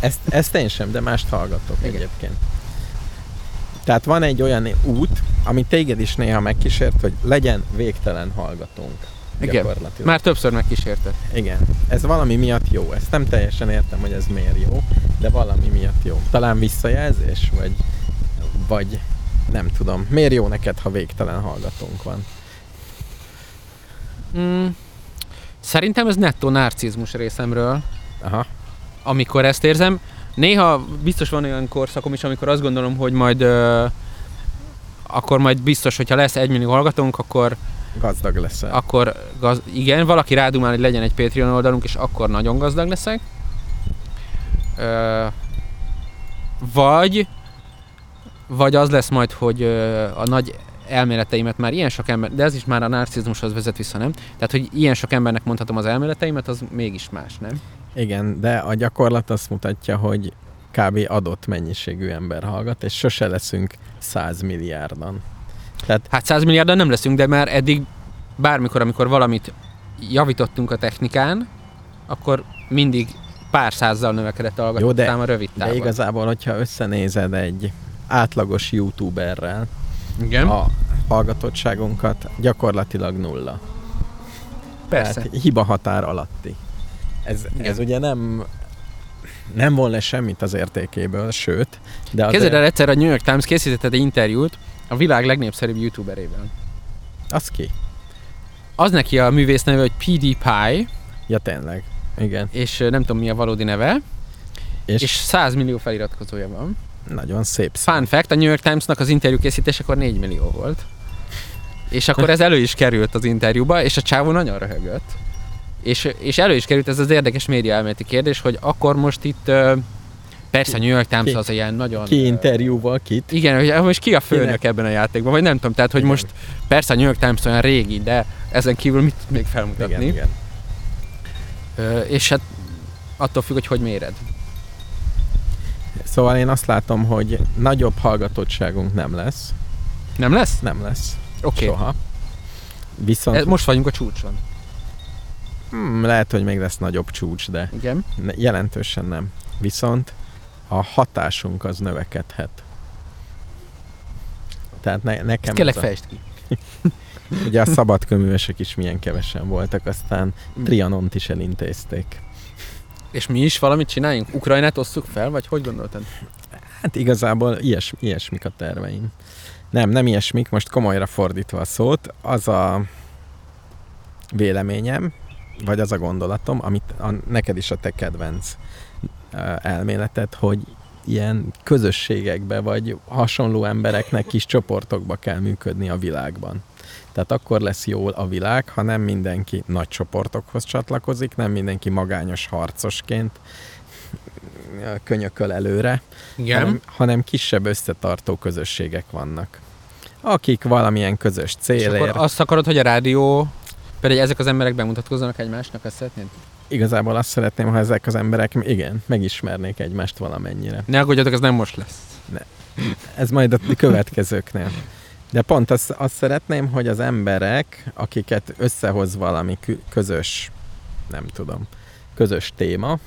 [SPEAKER 1] ezt, ezt én sem, de mást hallgatok
[SPEAKER 2] Igen.
[SPEAKER 1] egyébként. Tehát van egy olyan út, ami téged is néha megkísért, hogy legyen végtelen hallgatónk.
[SPEAKER 2] Igen.
[SPEAKER 1] Gyakorlatilag.
[SPEAKER 2] Már többször megkísértett.
[SPEAKER 1] Igen. Ez valami miatt jó. Ezt nem teljesen értem, hogy ez miért jó, de valami miatt jó. Talán visszajelzés, vagy, vagy nem tudom. Miért jó neked, ha végtelen hallgatónk van?
[SPEAKER 2] Mm, szerintem ez nettó narcizmus részemről,
[SPEAKER 1] Aha.
[SPEAKER 2] amikor ezt érzem. Néha biztos van olyan korszakom is, amikor azt gondolom, hogy majd ö, akkor majd biztos, hogyha lesz egy millió hallgatónk, akkor,
[SPEAKER 1] Gazdag leszel.
[SPEAKER 2] akkor gaz, igen, valaki rádumál, hogy legyen egy Patreon oldalunk, és akkor nagyon gazdag leszek. Ö, vagy vagy az lesz majd, hogy a nagy elméleteimet már ilyen sok ember, de ez is már a narcizmushoz vezet vissza, nem? Tehát, hogy ilyen sok embernek mondhatom az elméleteimet, az mégis más, nem?
[SPEAKER 1] Igen, de a gyakorlat azt mutatja, hogy kb. adott mennyiségű ember hallgat, és sose leszünk 100 milliárdan. Tehát
[SPEAKER 2] Hát 100 milliárdan nem leszünk, de már eddig bármikor, amikor valamit javítottunk a technikán, akkor mindig pár százzal növekedett a hallgatók
[SPEAKER 1] de-
[SPEAKER 2] száma rövid
[SPEAKER 1] de
[SPEAKER 2] távon.
[SPEAKER 1] igazából, hogyha összenézed egy átlagos youtuberrel
[SPEAKER 2] Igen,
[SPEAKER 1] a hallgatottságunkat, gyakorlatilag nulla.
[SPEAKER 2] persze.
[SPEAKER 1] Tehát hiba határ alatti. Ez,
[SPEAKER 2] Igen.
[SPEAKER 1] ez ugye nem nem von le semmit az értékéből, sőt, de azért,
[SPEAKER 2] el, egyszer a New York Times készített egy interjút a világ legnépszerűbb youtuberével.
[SPEAKER 1] az ki?
[SPEAKER 2] Az neki a művész neve, hogy PewDiePie,
[SPEAKER 1] Ja, tényleg. Igen.
[SPEAKER 2] és nem tudom mi a valódi neve,
[SPEAKER 1] És,
[SPEAKER 2] és,
[SPEAKER 1] és
[SPEAKER 2] 100 millió feliratkozója van.
[SPEAKER 1] nagyon szép szó.
[SPEAKER 2] Fun fact, a New York Timesnak az interjú készítésekor 4 millió volt. És akkor ez elő is került az interjúba, és a csávó nagyon röhögött. És, és elő is került ez az érdekes média elméleti kérdés, hogy akkor most itt persze a New York Times
[SPEAKER 1] Ki-
[SPEAKER 2] az ilyen nagyon...
[SPEAKER 1] Ki interjúval kit?
[SPEAKER 2] Igen, hogy most ki a főnök
[SPEAKER 1] Kinek?
[SPEAKER 2] ebben a játékban, vagy nem tudom, tehát hogy
[SPEAKER 1] Igen.
[SPEAKER 2] most persze a New York Times olyan régi, de ezen kívül mit tud még felmutatni.
[SPEAKER 1] Igen, igen.
[SPEAKER 2] Ö, és hát attól függ, hogy hogy méred.
[SPEAKER 1] Szóval én azt látom, hogy nagyobb hallgatottságunk nem lesz.
[SPEAKER 2] Nem lesz?
[SPEAKER 1] Nem lesz.
[SPEAKER 2] Oké.
[SPEAKER 1] Soha. Viszont
[SPEAKER 2] Okay. Most vagyunk a csúcson.
[SPEAKER 1] hmm, lehet, hogy még lesz nagyobb csúcs, de
[SPEAKER 2] Igen.
[SPEAKER 1] jelentősen nem. Viszont a hatásunk az növekedhet. Tehát ne, nekem
[SPEAKER 2] Kérlek
[SPEAKER 1] a,
[SPEAKER 2] fejtsd ki. <laughs>
[SPEAKER 1] ugye a szabadköművesek is milyen kevesen voltak, aztán
[SPEAKER 2] Mm.
[SPEAKER 1] Trianont is elintézték.
[SPEAKER 2] És mi is valamit csináljunk? Ukrajnát osszuk fel, vagy hogy gondoltad?
[SPEAKER 1] Hát igazából ilyes, ilyesmik a terveim. Nem, nem ilyesmik, most komolyra fordítva a szót, az a véleményem, vagy az a gondolatom, amit a, neked is a te kedvenc ö, elméleted, hogy ilyen közösségekbe, vagy hasonló embereknek kis csoportokba kell működni a világban. Tehát akkor lesz jó a világ, ha nem mindenki nagy csoportokhoz csatlakozik, nem mindenki magányos harcosként könyököl előre, hanem, hanem kisebb összetartó közösségek vannak, akik valamilyen közös
[SPEAKER 2] És
[SPEAKER 1] célért,
[SPEAKER 2] akkor azt akarod, hogy a rádió, például ezek az emberek bemutatkozzanak egymásnak, ezt szeretnéd?
[SPEAKER 1] Igazából azt szeretném, ha ezek az emberek, igen, megismernék egymást valamennyire.
[SPEAKER 2] Ne aggódjatok, ez nem most lesz.
[SPEAKER 1] Ez majd a következőknél. De pont azt, azt szeretném, hogy az emberek, akiket összehoz valami közös, nem tudom, közös téma,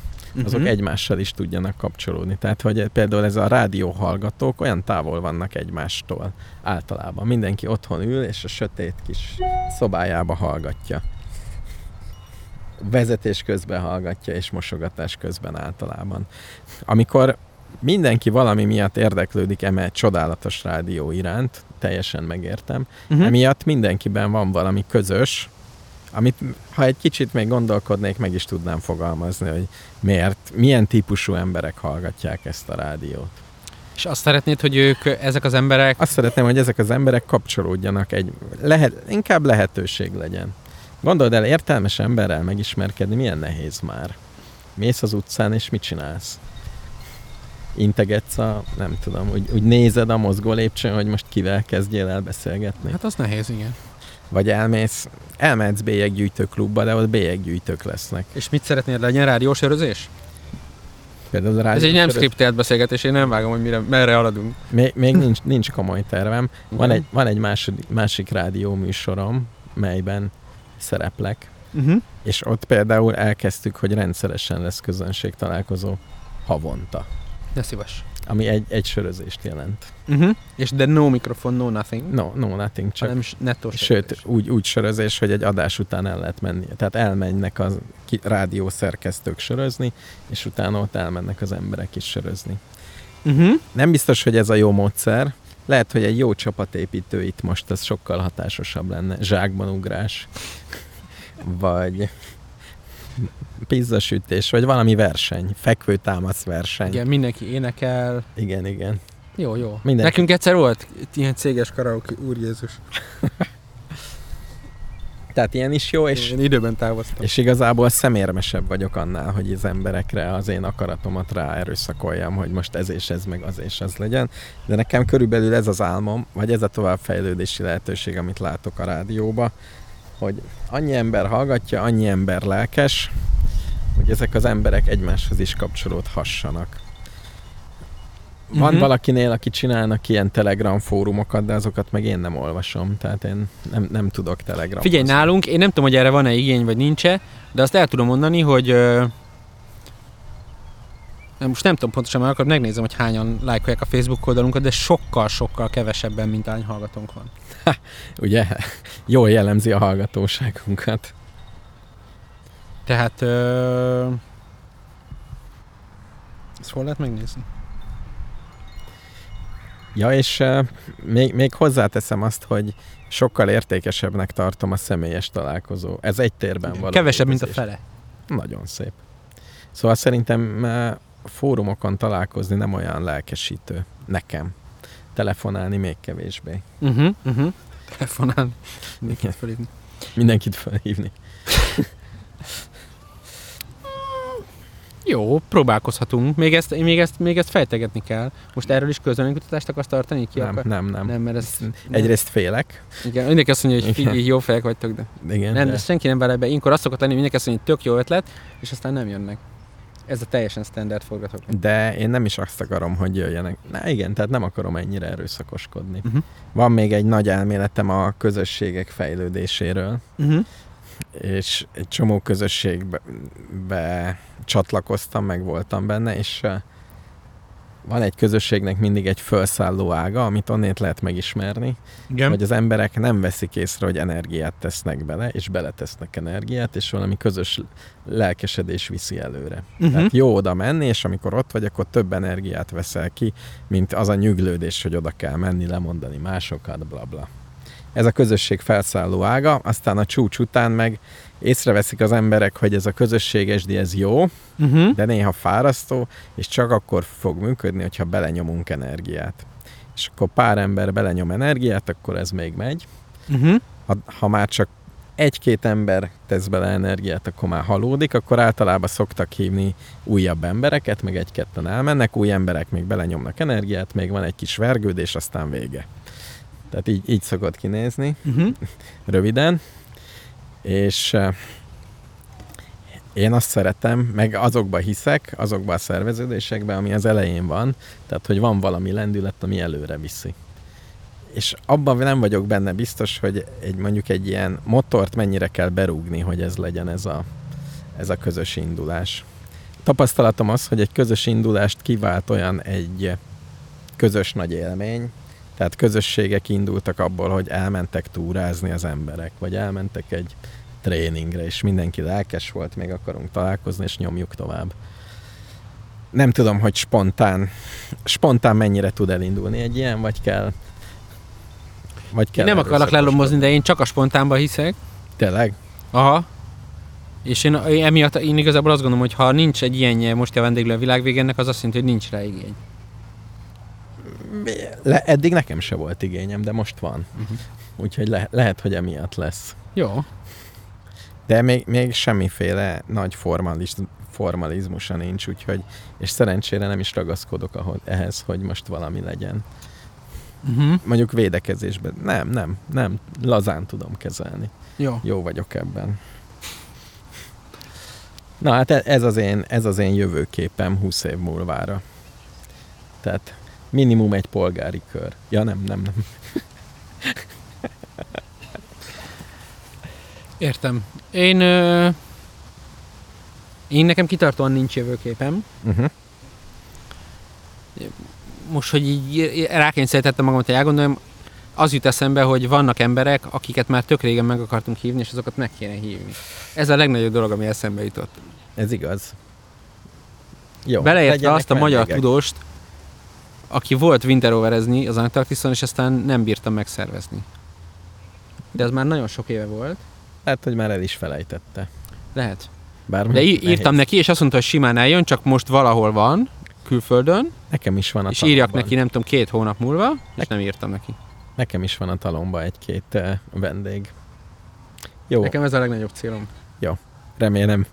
[SPEAKER 1] azok
[SPEAKER 2] Mhm.
[SPEAKER 1] egymással is tudjanak kapcsolódni. Tehát, hogy például ez a rádió hallgatók olyan távol vannak egymástól általában. Mindenki otthon ül, és a sötét kis szobájába hallgatja. Vezetés közben hallgatja, és mosogatás közben általában. Amikor mindenki valami miatt érdeklődik eme csodálatos rádió iránt, teljesen megértem.
[SPEAKER 2] Uh-huh.
[SPEAKER 1] Emiatt mindenkiben van valami közös, amit ha egy kicsit még gondolkodnék, meg is tudnám fogalmazni, hogy miért, milyen típusú emberek hallgatják ezt a rádiót.
[SPEAKER 2] És azt szeretnéd, hogy ők, ezek az emberek...
[SPEAKER 1] Azt szeretném, hogy ezek az emberek kapcsolódjanak egy, lehet, inkább lehetőség legyen. Gondold el, értelmes emberrel megismerkedni, milyen nehéz már. Mész az utcán, és mit csinálsz? Integetsz a, nem tudom, úgy, úgy nézed a mozgó lépcsőn, hogy most kivel kezdjél el beszélgetni.
[SPEAKER 2] Hát az nehéz, igen.
[SPEAKER 1] Vagy elmész, elmehetsz bélyeggyűjtő klubba, de ott bélyeggyűjtők lesznek.
[SPEAKER 2] És mit szeretnéd, legyen rádiós örözés?
[SPEAKER 1] Például a
[SPEAKER 2] Ez egy nem skriptelt beszélgetés, én nem vágom, hogy mire, merre haladunk.
[SPEAKER 1] Még, még nincs, nincs komoly tervem. Van egy, van egy második, másik rádió műsorom, melyben szereplek,
[SPEAKER 2] Uh-huh.
[SPEAKER 1] és ott például elkezdtük, hogy rendszeresen lesz közönség találkozó havonta,
[SPEAKER 2] De szíves.
[SPEAKER 1] ami egy, egy sörözést jelent.
[SPEAKER 2] Uh-huh. És de no mikrofon, no nothing.
[SPEAKER 1] No, no nothing, csak
[SPEAKER 2] Hanem is nettós.
[SPEAKER 1] Sőt, úgy, úgy sörözés, hogy egy adás után el lehet menni. Tehát elmennek a ki- rádió szerkesztők sörözni, és utána ott elmennek az emberek is sörözni.
[SPEAKER 2] Uh-huh.
[SPEAKER 1] Nem biztos, hogy ez a jó módszer. Lehet, hogy egy jó csapatépítő itt most az sokkal hatásosabb lenne. Zsákban ugrás, vagy pizzasütés, vagy valami verseny, fekvőtámasz verseny.
[SPEAKER 2] Igen, mindenki énekel.
[SPEAKER 1] igen. igen.
[SPEAKER 2] Jó, jó.
[SPEAKER 1] Mindenki.
[SPEAKER 2] Nekünk egyszer volt ilyen céges karaoke, úr Jézus.
[SPEAKER 1] Tehát ilyen is jó, és
[SPEAKER 2] Én időben távoztam.
[SPEAKER 1] És igazából szemérmesebb vagyok annál, hogy az emberekre az én akaratomat ráerőszakoljam, hogy most ez és ez, meg az és az legyen. De nekem körülbelül ez az álmom, vagy ez a továbbfejlődési lehetőség, amit látok a rádióba, hogy annyi ember hallgatja, annyi ember lelkes, hogy ezek az emberek egymáshoz is kapcsolódhassanak. Van uh-huh. valakinél, aki csinálnak ilyen telegram fórumokat, de azokat meg én nem olvasom, tehát én nem, nem tudok telegram.
[SPEAKER 2] Figyelj, nálunk, én nem tudom, hogy erre van-e igény, vagy nincs-e, de azt el tudom mondani, hogy ö, most nem tudom pontosan, mert akkor megnézem, hogy hányan lájkolják a Facebook oldalunkat, de sokkal-sokkal kevesebben, mint hány hallgatónk van.
[SPEAKER 1] Ugye? Jól jellemzi a hallgatóságunkat.
[SPEAKER 2] Tehát ö, ezt hol lehet megnézni?
[SPEAKER 1] Ja, és uh, még, még hozzáteszem azt, hogy sokkal értékesebbnek tartom a személyes találkozó. Ez egy térben való.
[SPEAKER 2] Kevesebb, mint a fele.
[SPEAKER 1] Nagyon szép. Szóval szerintem uh, fórumokon találkozni nem olyan lelkesítő. Nekem. Telefonálni még kevésbé.
[SPEAKER 2] Uh-huh, uh-huh. Telefonálni. Mindenkit felhívni.
[SPEAKER 1] Mindenkit felhívni.
[SPEAKER 2] Jó, próbálkozhatunk. Még ezt, még, ezt, még ezt fejtegetni kell. Most erről is közönönkutatást akarsz tartani? Ki
[SPEAKER 1] Nem,
[SPEAKER 2] akar?
[SPEAKER 1] nem, nem.
[SPEAKER 2] Nem, mert ez...
[SPEAKER 1] Egyrészt félek.
[SPEAKER 2] Igen, mindenki azt mondja, hogy figyelj, jó fejek vagytok, de
[SPEAKER 1] Igen,
[SPEAKER 2] nem,
[SPEAKER 1] de-
[SPEAKER 2] senki nem vele be. Inkor azt szokott lenni, hogy mindenki azt mondja, hogy tök jó ötlet, és aztán nem jönnek. Ez a teljesen standard forgatókönyv.
[SPEAKER 1] De én nem is azt akarom, hogy jöjjenek. Na igen, tehát nem akarom ennyire erőszakoskodni.
[SPEAKER 2] Uh-huh.
[SPEAKER 1] Van még egy nagy elméletem a közösségek fejlődéséről,
[SPEAKER 2] Uh-huh.
[SPEAKER 1] És egy csomó közösségbe be csatlakoztam, meg voltam benne, és van egy közösségnek mindig egy felszálló ága, amit onnét lehet megismerni,
[SPEAKER 2] Igen.
[SPEAKER 1] hogy az emberek nem veszik észre, hogy energiát tesznek bele, és beletesznek energiát, és valami közös lelkesedés viszi előre.
[SPEAKER 2] Uh-huh.
[SPEAKER 1] Tehát jó oda menni, és amikor ott vagy, akkor több energiát veszel ki, mint az a nyüglődés, hogy oda kell menni, lemondani másokat, bla bla. Ez a közösség felszálló ága, aztán a csúcs után meg észreveszik az emberek, hogy ez a közösséges, de ez jó,
[SPEAKER 2] Uh-huh.
[SPEAKER 1] de néha fárasztó, és csak akkor fog működni, hogyha belenyomunk energiát. És akkor pár ember belenyom energiát, akkor ez még megy.
[SPEAKER 2] Uh-huh.
[SPEAKER 1] Ha, ha már csak egy-két ember tesz bele energiát, akkor már halódik, akkor általában szoktak hívni újabb embereket, meg egy-ketten elmennek, új emberek még belenyomnak energiát, még van egy kis vergődés, aztán vége. Tehát így, így szokott kinézni,
[SPEAKER 2] Uh-huh. <laughs>
[SPEAKER 1] röviden. És én azt szeretem, meg azokba hiszek, azokba a szerveződésekben, ami az elején van, tehát hogy van valami lendület, ami előre viszi. És abban nem vagyok benne biztos, hogy egy mondjuk egy ilyen motort mennyire kell berúgni, hogy ez legyen ez a, ez a közös indulás. Tapasztalatom az, hogy egy közös indulást kivált olyan egy közös nagy élmény, tehát közösségek indultak abból, hogy elmentek túrázni az emberek, vagy elmentek egy tréningre, és mindenki lelkes volt, még akarunk találkozni, és nyomjuk tovább. Nem tudom, hogy spontán, spontán mennyire tud elindulni egy ilyen, vagy kell... Vagy
[SPEAKER 2] Én
[SPEAKER 1] kell
[SPEAKER 2] nem akarlak
[SPEAKER 1] erőszakoskodni.
[SPEAKER 2] lelomozni, de én csak a spontánba hiszek.
[SPEAKER 1] Tényleg?
[SPEAKER 2] Aha. És én, én emiatt én igazából azt gondolom, hogy ha nincs egy ilyenje most a vendéglő a világ végének, az azt jelenti, hogy nincs rá igény.
[SPEAKER 1] Le, eddig nekem se volt igényem, de most van.
[SPEAKER 2] Uh-huh.
[SPEAKER 1] Úgyhogy le, lehet, hogy emiatt lesz.
[SPEAKER 2] Jó.
[SPEAKER 1] De még, még semmiféle nagy formaliz, formalizmusa nincs, úgyhogy, és szerencsére nem is ragaszkodok ahhoz, ehhez, hogy most valami legyen.
[SPEAKER 2] Uh-huh.
[SPEAKER 1] Mondjuk védekezésben. Nem, nem, nem. Lazán tudom kezelni.
[SPEAKER 2] Jó.
[SPEAKER 1] Jó vagyok ebben. Na hát e- ez az én, ez az én jövőképem 20 év múlvára. Tehát minimum egy polgári kör. Ja nem, nem, nem.
[SPEAKER 2] Értem. Én, ö, én nekem kitartóan nincs jövőképem.
[SPEAKER 1] Uh-huh.
[SPEAKER 2] Most, hogy így rákényszerítettem magamat, hogy elgondoljam, az jut eszembe, hogy vannak emberek, akiket már tök régen meg akartunk hívni, és azokat meg kéne hívni. Ez a legnagyobb dolog, ami eszembe jutott.
[SPEAKER 1] Ez igaz. Jó,
[SPEAKER 2] Beleértve azt a magyar
[SPEAKER 1] vendégek.
[SPEAKER 2] tudóst, aki volt winteroverezni az Antarktiszon, és aztán nem bírtam megszervezni. De ez már nagyon sok éve volt.
[SPEAKER 1] Lehet, hogy már el is felejtette.
[SPEAKER 2] Lehet.
[SPEAKER 1] Bár
[SPEAKER 2] De í- írtam neki, és azt mondta, hogy simán eljön, csak most valahol van, külföldön,
[SPEAKER 1] Nekem is van a
[SPEAKER 2] és
[SPEAKER 1] talomban.
[SPEAKER 2] írjak neki, nem tudom, két hónap múlva, és nem írtam neki.
[SPEAKER 1] Nekem is van a talomba egy-két uh, vendég. Jó,
[SPEAKER 2] Nekem ez a legnagyobb célom.
[SPEAKER 1] remélem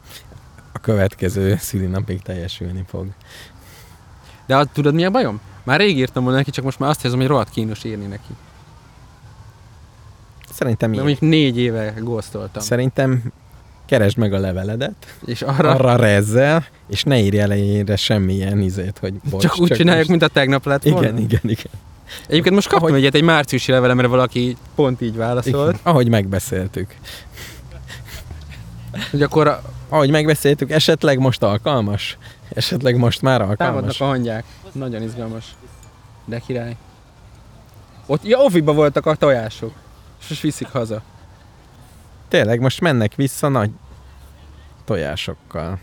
[SPEAKER 1] a következő szülinapig teljesülni fog.
[SPEAKER 2] De az, tudod mi a bajom? Már rég írtam volna neki, csak most már azt érzem, hogy rohadt kínos írni neki.
[SPEAKER 1] Szerintem, így.
[SPEAKER 2] mondjuk négy éve góztoltam.
[SPEAKER 1] Szerintem keresd meg a leveledet,
[SPEAKER 2] És arra,
[SPEAKER 1] arra rezzel, és ne írj elejére semmilyen izét, hogy bocs,
[SPEAKER 2] csak úgy csináljuk,
[SPEAKER 1] most...
[SPEAKER 2] mint a tegnap lett volna.
[SPEAKER 1] Igen, igen, igen.
[SPEAKER 2] Egyébként most kaptam
[SPEAKER 1] Ahogy-
[SPEAKER 2] egyet, egy márciusi levelemre valaki pont így válaszolt,
[SPEAKER 1] igen. Ahogy megbeszéltük.
[SPEAKER 2] hogy akkor a,
[SPEAKER 1] Ahogy megbeszéltük, esetleg most alkalmas? Esetleg most már
[SPEAKER 2] támadnak
[SPEAKER 1] alkalmas?
[SPEAKER 2] a hangyák. Nagyon izgalmas. De király. Ott, ja, oviba voltak a tojások. És most viszik haza.
[SPEAKER 1] Tényleg, most mennek vissza nagy tojásokkal.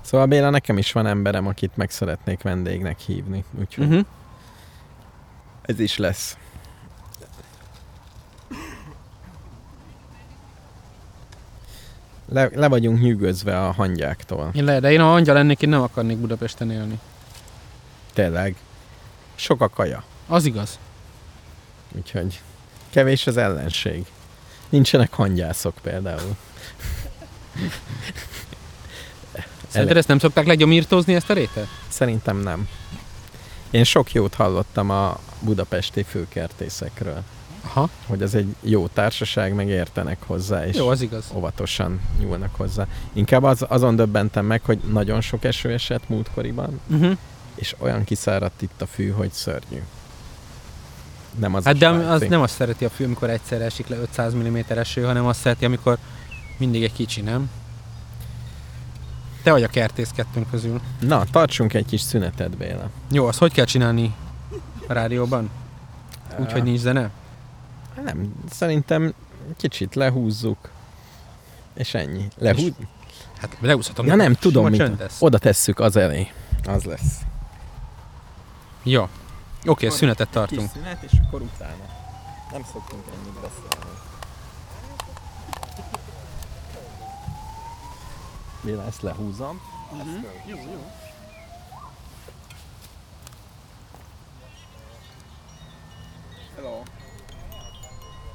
[SPEAKER 1] Szóval Béla, nekem is van emberem, akit meg szeretnék vendégnek hívni. Úgyhogy uh-huh. Ez is lesz. Le, le vagyunk nyűgözve a hangyáktól.
[SPEAKER 2] Én le, de én ha angyal lennék, én nem akarnék Budapesten élni.
[SPEAKER 1] Tényleg. Sok a kaja.
[SPEAKER 2] Az igaz.
[SPEAKER 1] Úgyhogy kevés az ellenség. Nincsenek hangyászok például.
[SPEAKER 2] Szerinted ezt nem szokták legyomírtózni ezt a rétet?
[SPEAKER 1] Szerintem nem. Én sok jót hallottam a budapesti főkertészekről,
[SPEAKER 2] Aha.
[SPEAKER 1] hogy az egy jó társaság, meg értenek hozzá, és
[SPEAKER 2] Jó, az igaz.
[SPEAKER 1] óvatosan nyúlnak hozzá. Inkább az, azon döbbentem meg, hogy nagyon sok eső esett múltkoriban,
[SPEAKER 2] Uh-huh.
[SPEAKER 1] és olyan kiszáradt itt a fű, hogy szörnyű. Nem az
[SPEAKER 2] Hát de az nem azt szereti a fű, amikor egyszer esik le 500 mm eső, hanem azt szereti, amikor mindig egy kicsi, nem? Te vagy a kertész kettőnk közül.
[SPEAKER 1] Na, tartsunk egy kis szünetet, Béla.
[SPEAKER 2] Jó, azt hogy kell csinálni a rádióban? Úgy, hogy nincs zene?
[SPEAKER 1] Nem, szerintem kicsit lehúzzuk, és ennyi. Lehúz...
[SPEAKER 2] Hát leúszhatom.
[SPEAKER 1] Ja nem, tudom, mit. Oda tesszük az elé. Az lesz.
[SPEAKER 2] Jó. Oké, szünetet tartunk.
[SPEAKER 1] Kis szünet, és akkor utána. Nem szoktunk ennyit beszélni. Béla, ezt lehúzom.
[SPEAKER 2] Jó, jó.
[SPEAKER 1] Hello.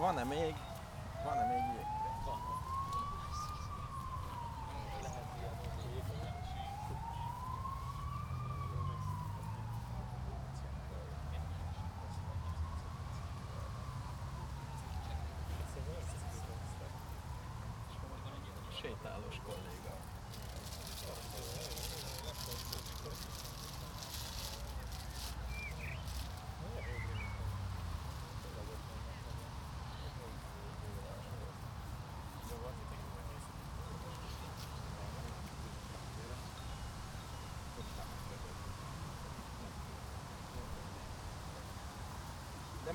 [SPEAKER 1] van-e még? Van-e még jég?
[SPEAKER 3] sétálós kolléga.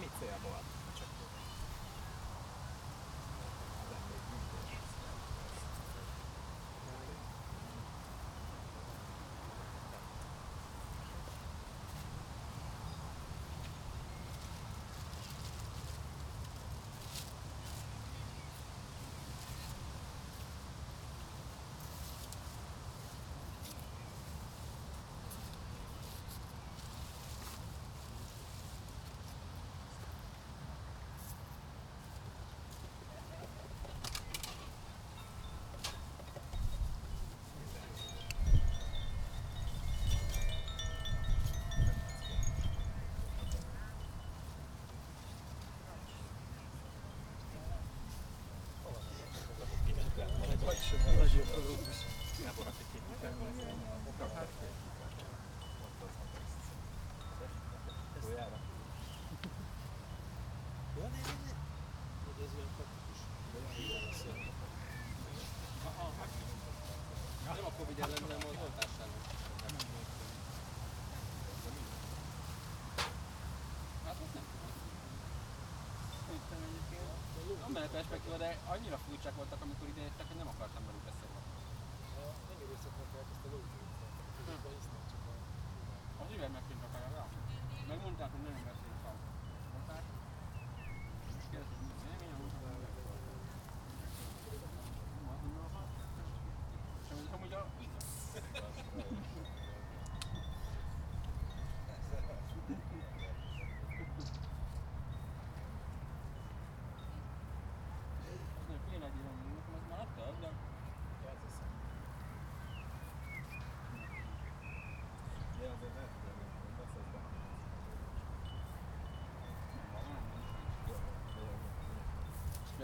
[SPEAKER 3] De mit célból? Csak
[SPEAKER 4] Nem a Covid ellen, hanem az oltás ellen. Hát azt nem tudom. Szerintem egyébként nem mehet perspektíva, de annyira furcsák voltak, amikor ide jöttek, hogy nem akartam velük beszélni. Az üveg megint a kajára. Megmondták, hogy nem beszélünk a mondták. És kérdezték, mi a véleményem, mondtam, hogy nem beszélünk. Nem azt mondom, ha. És mondtam, hogy a igaz. Az nem kéne egy ilyen, nekem az már adta, de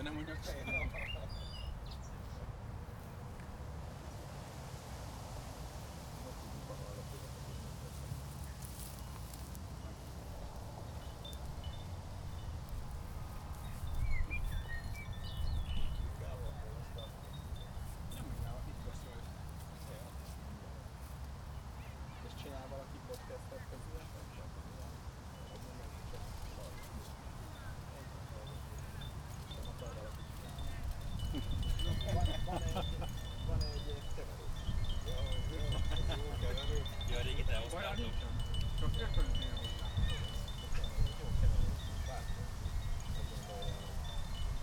[SPEAKER 4] Ja nem mondjak Nem mondjál, itt lesz rajta.
[SPEAKER 3] És csinál valaki podcastet közületek? Van egy keverő.
[SPEAKER 5] Ja, a régit
[SPEAKER 4] Olyan
[SPEAKER 5] elhoztátok.
[SPEAKER 4] nincsen. Csak értelem kéne hozzá.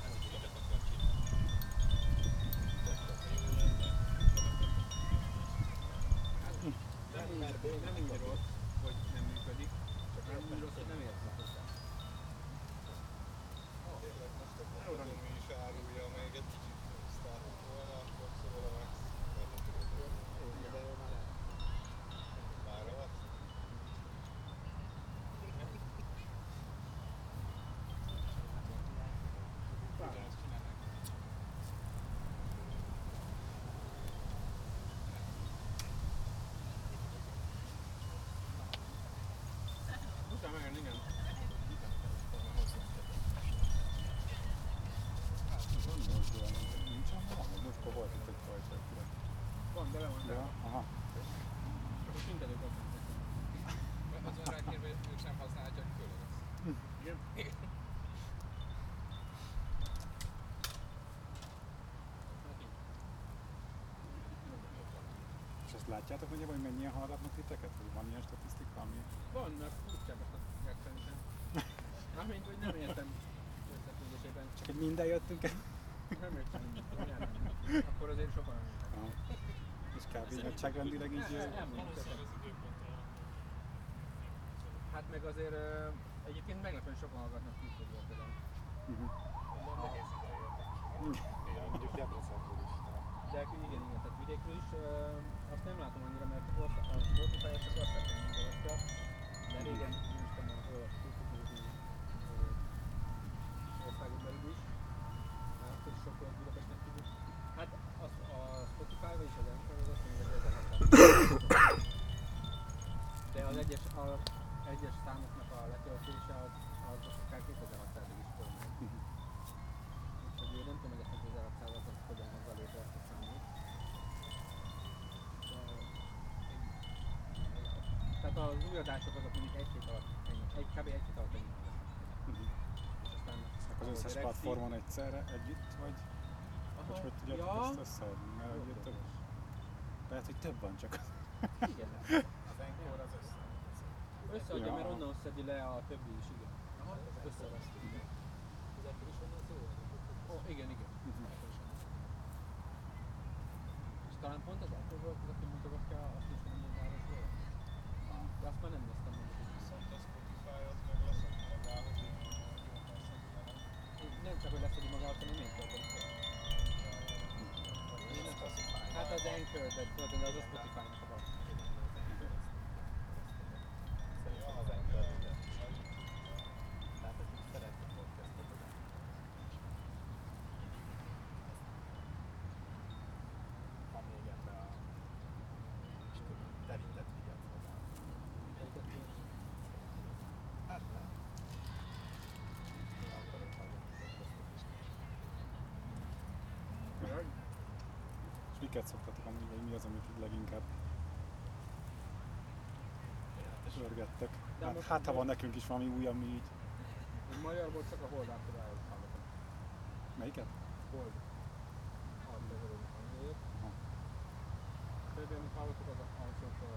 [SPEAKER 5] Ezt tudom, ezt akar csinálni.
[SPEAKER 4] Nem úgy, nem úgy rossz, hogy nem működik, csak nem úgy rossz, hogy nem értek hozzá.
[SPEAKER 6] Mi is árulja még egy kicsit sztártott volna, akkor szól a Max.
[SPEAKER 3] De ő már lehet.
[SPEAKER 6] Már alatt.
[SPEAKER 4] Ugyanezt csinálnak. Igen.
[SPEAKER 7] Nincsen valami? Múltkor volt itt egy fajta.
[SPEAKER 4] Van, de le van,
[SPEAKER 7] Ja, aha.
[SPEAKER 4] csak a szintet ők.
[SPEAKER 6] Azon rákérve, ők sem használhatják főleg.
[SPEAKER 4] Igen.
[SPEAKER 7] És azt látjátok, hogy hogy mennyien hallgatnak titeket? Hogy van ilyen statisztika, ami...
[SPEAKER 4] Van, mert furcsább ezt tudják szerintem. Mármint, hogy nem értem összefüggésében.
[SPEAKER 7] Csak hogy minden jöttünk el.
[SPEAKER 4] Nem értem. Akkor azért sokan nem értem.
[SPEAKER 7] És kb. nagyságrendileg így...
[SPEAKER 4] Nem, Hát meg azért egyébként meglepően sokan hallgatnak külföldről például.
[SPEAKER 7] mhm.
[SPEAKER 6] Én mondjuk Debrecenből is.
[SPEAKER 4] De igen, igen, tehát vidékről is azt nem látom annyira, mert ott a csak azt mint olvasta, de régen néztem a olvasó országon belül is, már akkor is sok volt Budapesten kívül. Hát azt a egyes számoknak a letöltése az, az akár 2600-ig is fölmegy. Úgyhogy én nem tudom, hogy a 2600-at azt hogyan hozza létre ezt a számot. Tehát az új adások azok mindig egy hét alatt, ennyi, egy, kb. egy hét alatt ennyi. És aztán
[SPEAKER 7] Az összes platformon egyszerre együtt, vagy,
[SPEAKER 4] Aha,
[SPEAKER 7] vagy hogy tudjátok
[SPEAKER 4] ja.
[SPEAKER 7] ezt összeadni? Mert ugye több, lehet, hogy több van csak.
[SPEAKER 4] Igen. <laughs>
[SPEAKER 6] Az Encore az össze.
[SPEAKER 4] Összeadja,
[SPEAKER 7] Ja.
[SPEAKER 4] mert onnan szedi le a többi is, igen. Aha, összevesztük.
[SPEAKER 3] Az Apple is onnan szól?
[SPEAKER 4] Ó, igen, igen. És talán pont az Apple volt, az, aki mutogatja azt is, hogy minden város volt. De azt már nem néztem meg.
[SPEAKER 6] Viszont a Spotify az meg leszedi magához, így nagyon leszedi vele.
[SPEAKER 4] Nem csak, hogy leszedi magát, hanem én töltöm fel. Én nem
[SPEAKER 6] Spotify.
[SPEAKER 4] Hát az Anchor, de tudod, de az a Spotify-nak a van.
[SPEAKER 6] Ja, az Encore.
[SPEAKER 3] Tehát, hogy szeretne podcastot, az van még ebbe a nem is tudom, terített piacban. Hát nem. Én akarok hallgatni podcastot is.
[SPEAKER 7] És miket szoktatok amúgy, vagy mi az, amit így leginkább pörgettek? Hát, hát ha van nekünk is valami új, ami így...
[SPEAKER 4] Magyarból csak a Hold After Hours hallgatom.
[SPEAKER 7] Melyiket?
[SPEAKER 4] Hold. After Hours hangoljuk.
[SPEAKER 7] Aha.
[SPEAKER 4] Többi, amit hallgatok, az a azok a...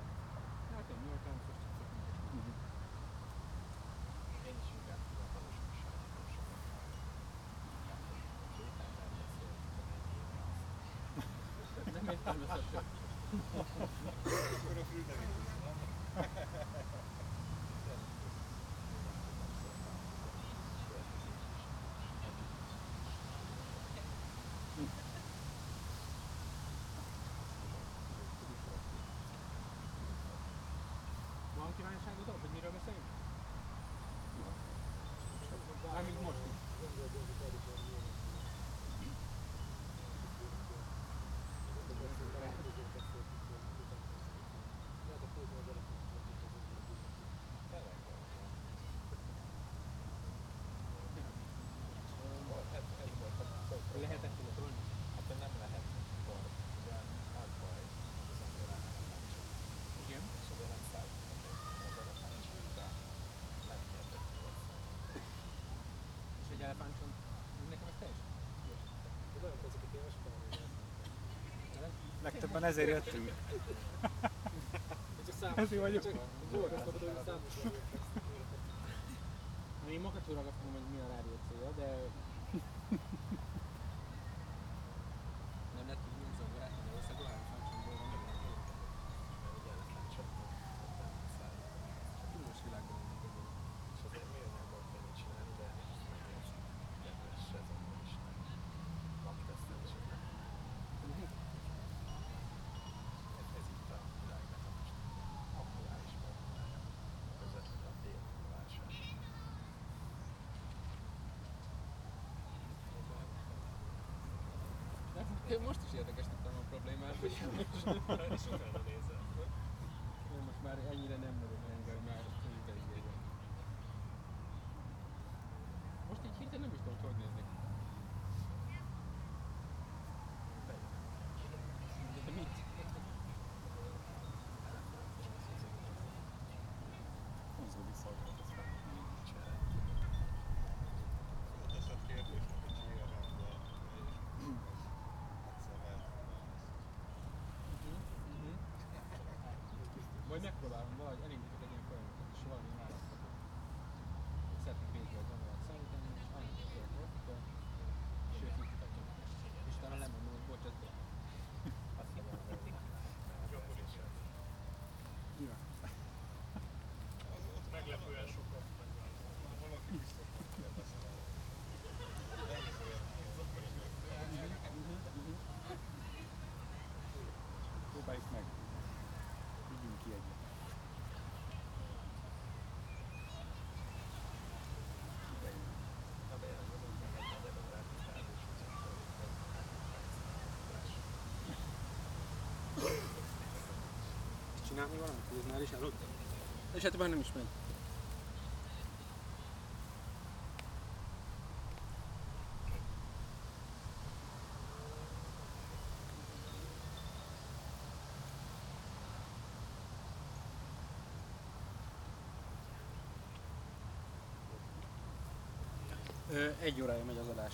[SPEAKER 4] Hát én nyolcan, most csak
[SPEAKER 7] Mhm.
[SPEAKER 3] Én is inkább hivatalos újságíró sokat hallgatom. Két ember beszélt, tudom, egy éve azt.
[SPEAKER 4] nem értem össze.
[SPEAKER 6] Akkor a Friderikus, nem?
[SPEAKER 4] Van kívánságod, hogy miről beszéljünk? Mármint most is.
[SPEAKER 3] Ez, ez volt a fő
[SPEAKER 4] Lehetett tudod tolni?
[SPEAKER 3] Hát de nem lehet, akkor olyan nagy baj, az ember elmenek
[SPEAKER 4] Igen.
[SPEAKER 3] és azért nem számított, hogy az elefánt csúrta megnyertek
[SPEAKER 4] És egy elefántson, nekem ez teljesen.
[SPEAKER 3] De olyan tetszik, hogy éves
[SPEAKER 7] Legtöbben ezért jöttünk. Ezért vagyok.
[SPEAKER 4] Én makacsul ragasztom, hogy mi a rádió célja, de... nem lett úgy nyomzom barát, hogy valószínűleg olyan elefántsonból van, nem lehet
[SPEAKER 3] mert ugye elefánt csak
[SPEAKER 4] Különös világban élünk ebből.
[SPEAKER 3] És azért miért nem volt ennyit csinálni, de megérsz kedves szezonban is nem. Amit aztán csinálni. Ez, ez itt a világnak a most aktuális problémája. Közvetlenül a déli válság.
[SPEAKER 4] De most is érdekes tudtam a problémát, hogy <laughs>
[SPEAKER 3] És utána nézel.
[SPEAKER 4] most már ennyire nem Vagy megpróbálom valahogy elindítok csinálni valamit, húznál is előtte? És hát nem is ment.
[SPEAKER 5] Egy órája megy az adás.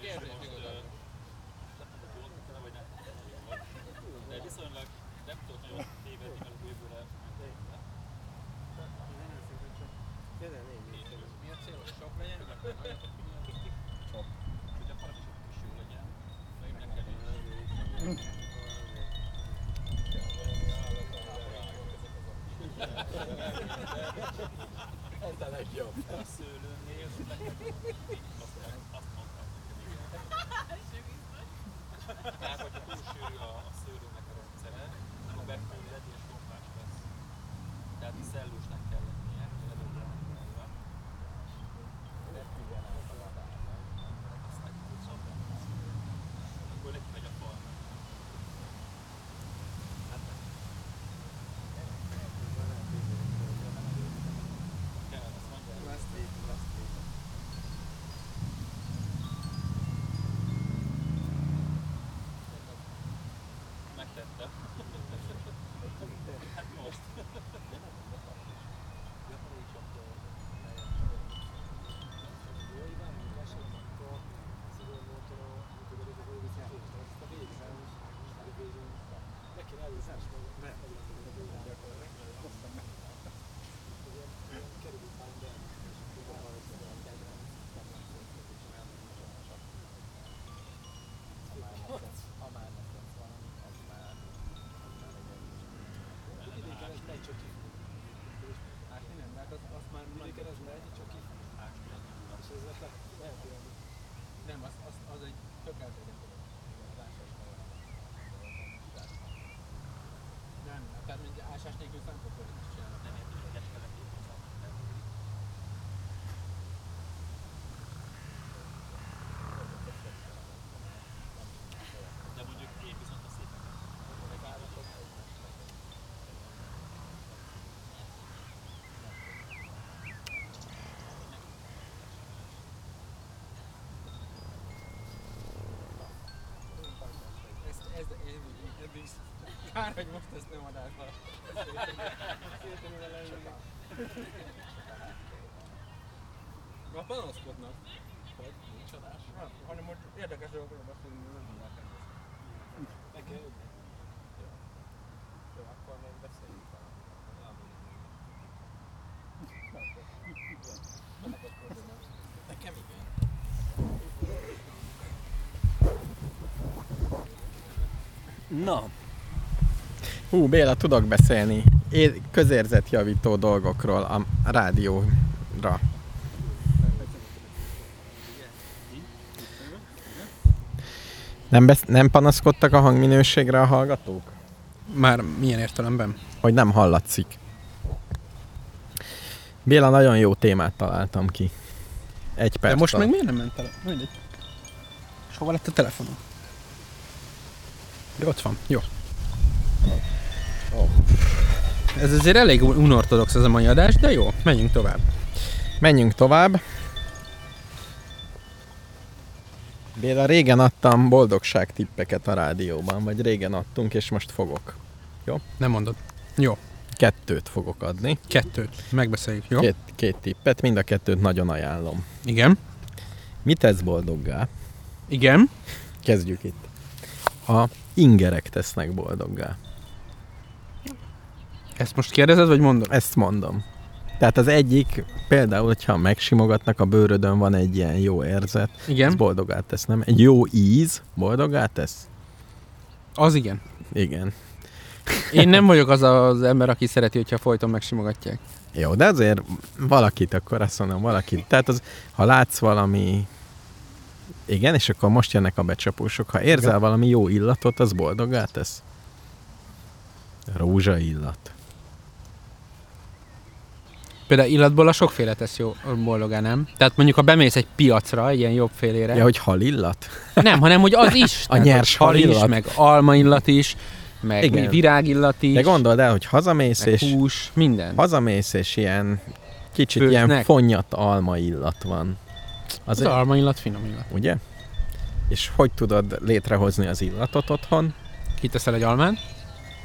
[SPEAKER 5] még csak nem is. Tedd föl. Mi a cél, hogy sok legyen?
[SPEAKER 3] Tehát, hogyha túl sűrű a, a szőlőnek a rendszere, akkor befőled és gombás lesz. Tehát szellősnek kell lennie, hogy előre elve. Aztán tudsz abban. Akkor neki megy a fal. Kell, azt mondja. Megtette. Hát most.
[SPEAKER 5] Nem, az, egy tök elterjedt Nem, tehát mint ásás nélkül fent tudod is csinálni.
[SPEAKER 3] Nem értem, hogy egy fele két De mondjuk én viszont a szépen.
[SPEAKER 5] Ez, ez, eddig, kár, hogy most ezt nem adásban. Ma panaszkodnak. Hogy? Nincs adás? Nem, hanem most érdekes dolgokról beszélünk, de nem tudják ezt.
[SPEAKER 3] Meg kell jönni. Jó. Jó, akkor még beszéljünk a Nekem igen.
[SPEAKER 1] Na. Hú, Béla, tudok beszélni é- közérzetjavító dolgokról a rádióra. Nem, besz- nem panaszkodtak a hangminőségre a hallgatók?
[SPEAKER 5] Már milyen értelemben?
[SPEAKER 1] Hogy nem hallatszik. Béla, nagyon jó témát találtam ki. Egy perc
[SPEAKER 5] De most meg miért nem ment el? Mindegy. És hova lett a telefonom? De ott van. Jó. Ez azért elég unortodox ez a mai adás, de jó, menjünk tovább.
[SPEAKER 1] Menjünk tovább. Béla, régen adtam boldogság tippeket a rádióban, vagy régen adtunk, és most fogok.
[SPEAKER 5] Nem mondod. Jó,
[SPEAKER 1] Kettőt fogok adni.
[SPEAKER 5] kettőt. Megbeszéljük, jó?
[SPEAKER 1] Két, két tippet, mind a kettőt nagyon ajánlom.
[SPEAKER 5] Igen.
[SPEAKER 1] Mi tesz boldoggá?
[SPEAKER 5] Igen.
[SPEAKER 1] Kezdjük itt. A ingerek tesznek boldoggá.
[SPEAKER 5] Ezt most kérdezed, vagy mondod?
[SPEAKER 1] Ezt mondom. Tehát az egyik, például, hogyha megsimogatnak a bőrödön, van egy ilyen jó érzet, ez
[SPEAKER 5] Igen.
[SPEAKER 1] boldogá tesz, nem? Egy jó íz boldogá tesz?
[SPEAKER 5] Az igen.
[SPEAKER 1] Igen.
[SPEAKER 2] Én nem <laughs> vagyok az az ember, aki szereti, hogyha folyton megsimogatják.
[SPEAKER 1] Jó, de azért valakit, akkor azt mondom, valakit. Tehát az, ha látsz valami igen, és akkor most jönnek a becsapósok. Ha érzel
[SPEAKER 2] Igen.
[SPEAKER 1] valami jó illatot, az boldoggá tesz. Rózsa illat.
[SPEAKER 2] Például illatból a sokféle tesz jó boldogá, nem? Tehát mondjuk, ha bemész egy piacra, egy ilyen jobb félére,
[SPEAKER 1] Ja, hogy hal illat?
[SPEAKER 2] nem, hanem hogy az is. <laughs>
[SPEAKER 1] A nyers
[SPEAKER 2] hogy hal is,
[SPEAKER 1] halillat.
[SPEAKER 2] meg almaillat is, meg
[SPEAKER 1] Igen.
[SPEAKER 2] virágillat is,
[SPEAKER 1] De gondold el, hogy hazamész, és
[SPEAKER 2] hús, minden.
[SPEAKER 1] hazamész, és ilyen kicsit
[SPEAKER 2] Főznek.
[SPEAKER 1] ilyen fonnyat alma illat van. Az,
[SPEAKER 2] Az almaillat, finom illat.
[SPEAKER 1] ugye? És hogy tudod létrehozni az illatot otthon?
[SPEAKER 2] Kiteszel egy almát,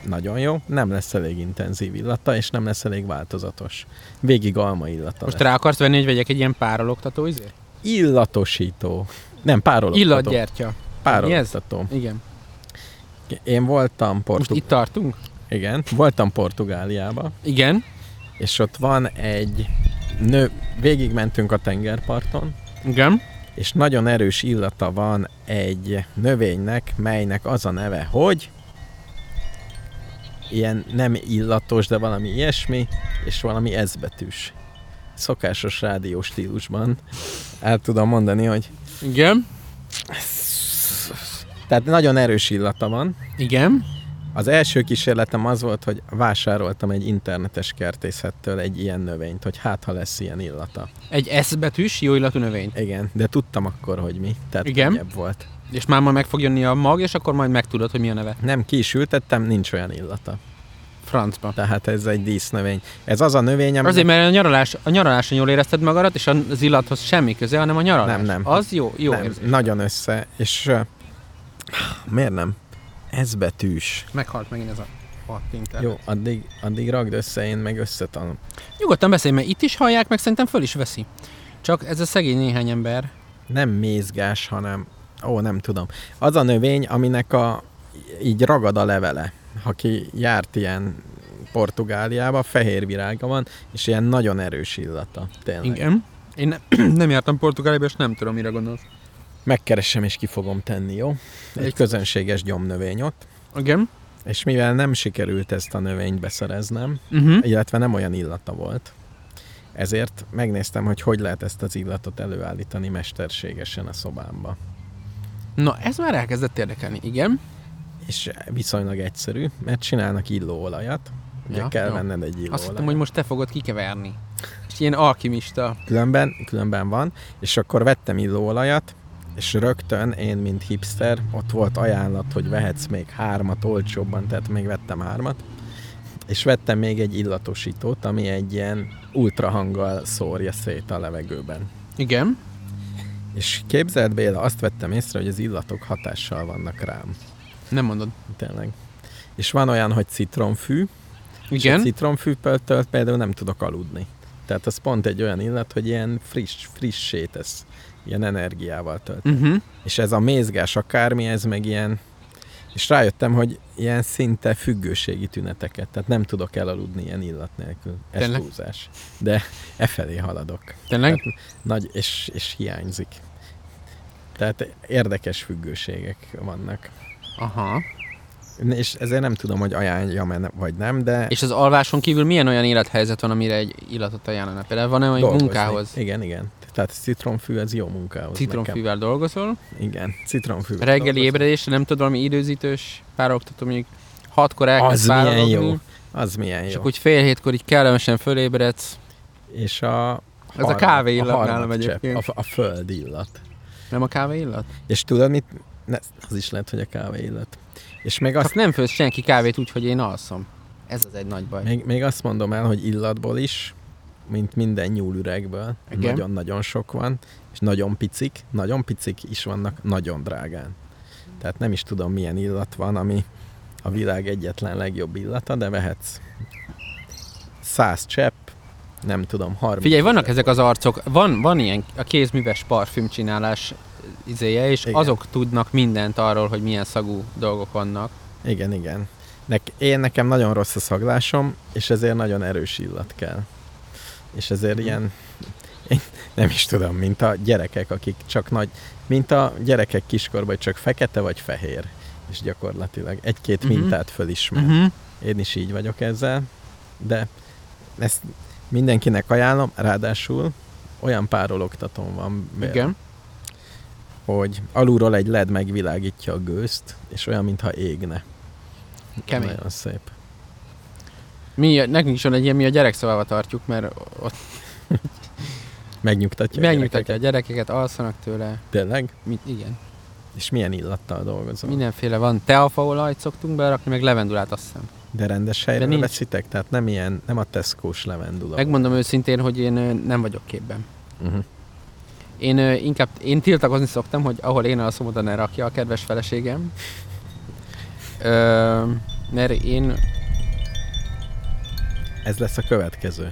[SPEAKER 1] Nagyon jó, nem lesz elég intenzív illata, és nem lesz elég változatos. Végig alma illata
[SPEAKER 2] most
[SPEAKER 1] lesz.
[SPEAKER 2] rá akarsz venni, hogy vegyek egy ilyen párologtató izé?
[SPEAKER 1] Illatosító. Nem, párologtató.
[SPEAKER 2] Illatgyertya.
[SPEAKER 1] Párologtató.
[SPEAKER 2] Igen.
[SPEAKER 1] Én voltam
[SPEAKER 2] Most
[SPEAKER 1] Portug...
[SPEAKER 2] itt tartunk?
[SPEAKER 1] Igen, voltam Portugáliába,
[SPEAKER 2] Igen.
[SPEAKER 1] és ott van egy nő, végigmentünk a tengerparton,
[SPEAKER 2] Igen.
[SPEAKER 1] és nagyon erős illata van egy növénynek, melynek az a neve, hogy ilyen nem illatos, de valami ilyesmi, és valami ezbetűs. Szokásos rádió stílusban. El tudom mondani, hogy
[SPEAKER 2] Igen.
[SPEAKER 1] tehát nagyon erős illata van.
[SPEAKER 2] Igen.
[SPEAKER 1] Az első kísérletem az volt, hogy vásároltam egy internetes kertészettől egy ilyen növényt, hogy hát ha lesz ilyen illata.
[SPEAKER 2] Egy S betűs, jó illatú növény.
[SPEAKER 1] Igen, de tudtam akkor, hogy mi. Tehát
[SPEAKER 2] Igen.
[SPEAKER 1] volt.
[SPEAKER 2] És már majd meg fog jönni a mag, és akkor majd megtudod, hogy mi a neve.
[SPEAKER 1] Nem ki is ültettem, nincs olyan illata.
[SPEAKER 2] Francba.
[SPEAKER 1] Tehát ez egy dísznövény. Ez az a növény, ami...
[SPEAKER 2] Azért, mert a nyaralás, a nyaraláson jól érezted magadat, és az illathoz semmi köze, hanem a nyaralás.
[SPEAKER 1] Nem, nem.
[SPEAKER 2] Az jó, jó
[SPEAKER 1] nem,
[SPEAKER 2] érzés.
[SPEAKER 1] nagyon össze, és uh, miért nem? Ez betűs.
[SPEAKER 2] Meghalt megint ez a hat internet.
[SPEAKER 1] Jó, addig, addig ragd össze, én meg összetanulom.
[SPEAKER 2] Nyugodtan beszélj, mert itt is hallják, meg szerintem föl is veszi. Csak ez a szegény néhány ember.
[SPEAKER 1] Nem mézgás, hanem... Ó, nem tudom. Az a növény, aminek a így ragad a levele. Ha ki járt ilyen Portugáliába, fehér virága van, és ilyen nagyon erős illata. Tényleg.
[SPEAKER 2] Igen. Én ne, <clears throat> nem jártam Portugáliába, és nem tudom, mire gondolsz.
[SPEAKER 1] Megkeresem és ki fogom tenni, jó? Egy közönséges gyomnövény ott.
[SPEAKER 2] Igen.
[SPEAKER 1] És mivel nem sikerült ezt a növényt beszereznem,
[SPEAKER 2] Uh-huh.
[SPEAKER 1] illetve nem olyan illata volt, ezért megnéztem, hogy hogy lehet ezt az illatot előállítani mesterségesen a szobámba.
[SPEAKER 2] Na, ez már elkezdett érdekelni. Igen.
[SPEAKER 1] És viszonylag egyszerű, mert csinálnak illóolajat, ugye
[SPEAKER 2] Ja,
[SPEAKER 1] kell
[SPEAKER 2] jó.
[SPEAKER 1] venned egy
[SPEAKER 2] Azt hittem,
[SPEAKER 1] illóolajat.
[SPEAKER 2] hogy most te fogod kikeverni. És ilyen alkimista.
[SPEAKER 1] Különben, különben van, és akkor vettem illóolajat, és rögtön én, mint hipster, ott volt ajánlat, hogy vehetsz még hármat olcsóbban, tehát még vettem hármat, és vettem még egy illatosítót, ami egy ilyen ultrahanggal szórja szét a levegőben.
[SPEAKER 2] Igen.
[SPEAKER 1] És képzeld Béla, azt vettem észre, hogy az illatok hatással vannak rám.
[SPEAKER 2] Nem mondod.
[SPEAKER 1] Tényleg. És van olyan, hogy citromfű, és a
[SPEAKER 2] Igen.
[SPEAKER 1] citromfűtől például nem tudok aludni. Tehát az pont egy olyan illat, hogy ilyen friss, frissé tesz, ilyen energiával tölt.
[SPEAKER 2] Uh-huh.
[SPEAKER 1] És ez a mézgás akármi, ez meg ilyen, és rájöttem, hogy ilyen szinte függőségi tüneteket, tehát nem tudok elaludni ilyen illat nélkül. Ez
[SPEAKER 2] Tényleg?
[SPEAKER 1] túlzás. De e felé haladok.
[SPEAKER 2] Tényleg?
[SPEAKER 1] Nagy, és, és hiányzik. Tehát érdekes függőségek vannak.
[SPEAKER 2] Aha.
[SPEAKER 1] És ezért nem tudom, hogy ajánljam-e vagy nem, de
[SPEAKER 2] És az alváson kívül milyen olyan élethelyzet van, amire egy illatot ajánlana? Például van-e olyan
[SPEAKER 1] dolgozni.
[SPEAKER 2] munkához?
[SPEAKER 1] Igen, igen. Tehát citromfű, ez jó munkához. nekem.
[SPEAKER 2] Citromfűvel dolgozol,
[SPEAKER 1] Igen, citromfű.
[SPEAKER 2] reggeli ébredésre nem tudod valami időzítős párologtató, mondjuk hatkor elkezd
[SPEAKER 1] Az milyen jó. Az milyen
[SPEAKER 2] és
[SPEAKER 1] jó.
[SPEAKER 2] akkor úgy fél hétkor így kellemesen fölébredsz.
[SPEAKER 1] És a
[SPEAKER 2] Ez a kávé illat nálam
[SPEAKER 1] harmad csepp,
[SPEAKER 2] egyébként.
[SPEAKER 1] A, a föld illat.
[SPEAKER 2] Nem a kávé illat?
[SPEAKER 1] És tudod mit? Ne, az is lehet, hogy a kávé illat. És még
[SPEAKER 2] Azt
[SPEAKER 1] azt,
[SPEAKER 2] nem főz senki kávét úgy, hogy én alszom. Ez az egy nagy baj.
[SPEAKER 1] még, még azt mondom el, hogy illatból is, mint minden nyúlüregből, nagyon-nagyon sok van, és nagyon picik, nagyon picik is vannak, nagyon drágán. Tehát nem is tudom, milyen illat van, ami a világ egyetlen legjobb illata, de vehetsz 100 csepp, nem tudom, 30
[SPEAKER 2] Figyelj, vannak
[SPEAKER 1] ezer
[SPEAKER 2] ezek az arcok, van, van ilyen a kézműves parfümcsinálás izéje, és.
[SPEAKER 1] Igen.
[SPEAKER 2] azok tudnak mindent arról, hogy milyen szagú dolgok vannak.
[SPEAKER 1] Igen, igen. Nek, én nekem nagyon rossz a szaglásom, és ezért nagyon erős illat kell. És ezért ilyen, én nem is tudom, mint a gyerekek, akik csak nagy, mint a gyerekek kiskorban, csak fekete vagy fehér. És gyakorlatilag egy-két
[SPEAKER 2] Mhm.
[SPEAKER 1] mintát fölismer.
[SPEAKER 2] Uh-huh.
[SPEAKER 1] Én is így vagyok ezzel, de ezt mindenkinek ajánlom, ráadásul olyan párologtatón van, be,
[SPEAKER 2] Igen.
[SPEAKER 1] hogy alulról egy LED megvilágítja a gőzt, és olyan, mintha égne.
[SPEAKER 2] Kemény.
[SPEAKER 1] Nagyon szép.
[SPEAKER 2] Mi, nekünk is van egy ilyen, mi a gyerekszobába tartjuk, mert ott <laughs>
[SPEAKER 1] Megnyugtatja. a
[SPEAKER 2] megnyugtatja a
[SPEAKER 1] gyerekeket.
[SPEAKER 2] gyerekeket, alszanak tőle.
[SPEAKER 1] Tényleg?
[SPEAKER 2] Mit, igen.
[SPEAKER 1] És milyen illattal dolgozol?
[SPEAKER 2] Mindenféle van. Teafaolajt szoktunk berakni, meg levendulát azt hiszem.
[SPEAKER 1] De rendes
[SPEAKER 2] De
[SPEAKER 1] helyről
[SPEAKER 2] nincs.
[SPEAKER 1] veszitek? Tehát nem ilyen, nem a Tesco-s levendula.
[SPEAKER 2] Megmondom őszintén, hogy én nem vagyok képben.
[SPEAKER 1] Uh-huh.
[SPEAKER 2] Én inkább, én tiltakozni szoktam, hogy ahol én alszom, oda ne rakja a kedves feleségem. Ö, mert én,
[SPEAKER 1] Ez lesz a következő.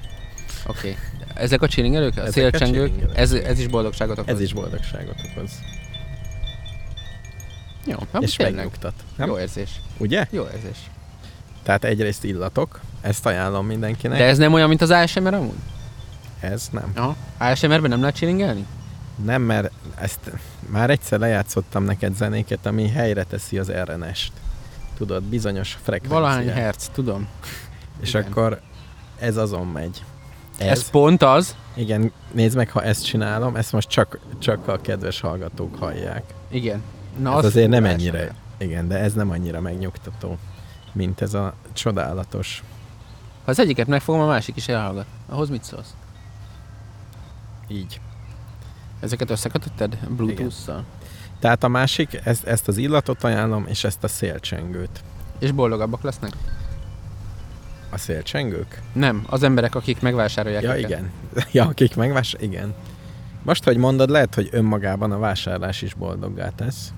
[SPEAKER 2] oké. Okay. Ezek a csilingelők, a
[SPEAKER 1] Ezek
[SPEAKER 2] szélcsengők, ez, ez is boldogságot okoz.
[SPEAKER 1] Ez is boldogságot okoz.
[SPEAKER 2] Jó, hát
[SPEAKER 1] és
[SPEAKER 2] tényleg.
[SPEAKER 1] megnyugtat. Nem?
[SPEAKER 2] Jó érzés.
[SPEAKER 1] Ugye?
[SPEAKER 2] Jó érzés.
[SPEAKER 1] Tehát egyrészt illatok, ezt ajánlom mindenkinek.
[SPEAKER 2] De ez nem olyan, mint az ASMR amúgy?
[SPEAKER 1] Ez nem.
[SPEAKER 2] Aha. ASMR-ben nem lehet csilingelni?
[SPEAKER 1] Nem, mert ezt már egyszer lejátszottam neked zenéket, ami helyre teszi az RNS-t. Tudod, bizonyos frekvenciát.
[SPEAKER 2] Valahány herc, tudom.
[SPEAKER 1] És
[SPEAKER 2] igen.
[SPEAKER 1] akkor ez azon megy.
[SPEAKER 2] Ez, ez pont az.
[SPEAKER 1] Igen, nézd meg, ha ezt csinálom, ezt most csak, csak a kedves hallgatók hallják.
[SPEAKER 2] Igen. Na,
[SPEAKER 1] ez
[SPEAKER 2] az
[SPEAKER 1] azért nem ennyire,
[SPEAKER 2] lenne.
[SPEAKER 1] igen, de ez nem annyira megnyugtató, mint ez a csodálatos.
[SPEAKER 2] Ha az egyiket megfogom, a másik is elhallgat. Ahhoz mit szólsz?
[SPEAKER 1] Így.
[SPEAKER 2] Ezeket összekötötted Bluetooth-szal?
[SPEAKER 1] Tehát a másik, ezt, ezt az illatot ajánlom, és ezt a szélcsengőt.
[SPEAKER 2] És boldogabbak lesznek?
[SPEAKER 1] A szélcsengők?
[SPEAKER 2] Nem, az emberek, akik megvásárolják
[SPEAKER 1] Ja,
[SPEAKER 2] őket.
[SPEAKER 1] igen. <laughs> Ja, akik megvás... Igen. Most, hogy mondod, lehet, hogy önmagában a vásárlás is boldoggá tesz.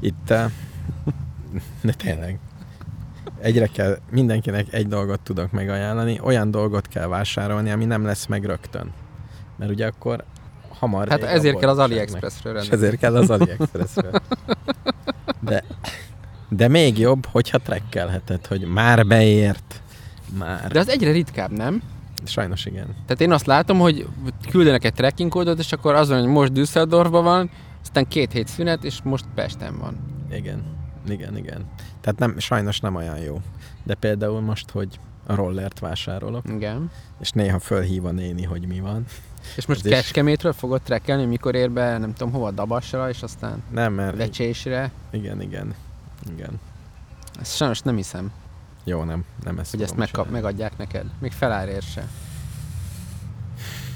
[SPEAKER 1] Itt... eh, <laughs> De tényleg. Egyre kell, mindenkinek egy dolgot tudok megajánlani, olyan dolgot kell vásárolni, ami nem lesz meg rögtön. Mert ugye akkor hamar
[SPEAKER 2] Hát ezért kell az. AliExpressről rendelni.
[SPEAKER 1] ezért kell az AliExpressről. De, de még jobb, hogyha trekkelheted, hogy már beért. Már.
[SPEAKER 2] De az egyre ritkább, nem?
[SPEAKER 1] Sajnos igen.
[SPEAKER 2] Tehát én azt látom, hogy küldenek egy tracking kódot, és akkor az van, hogy most Düsseldorfban van, aztán két hét szünet, és most Pesten van.
[SPEAKER 1] Igen, igen, igen. Tehát nem, sajnos nem olyan jó. De például most, hogy a rollert vásárolok,
[SPEAKER 2] Igen.
[SPEAKER 1] és néha fölhív a néni, hogy mi van.
[SPEAKER 2] És most
[SPEAKER 1] Ez is-
[SPEAKER 2] Kecskemétről fogod trekkelni, mikor ér be, nem tudom hova, Dabasra, és aztán
[SPEAKER 1] Nem, mert...
[SPEAKER 2] Lecsésre.
[SPEAKER 1] Igen, igen. Igen.
[SPEAKER 2] Ezt sajnos nem hiszem,
[SPEAKER 1] Jó, nem, nem ezt
[SPEAKER 2] hogy ezt megkap,
[SPEAKER 1] csinálni.
[SPEAKER 2] megadják neked. Még felárért se.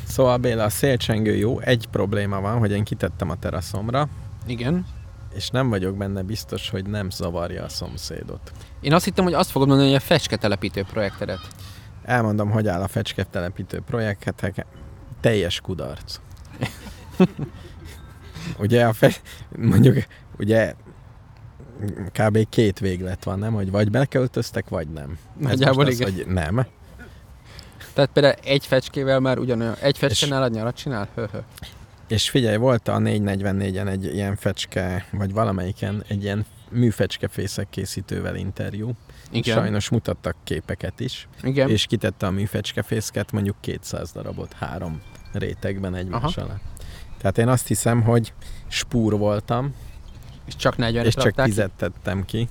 [SPEAKER 1] Szóval Béla, a szélcsengő jó. Egy probléma van, hogy én kitettem a teraszomra,
[SPEAKER 2] Igen.
[SPEAKER 1] és nem vagyok benne biztos, hogy nem zavarja a szomszédot.
[SPEAKER 2] Én azt hittem, hogy azt fogod mondani, hogy a fecske telepítő projektedet.
[SPEAKER 1] Elmondom, hogy áll a fecske telepítő projekt, hát teljes kudarc. <laughs> ugye a fe... mondjuk, ugye kb. két véglet van, nem? Hogy vagy beköltöztek, vagy nem.
[SPEAKER 2] Nagyjából
[SPEAKER 1] most az,
[SPEAKER 2] igen.
[SPEAKER 1] hogy nem.
[SPEAKER 2] Tehát például egy fecskével már ugyanolyan, egy fecskénál a nyarat csinál? Hö-hö.
[SPEAKER 1] És figyelj, volt a 444-en egy ilyen fecske, vagy valamelyiken egy ilyen műfecskefészek készítővel interjú.
[SPEAKER 2] Igen.
[SPEAKER 1] Sajnos mutattak képeket is.
[SPEAKER 2] Igen.
[SPEAKER 1] És kitette a műfecskefészket mondjuk 200 darabot három rétegben egymás
[SPEAKER 2] Aha.
[SPEAKER 1] alá. Tehát én azt hiszem, hogy spúr voltam,
[SPEAKER 2] és csak 40
[SPEAKER 1] és csak tizet tettem ki,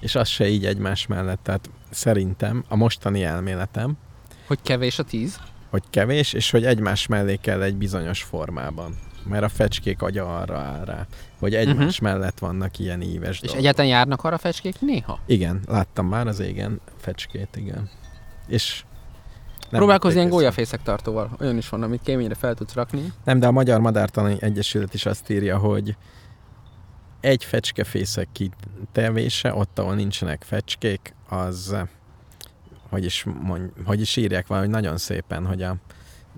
[SPEAKER 1] és az se így egymás mellett. Tehát szerintem a mostani elméletem,
[SPEAKER 2] Hogy kevés a tíz?
[SPEAKER 1] hogy kevés, és hogy egymás mellé kell egy bizonyos formában. Mert a fecskék agya arra áll rá, hogy egymás uh-huh. mellett vannak ilyen íves
[SPEAKER 2] És
[SPEAKER 1] dolgok.
[SPEAKER 2] egyáltalán járnak arra a fecskék? Néha.
[SPEAKER 1] Igen, láttam már az égen fecskét, igen. És nem
[SPEAKER 2] Próbálkozni ilyen gólyafészek tartóval. Olyan is van, amit kéményre fel tudsz rakni.
[SPEAKER 1] Nem, de a Magyar Madártani Egyesület is azt írja, hogy egy fecskefészek kitevése, ott, ahol nincsenek fecskék, az, hogy is, mond, hogy is írják valahogy nagyon szépen, hogy a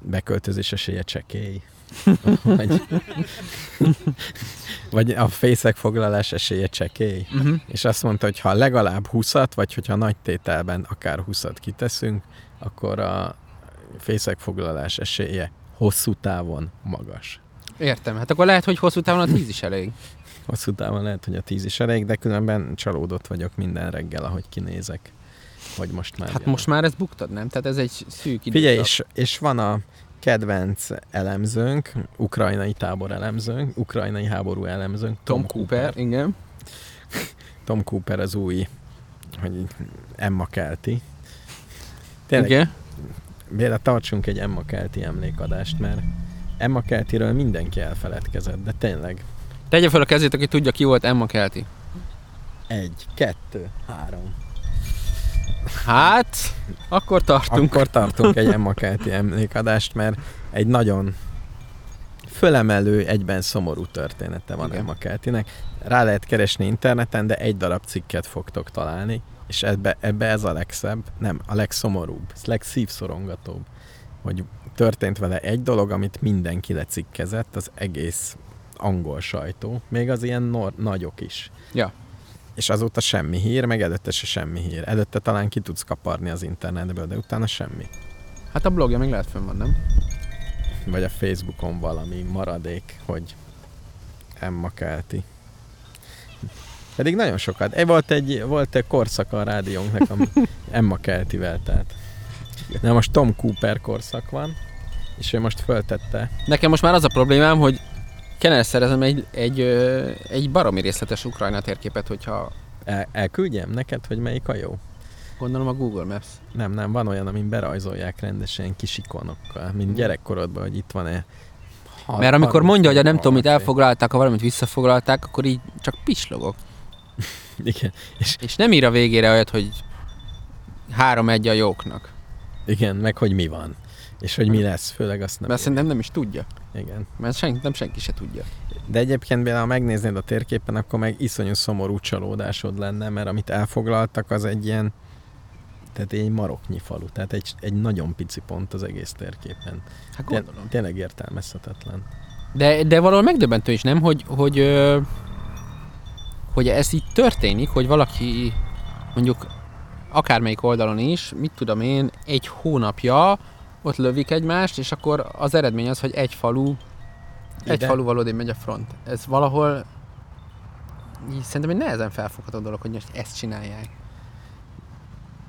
[SPEAKER 1] beköltözés esélye csekély. <laughs> vagy, vagy a fészek foglalás esélye csekély.
[SPEAKER 2] Uh-huh.
[SPEAKER 1] És azt mondta, hogy ha legalább 20 vagy hogyha nagy tételben akár 20 kiteszünk, akkor a fészekfoglalás esélye hosszú távon magas.
[SPEAKER 2] Értem. Hát akkor lehet, hogy hosszú távon a tíz is elég.
[SPEAKER 1] Hosszú távon lehet, hogy a 10 is elég, de különben csalódott vagyok minden reggel, ahogy kinézek, hogy most már
[SPEAKER 2] Hát
[SPEAKER 1] jön.
[SPEAKER 2] most már ezt buktad, nem? Tehát ez egy szűk idő.
[SPEAKER 1] Figyelj, és, és van a kedvenc elemzőnk, ukrajnai tábor elemzőnk, ukrajnai háború elemzőnk,
[SPEAKER 2] Tom Cooper, igen.
[SPEAKER 1] Tom Cooper az új hogy Emma Kelti. Tényleg,
[SPEAKER 2] Igen.
[SPEAKER 1] Béla, tartsunk egy Emma Kelti emlékadást, mert Emma Keltiről mindenki elfeledkezett, de tényleg.
[SPEAKER 2] Tegye fel a kezét, aki tudja, ki volt Emma Kelti.
[SPEAKER 1] Egy, kettő, három.
[SPEAKER 2] Hát, akkor tartunk.
[SPEAKER 1] Akkor tartunk egy Emma Kelti emlékadást, mert egy nagyon fölemelő, egyben szomorú története van
[SPEAKER 2] Igen.
[SPEAKER 1] Emma Keltinek. Rá lehet keresni interneten, de egy darab cikket fogtok találni, és ebbe, ebbe ez a legszebb, nem, a legszomorúbb, ez legszívszorongatóbb, hogy történt vele egy dolog, amit mindenki lecikkezett, az egész angol sajtó, még az ilyen nor- nagyok is.
[SPEAKER 2] Ja.
[SPEAKER 1] És azóta semmi hír, meg előtte se semmi hír. Előtte talán ki tudsz kaparni az internetből, de utána semmi.
[SPEAKER 2] Hát a blogja még lehet fönn van, nem?
[SPEAKER 1] Vagy a Facebookon valami maradék, hogy Emma Kelti. Pedig nagyon sokat. E, volt egy, volt egy korszaka a rádiónknak, ami <laughs> Emma Keltivel, tehát. Na most Tom Cooper korszak van, és ő most föltette.
[SPEAKER 2] Nekem most már az a problémám, hogy kellene szerezem egy, egy, egy baromi részletes Ukrajna térképet, hogyha
[SPEAKER 1] El, elküldjem neked, hogy melyik a jó?
[SPEAKER 2] gondolom a Google Maps.
[SPEAKER 1] Nem, nem, van olyan, amin berajzolják rendesen kis ikonokkal, mint gyerekkorodban, hogy itt van-e ha-
[SPEAKER 2] Mert amikor mondja, hogy a nem tudom, mit elfoglalták, ha valamit visszafoglalták, akkor így csak pislogok. <laughs>
[SPEAKER 1] Igen, és
[SPEAKER 2] És nem ír a végére olyat, hogy három egy a jóknak.
[SPEAKER 1] igen, meg hogy mi van. És hogy mi lesz, főleg azt nem.
[SPEAKER 2] Mert szerintem nem is tudja.
[SPEAKER 1] Igen.
[SPEAKER 2] Mert senki, nem senki se tudja.
[SPEAKER 1] De egyébként például, ha megnéznéd a térképen, akkor meg iszonyú szomorú csalódásod lenne, mert amit elfoglaltak, az egy ilyen, tehát egy maroknyi falu, tehát egy, egy nagyon pici pont az egész térképen.
[SPEAKER 2] Hát
[SPEAKER 1] Té-
[SPEAKER 2] gondolom.
[SPEAKER 1] tényleg értelmezhetetlen.
[SPEAKER 2] De, de valahol megdöbbentő is, nem? Hogy, hogy, ö, hogy ez így történik, hogy valaki mondjuk akármelyik oldalon is, mit tudom én, egy hónapja ott lövik egymást, és akkor az eredmény az, hogy egy falu, egy
[SPEAKER 1] Ide?
[SPEAKER 2] falu valódi megy a front. Ez valahol így szerintem egy nehezen felfogható dolog, hogy most ezt csinálják.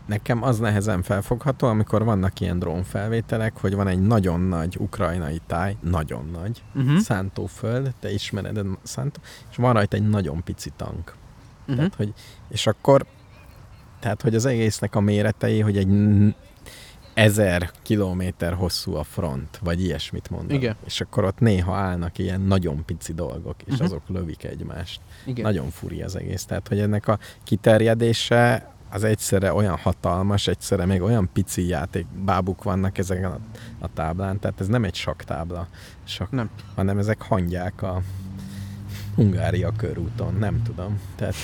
[SPEAKER 1] Nekem az nehezen felfogható, amikor vannak ilyen drónfelvételek, hogy van egy nagyon nagy ukrajnai táj, nagyon nagy,
[SPEAKER 2] Uh-huh.
[SPEAKER 1] szántóföld, te ismered a szántó, és van rajta egy nagyon pici tank.
[SPEAKER 2] Uh-huh.
[SPEAKER 1] Tehát, hogy, és akkor, tehát, hogy az egésznek a méretei, hogy egy ezer kilométer hosszú a front, vagy ilyesmit mondom.
[SPEAKER 2] Igen.
[SPEAKER 1] És akkor ott néha állnak ilyen nagyon pici dolgok, és
[SPEAKER 2] Mhm.
[SPEAKER 1] azok lövik egymást.
[SPEAKER 2] Igen.
[SPEAKER 1] Nagyon furi az egész. Tehát, hogy ennek a kiterjedése az egyszerre olyan hatalmas, egyszerre még olyan pici játékbábuk vannak ezeken a, a táblán, tehát ez nem egy saktábla, sak,
[SPEAKER 2] Nem.
[SPEAKER 1] hanem ezek hangyák a Hungária körúton, nem tudom. Tehát,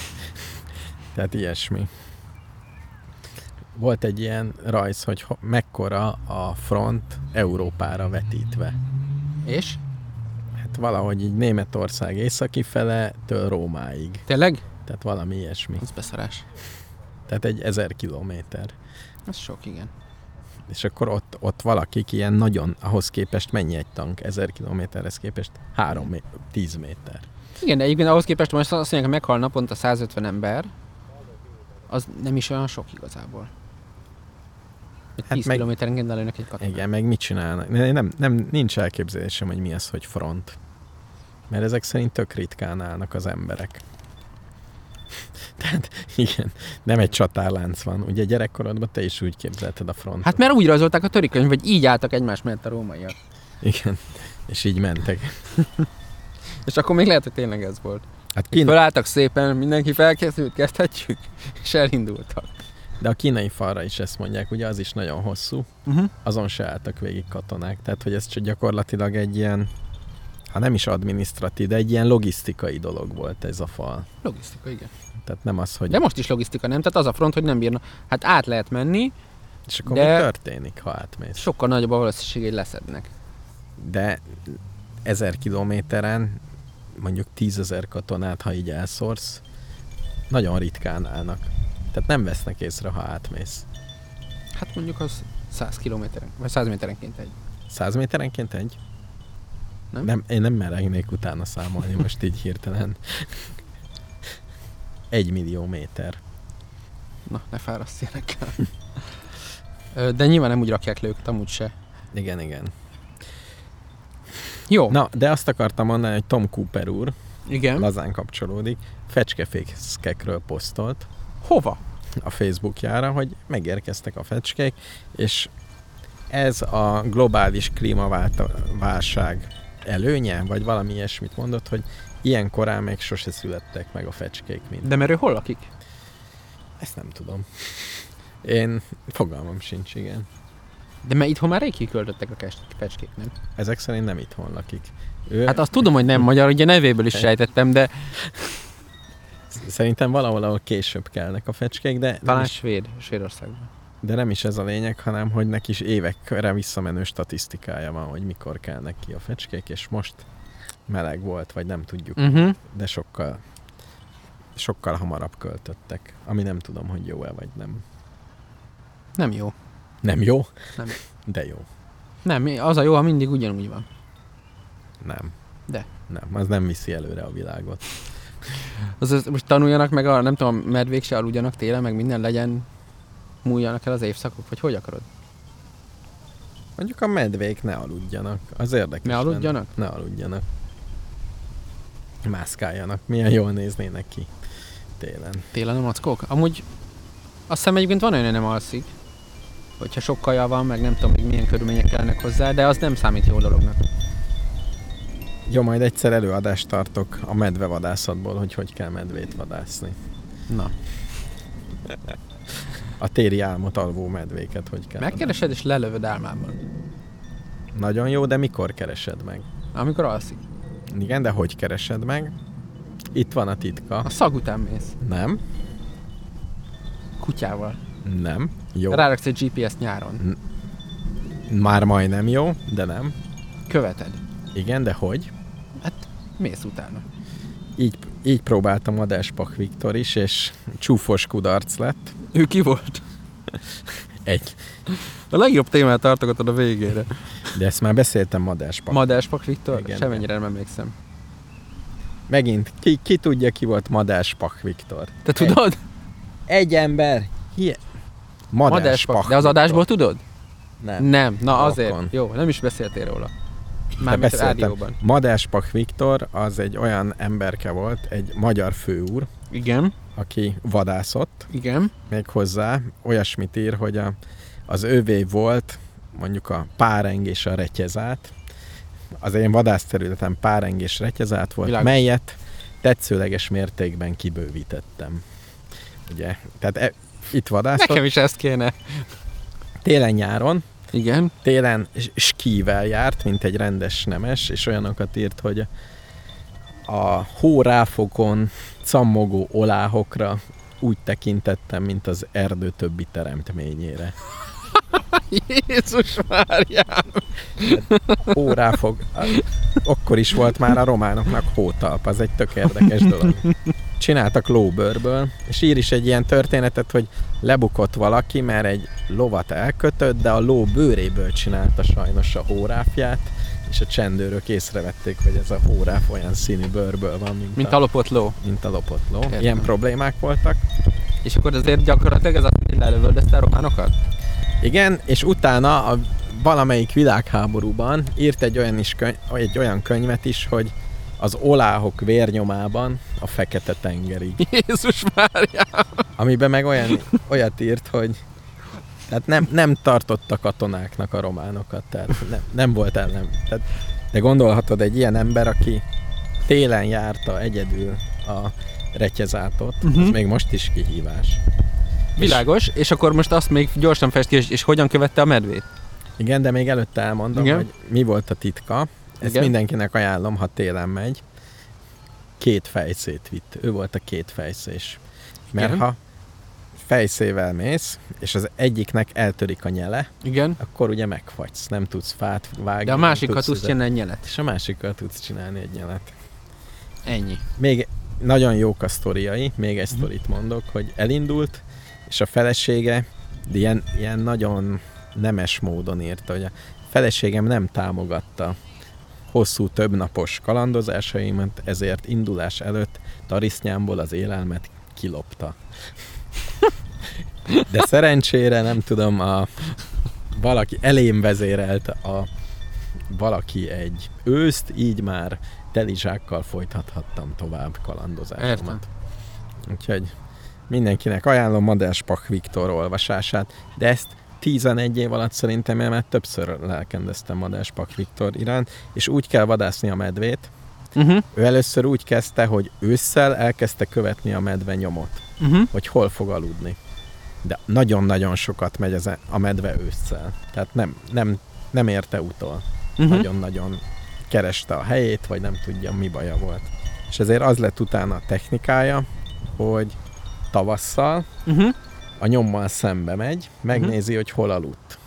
[SPEAKER 1] tehát ilyesmi. Volt egy ilyen rajz, hogy ho- mekkora a front Európára vetítve.
[SPEAKER 2] És?
[SPEAKER 1] Hát valahogy így Németország északi fele től Rómáig.
[SPEAKER 2] Tényleg?
[SPEAKER 1] Tehát valami ilyesmi.
[SPEAKER 2] Ez beszarás.
[SPEAKER 1] Tehát egy ezer kilométer.
[SPEAKER 2] Ez sok, igen.
[SPEAKER 1] És akkor ott, ott valakik ilyen nagyon, ahhoz képest mennyi egy tank? Ezer kilométerhez képest? Három, tíz méter.
[SPEAKER 2] Igen, de egyébként ahhoz képest most azt mondják, hogy meghal naponta 150 ember, az nem is olyan sok igazából. Egy
[SPEAKER 1] Hát
[SPEAKER 2] 10
[SPEAKER 1] meg-
[SPEAKER 2] kilométerenként lelőnek egy katonát.
[SPEAKER 1] Igen, meg mit csinálnak? Ne- Nem, nem, nincs elképzelésem, hogy mi az, hogy front. Mert ezek szerint tök ritkán állnak az emberek. <laughs> Tehát igen, nem egy csatárlánc van. Ugye gyerekkorodban te is úgy képzelted a frontot.
[SPEAKER 2] Hát mert úgy rajzolták a törikönyv, hogy így álltak egymás mellett a rómaiak.
[SPEAKER 1] Igen, <laughs> és így mentek. <laughs>
[SPEAKER 2] És akkor még lehet, hogy tényleg ez volt.
[SPEAKER 1] Hát.
[SPEAKER 2] Kína, Fölálltak szépen, mindenki felkészült, kezdhetjük, és elindultak.
[SPEAKER 1] De a kínai falra is ezt mondják, ugye az is nagyon hosszú.
[SPEAKER 2] Uh-huh.
[SPEAKER 1] Azon se álltak végig katonák. Tehát, hogy ez csak gyakorlatilag egy ilyen, ha nem is adminisztratív, de egy ilyen logisztikai dolog volt ez a fal.
[SPEAKER 2] Logisztika, igen.
[SPEAKER 1] Tehát nem az, hogy...
[SPEAKER 2] De most is logisztika, nem? Tehát az a front, hogy nem bírna. Hát át lehet menni,
[SPEAKER 1] És akkor
[SPEAKER 2] de-
[SPEAKER 1] mi történik, ha átmész?
[SPEAKER 2] sokkal nagyobb a valószínűség, hogy leszednek.
[SPEAKER 1] de ezer kilométeren mondjuk tízezer katonát, ha így elszórsz, nagyon ritkán állnak. Tehát nem vesznek észre, ha átmész.
[SPEAKER 2] Hát mondjuk az 100 kilométeren, vagy 100 méterenként egy.
[SPEAKER 1] Száz méterenként egy?
[SPEAKER 2] Nem?
[SPEAKER 1] nem én nem merengnék utána számolni most így hirtelen. Egy millió méter.
[SPEAKER 2] Na, ne fáraszt ilyenekkel. De nyilván nem úgy rakják le őket, amúgy se.
[SPEAKER 1] Igen, igen.
[SPEAKER 2] Jó,
[SPEAKER 1] Na, de azt akartam mondani, hogy Tom Cooper úr,
[SPEAKER 2] igen.
[SPEAKER 1] lazán kapcsolódik, fecskefészkekről posztolt,
[SPEAKER 2] Hova?
[SPEAKER 1] A Facebookjára, hogy megérkeztek a fecskék, és ez a globális klímaválság előnye, vagy valami ilyesmit mondott, hogy ilyen korán még sose születtek meg a fecskék, mint.
[SPEAKER 2] De mert ő hol lakik?
[SPEAKER 1] Ezt nem tudom. Én fogalmam sincs, igen.
[SPEAKER 2] De mert itthon már rég kiköltöttek a fecskék, nem?
[SPEAKER 1] Ezek szerint nem itthon lakik. Ő,
[SPEAKER 2] Hát azt tudom, hogy nem magyar, ugye nevéből is sejtettem, de
[SPEAKER 1] Szerintem valahol, ahol később kelnek a fecskék, de
[SPEAKER 2] talán
[SPEAKER 1] is,
[SPEAKER 2] svéd, Svédországban.
[SPEAKER 1] de nem is ez a lényeg, hanem hogy neki is évekre visszamenő statisztikája van, hogy mikor kelnek ki a fecskék, és most meleg volt, vagy nem tudjuk,
[SPEAKER 2] Uh-huh.
[SPEAKER 1] de sokkal sokkal hamarabb költöttek, ami nem tudom, hogy jó-e vagy nem.
[SPEAKER 2] Nem jó.
[SPEAKER 1] Nem jó?
[SPEAKER 2] Nem.
[SPEAKER 1] De jó.
[SPEAKER 2] Nem, az a jó, ha mindig ugyanúgy van.
[SPEAKER 1] Nem.
[SPEAKER 2] De.
[SPEAKER 1] Nem, az nem viszi előre a világot.
[SPEAKER 2] Az, az, most tanuljanak meg a, nem tudom, medvék se aludjanak télen, meg minden legyen, múljanak el az évszakok, vagy hogy akarod?
[SPEAKER 1] Mondjuk a medvék ne aludjanak, az érdekes.
[SPEAKER 2] Ne
[SPEAKER 1] lenne.
[SPEAKER 2] aludjanak?
[SPEAKER 1] Ne aludjanak. Mászkáljanak, milyen jól néznének ki télen.
[SPEAKER 2] Télen a mackók? Amúgy azt hiszem egyébként van olyan, hogy nem alszik. Hogyha sok kaja van, meg nem tudom még milyen körülmények kellnek hozzá, de az nem számít jó dolognak.
[SPEAKER 1] Jó, majd egyszer előadást tartok a medvevadászatból, hogy hogy kell medvét vadászni.
[SPEAKER 2] Na,
[SPEAKER 1] A téri álmot alvó medvéket hogy kell
[SPEAKER 2] megkeresed és lelövöd álmában.
[SPEAKER 1] Nagyon jó, de mikor keresed meg?
[SPEAKER 2] Amikor alszik.
[SPEAKER 1] Igen, de hogy keresed meg? Itt van a titka.
[SPEAKER 2] A szag után mész.
[SPEAKER 1] Nem,
[SPEAKER 2] Kutyával.
[SPEAKER 1] nem, jó.
[SPEAKER 2] Ráraksz egy GPS-t nyáron.
[SPEAKER 1] Már majdnem jó, de nem.
[SPEAKER 2] Követed.
[SPEAKER 1] Igen, de hogy?
[SPEAKER 2] Mész utána.
[SPEAKER 1] Így, így próbáltam Adáspach Viktor is, és csúfos kudarc lett.
[SPEAKER 2] Ő ki volt?
[SPEAKER 1] Egy.
[SPEAKER 2] A legjobb témát tartogatod a végére.
[SPEAKER 1] De ezt már beszéltem Adáspach.
[SPEAKER 2] Madáspak Viktor?
[SPEAKER 1] Igen,
[SPEAKER 2] Semennyire nem emlékszem.
[SPEAKER 1] Megint, ki, ki tudja, ki volt Madáspach Viktor?
[SPEAKER 2] Te tudod?
[SPEAKER 1] Egy ember. Hie...
[SPEAKER 2] Madáspak.
[SPEAKER 1] Madáspach
[SPEAKER 2] De az
[SPEAKER 1] Viktor.
[SPEAKER 2] adásból tudod?
[SPEAKER 1] Nem.
[SPEAKER 2] Nem. Na azért.
[SPEAKER 1] Rokon.
[SPEAKER 2] Jó, nem is beszéltél róla. Mármint rádióban.
[SPEAKER 1] Madáspach Viktor az egy olyan emberke volt, egy magyar főúr,
[SPEAKER 2] Igen,
[SPEAKER 1] aki vadászott,
[SPEAKER 2] igen.
[SPEAKER 1] még hozzá olyasmit ír, hogy a, az övé volt mondjuk a páreng és a retyezát, az én vadászterületen páreng és retyezát volt,
[SPEAKER 2] Világos.
[SPEAKER 1] melyet tetszőleges mértékben kibővítettem. Ugye, tehát e, itt vadászott,
[SPEAKER 2] Nekem is ezt kéne.
[SPEAKER 1] télen-nyáron,
[SPEAKER 2] Igen.
[SPEAKER 1] télen skível járt, mint egy rendes nemes, és olyanokat írt, hogy a hóráfokon cammogó oláhokra úgy tekintettem, mint az erdő többi teremtményére.
[SPEAKER 2] Jézus Máriám.
[SPEAKER 1] Hóráfok, akkor is volt már a románoknak hótalp, az egy tök érdekes dolog. Csináltak lóbőrből, és ír is egy ilyen történetet, hogy lebukott valaki, mert egy lovat elkötött, de a ló bőréből csinálta sajnos a hóráfját, és a csendőrök észrevették, hogy ez a hóráf olyan színű bőrből van, mint,
[SPEAKER 2] Mint
[SPEAKER 1] a,
[SPEAKER 2] a lopott ló.
[SPEAKER 1] mint a lopott ló.
[SPEAKER 2] Értem.
[SPEAKER 1] Ilyen problémák voltak.
[SPEAKER 2] És akkor azért gyakorlatilag ez hogy lelövöldözte a románokat?
[SPEAKER 1] Igen, és utána a valamelyik világháborúban írt egy olyan, is könyv, egy olyan könyvet is, hogy az oláhok vérnyomában a fekete tengerig.
[SPEAKER 2] Jézus Máriám.
[SPEAKER 1] Amiben meg olyan, olyat írt, hogy tehát nem, nem tartotta katonáknak a románokat, tehát nem, nem volt ellen. Tehát, de gondolhatod egy ilyen ember, aki télen járta egyedül a retyezátot, uh-huh. az
[SPEAKER 2] Mhm.
[SPEAKER 1] még most is kihívás.
[SPEAKER 2] Világos, és akkor most azt még gyorsan fest ki, és, és hogyan követte a medvét?
[SPEAKER 1] Igen, de még előtte elmondom.
[SPEAKER 2] Igen.
[SPEAKER 1] hogy mi volt a titka. Ezt
[SPEAKER 2] Igen.
[SPEAKER 1] Mindenkinek ajánlom, ha télen megy. Két fejszét vitt. Ő volt a két fejszés. Mert
[SPEAKER 2] Igen.
[SPEAKER 1] ha fejszével mész, és az egyiknek eltörik a nyele,
[SPEAKER 2] Igen.
[SPEAKER 1] akkor ugye megfagysz, nem tudsz fát vágni.
[SPEAKER 2] De a másikkal tudsz csinálni egy nyelet.
[SPEAKER 1] És a másikkal tudsz csinálni egy nyelet.
[SPEAKER 2] Ennyi.
[SPEAKER 1] Még nagyon jók a sztoriai, még egy
[SPEAKER 2] Mhm.
[SPEAKER 1] sztorit mondok, hogy elindult, és a felesége ilyen, ilyen nagyon nemes módon írta, hogy a feleségem nem támogatta hosszú többnapos kalandozásaimat, ezért indulás előtt tarisznyámból az élelmet kilopta. De szerencsére nem tudom, a, valaki elém vezérelt a valaki egy őszt, így már telizsákkal folytathattam tovább kalandozásomat.
[SPEAKER 2] Értem.
[SPEAKER 1] Úgyhogy Mindenkinek ajánlom Madáspak Viktor olvasását, de ezt 11 év alatt szerintem én már többször lelkendeztem Madáspak Viktor iránt, és úgy kell vadászni a medvét.
[SPEAKER 2] Uh-huh.
[SPEAKER 1] Ő először úgy kezdte, hogy ősszel elkezdte követni a medve nyomot,
[SPEAKER 2] Uh-huh.
[SPEAKER 1] hogy hol fog aludni. De nagyon-nagyon sokat megy ez a medve ősszel. Tehát nem, nem, nem érte utol.
[SPEAKER 2] Uh-huh.
[SPEAKER 1] Nagyon-nagyon kereste a helyét, vagy nem tudja, mi baja volt. És ezért az lett utána a technikája, hogy tavasszal
[SPEAKER 2] Uh-huh.
[SPEAKER 1] A nyommal szembe megy, megnézi, hogy hol aludt.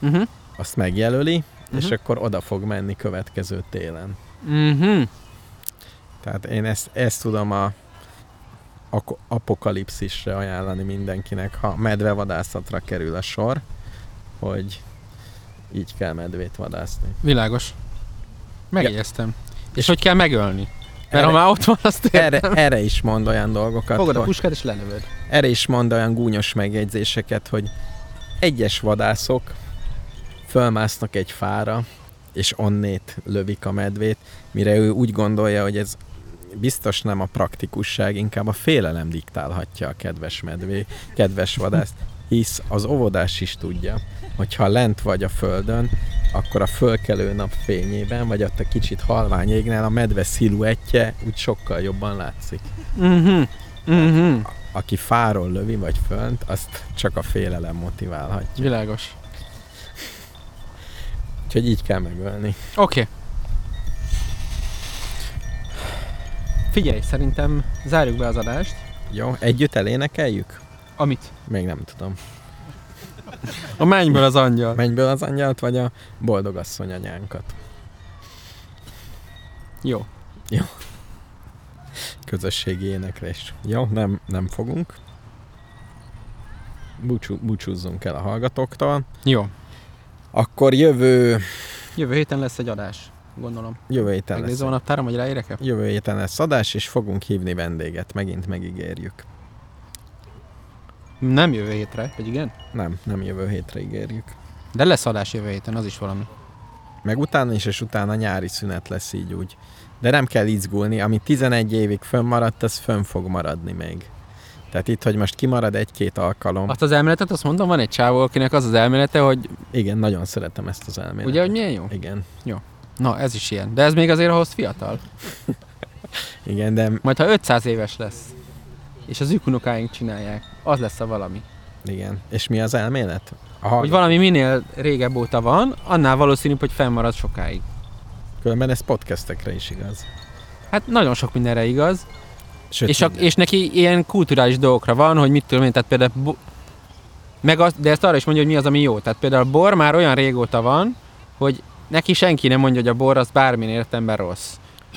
[SPEAKER 2] Uh-huh.
[SPEAKER 1] Azt megjelöli, és
[SPEAKER 2] Mhm.
[SPEAKER 1] akkor oda fog menni következő télen.
[SPEAKER 2] Uh-huh.
[SPEAKER 1] Tehát én ezt, ezt tudom a ak- apokalipszisre ajánlani mindenkinek, ha medvevadászatra kerül a sor, hogy így kell medvét vadászni.
[SPEAKER 2] Világos. Megjegyeztem. És hogy kell megölni? Mert
[SPEAKER 1] Erre-
[SPEAKER 2] ha már ott van, azt
[SPEAKER 1] Erre, erre is mond olyan dolgokat,
[SPEAKER 2] Fogod a
[SPEAKER 1] hogy,
[SPEAKER 2] puskát és lelövöd.
[SPEAKER 1] erre is mond olyan gúnyos megjegyzéseket, hogy egyes vadászok fölmásznak egy fára, és onnét lövik a medvét, mire ő úgy gondolja, hogy ez biztos nem a praktikusság, inkább a félelem diktálhatja a kedves medvé, kedves vadászt, hisz az óvodás is tudja, hogyha lent vagy a földön, akkor a fölkelő nap fényében, vagy ott a kicsit halvány égnél a medve sziluettje úgy sokkal jobban látszik.
[SPEAKER 2] Uh-huh. Uh-huh.
[SPEAKER 1] Aki fáról lövi, vagy fönt, azt csak a félelem motiválhatja.
[SPEAKER 2] Világos.
[SPEAKER 1] Úgyhogy így kell megölni.
[SPEAKER 2] Oké. Okay. Figyelj, szerintem zárjuk be az adást.
[SPEAKER 1] Jó, együtt elénekeljük?
[SPEAKER 2] Amit?
[SPEAKER 1] Még nem tudom.
[SPEAKER 2] A mennyből az angyal.
[SPEAKER 1] Mennyből az angyalt, vagy a boldogasszony anyánkat?
[SPEAKER 2] Jó.
[SPEAKER 1] Közösségi éneklés. Jó, nem, nem fogunk. Búcsú, búcsúzzunk el a hallgatóktól.
[SPEAKER 2] Jó.
[SPEAKER 1] Akkor jövő,
[SPEAKER 2] Jövő héten lesz egy adás, gondolom.
[SPEAKER 1] jövő héten lesz,
[SPEAKER 2] Megnézem a naptáram, hogy ráérek-e?
[SPEAKER 1] jövő héten lesz adás, és fogunk hívni vendéget. Megint megígérjük.
[SPEAKER 2] Nem jövő hétre, vagy igen?
[SPEAKER 1] Nem, nem jövő hétre ígérjük.
[SPEAKER 2] De lesz adás jövő héten, az is valami.
[SPEAKER 1] Meg utána is, és utána nyári szünet lesz így úgy. De nem kell izgulni, ami 11 évig fönnmaradt, az fönn fog maradni még. Tehát itt, hogy most kimarad egy-két alkalom.
[SPEAKER 2] Azt az elméletet, azt mondom, van egy csávó, akinek az az elmélete, hogy
[SPEAKER 1] Igen, nagyon szeretem ezt az elméletet.
[SPEAKER 2] ugye, hogy milyen jó?
[SPEAKER 1] Igen,
[SPEAKER 2] Na, ez is ilyen. De ez még azért ahhoz fiatal. <laughs>
[SPEAKER 1] igen, de
[SPEAKER 2] Majd ha 500 éves lesz, és az ükunokáink csinálják, az lesz a valami.
[SPEAKER 1] igen. És mi az elmélet? A
[SPEAKER 2] Hogy valami minél régebb óta van, annál valószínűbb, hogy fennmarad sokáig.
[SPEAKER 1] Különben ez podcastekre is igaz.
[SPEAKER 2] Hát nagyon sok mindenre igaz,
[SPEAKER 1] Sőt,
[SPEAKER 2] és, a, és neki ilyen kulturális dolgokra van, hogy mit tudom én, tehát például bo- meg az, de ezt arra is mondja, hogy mi az, ami jó. Tehát például a bor már olyan régóta van, hogy neki senki nem mondja, hogy a bor az bármilyen értelemben rossz.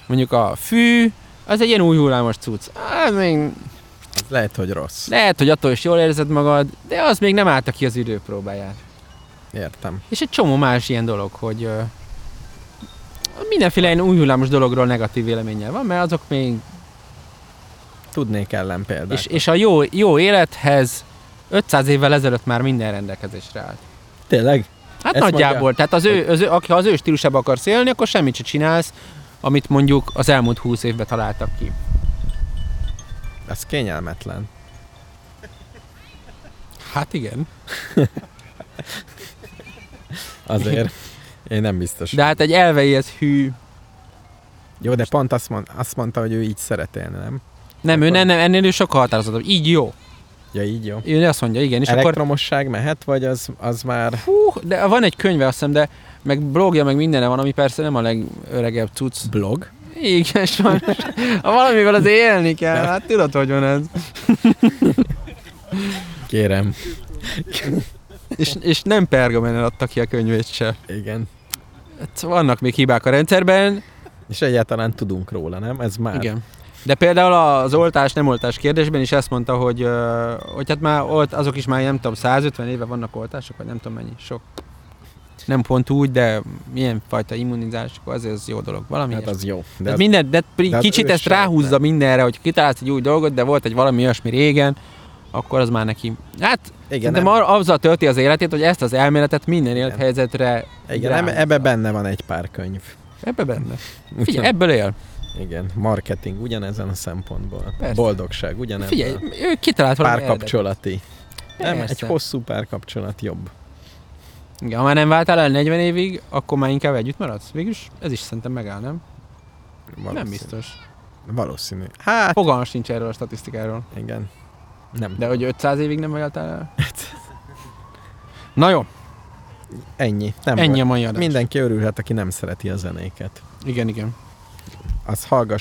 [SPEAKER 2] Mondjuk a fű, az egy ilyen új hullámos cucc. Az még
[SPEAKER 1] Lehet, hogy rossz.
[SPEAKER 2] lehet, hogy attól is jól érzed magad, de az még nem állta ki az időpróbáját.
[SPEAKER 1] Értem.
[SPEAKER 2] És egy csomó más ilyen dolog, hogy ö, mindenféle ilyen új hullámos dologról negatív véleménnyel van, mert azok még...
[SPEAKER 1] Tudnék ellenpéldát.
[SPEAKER 2] És, és a jó, jó élethez 500 évvel ezelőtt már minden rendelkezésre állt.
[SPEAKER 1] Tényleg?
[SPEAKER 2] Hát
[SPEAKER 1] Ezt
[SPEAKER 2] nagyjából.
[SPEAKER 1] mondja?
[SPEAKER 2] Tehát az ő, az ő, aki- az ő stílusába akarsz élni, akkor semmit se csinálsz, amit mondjuk az elmúlt 20 évben találtak ki.
[SPEAKER 1] Ez kényelmetlen.
[SPEAKER 2] Hát igen.
[SPEAKER 1] Azért. Én nem biztos.
[SPEAKER 2] De hát egy elveihez hű.
[SPEAKER 1] Jó, de pont azt, mond, azt mondta, hogy ő így szeret élni, nem?
[SPEAKER 2] Nem, ő nem, nem, ennél ő sokkal határozottabb. Így jó.
[SPEAKER 1] Ja, így jó.
[SPEAKER 2] Ő azt mondja, igen. És akkor
[SPEAKER 1] Elektromosság mehet, vagy az, az már...
[SPEAKER 2] Hú, de van egy könyve, azt hiszem, de meg blogja, meg mindene van, ami persze nem a legöregebb cucc.
[SPEAKER 1] Blog?
[SPEAKER 2] Igen, sajnos. Ha valamivel az élni kell, hát tudod, hogy van ez.
[SPEAKER 1] Kérem.
[SPEAKER 2] És, és nem pergamenen adta ki a könyvét se.
[SPEAKER 1] Igen.
[SPEAKER 2] Hát vannak még hibák a rendszerben.
[SPEAKER 1] És egyáltalán tudunk róla, nem? Ez már...
[SPEAKER 2] Igen. De például az oltás, nem oltás kérdésben is ezt mondta, hogy, hogy hát már olt, azok is már nem tudom, 150 éve vannak oltások, vagy nem tudom mennyi, sok. Nem pont úgy, de milyen fajta immunizások, azért az jó dolog. Valami
[SPEAKER 1] Hát az jó.
[SPEAKER 2] De
[SPEAKER 1] az-
[SPEAKER 2] minden, de,
[SPEAKER 1] de
[SPEAKER 2] kicsit ezt ráhúzza
[SPEAKER 1] nem.
[SPEAKER 2] mindenre, hogy kitalálsz egy új dolgot, de volt egy valami olyasmi régen, akkor az már neki. Hát,
[SPEAKER 1] Igen,
[SPEAKER 2] de ar- azzal tölti az életét, hogy ezt az elméletet minden élethelyzetre
[SPEAKER 1] igen
[SPEAKER 2] ráhúzza.
[SPEAKER 1] ebbe benne van egy pár könyv.
[SPEAKER 2] Ebbe benne. <laughs> Figyelj, ebből él.
[SPEAKER 1] Igen, marketing ugyanezen a szempontból.
[SPEAKER 2] Persze.
[SPEAKER 1] Boldogság ugyanezen.
[SPEAKER 2] Figyelj, ő kitalált valami.
[SPEAKER 1] Párkapcsolati. Nem, egy hosszú párkapcsolat jobb.
[SPEAKER 2] Igen, ha már nem váltál el 40 évig, akkor már inkább együtt maradsz? Végülis ez is szerintem megáll, nem?
[SPEAKER 1] Valószínű.
[SPEAKER 2] Nem biztos.
[SPEAKER 1] Valószínű. Hát,
[SPEAKER 2] Fogalmam sincs erről a statisztikáról.
[SPEAKER 1] igen. Nem.
[SPEAKER 2] De hogy 500 évig nem váltál el? Na jó,
[SPEAKER 1] Ennyi. Nem
[SPEAKER 2] ennyi
[SPEAKER 1] baj.
[SPEAKER 2] a mai adás.
[SPEAKER 1] Mindenki örülhet, aki nem szereti a zenéket.
[SPEAKER 2] Igen, igen.
[SPEAKER 1] Az hallgass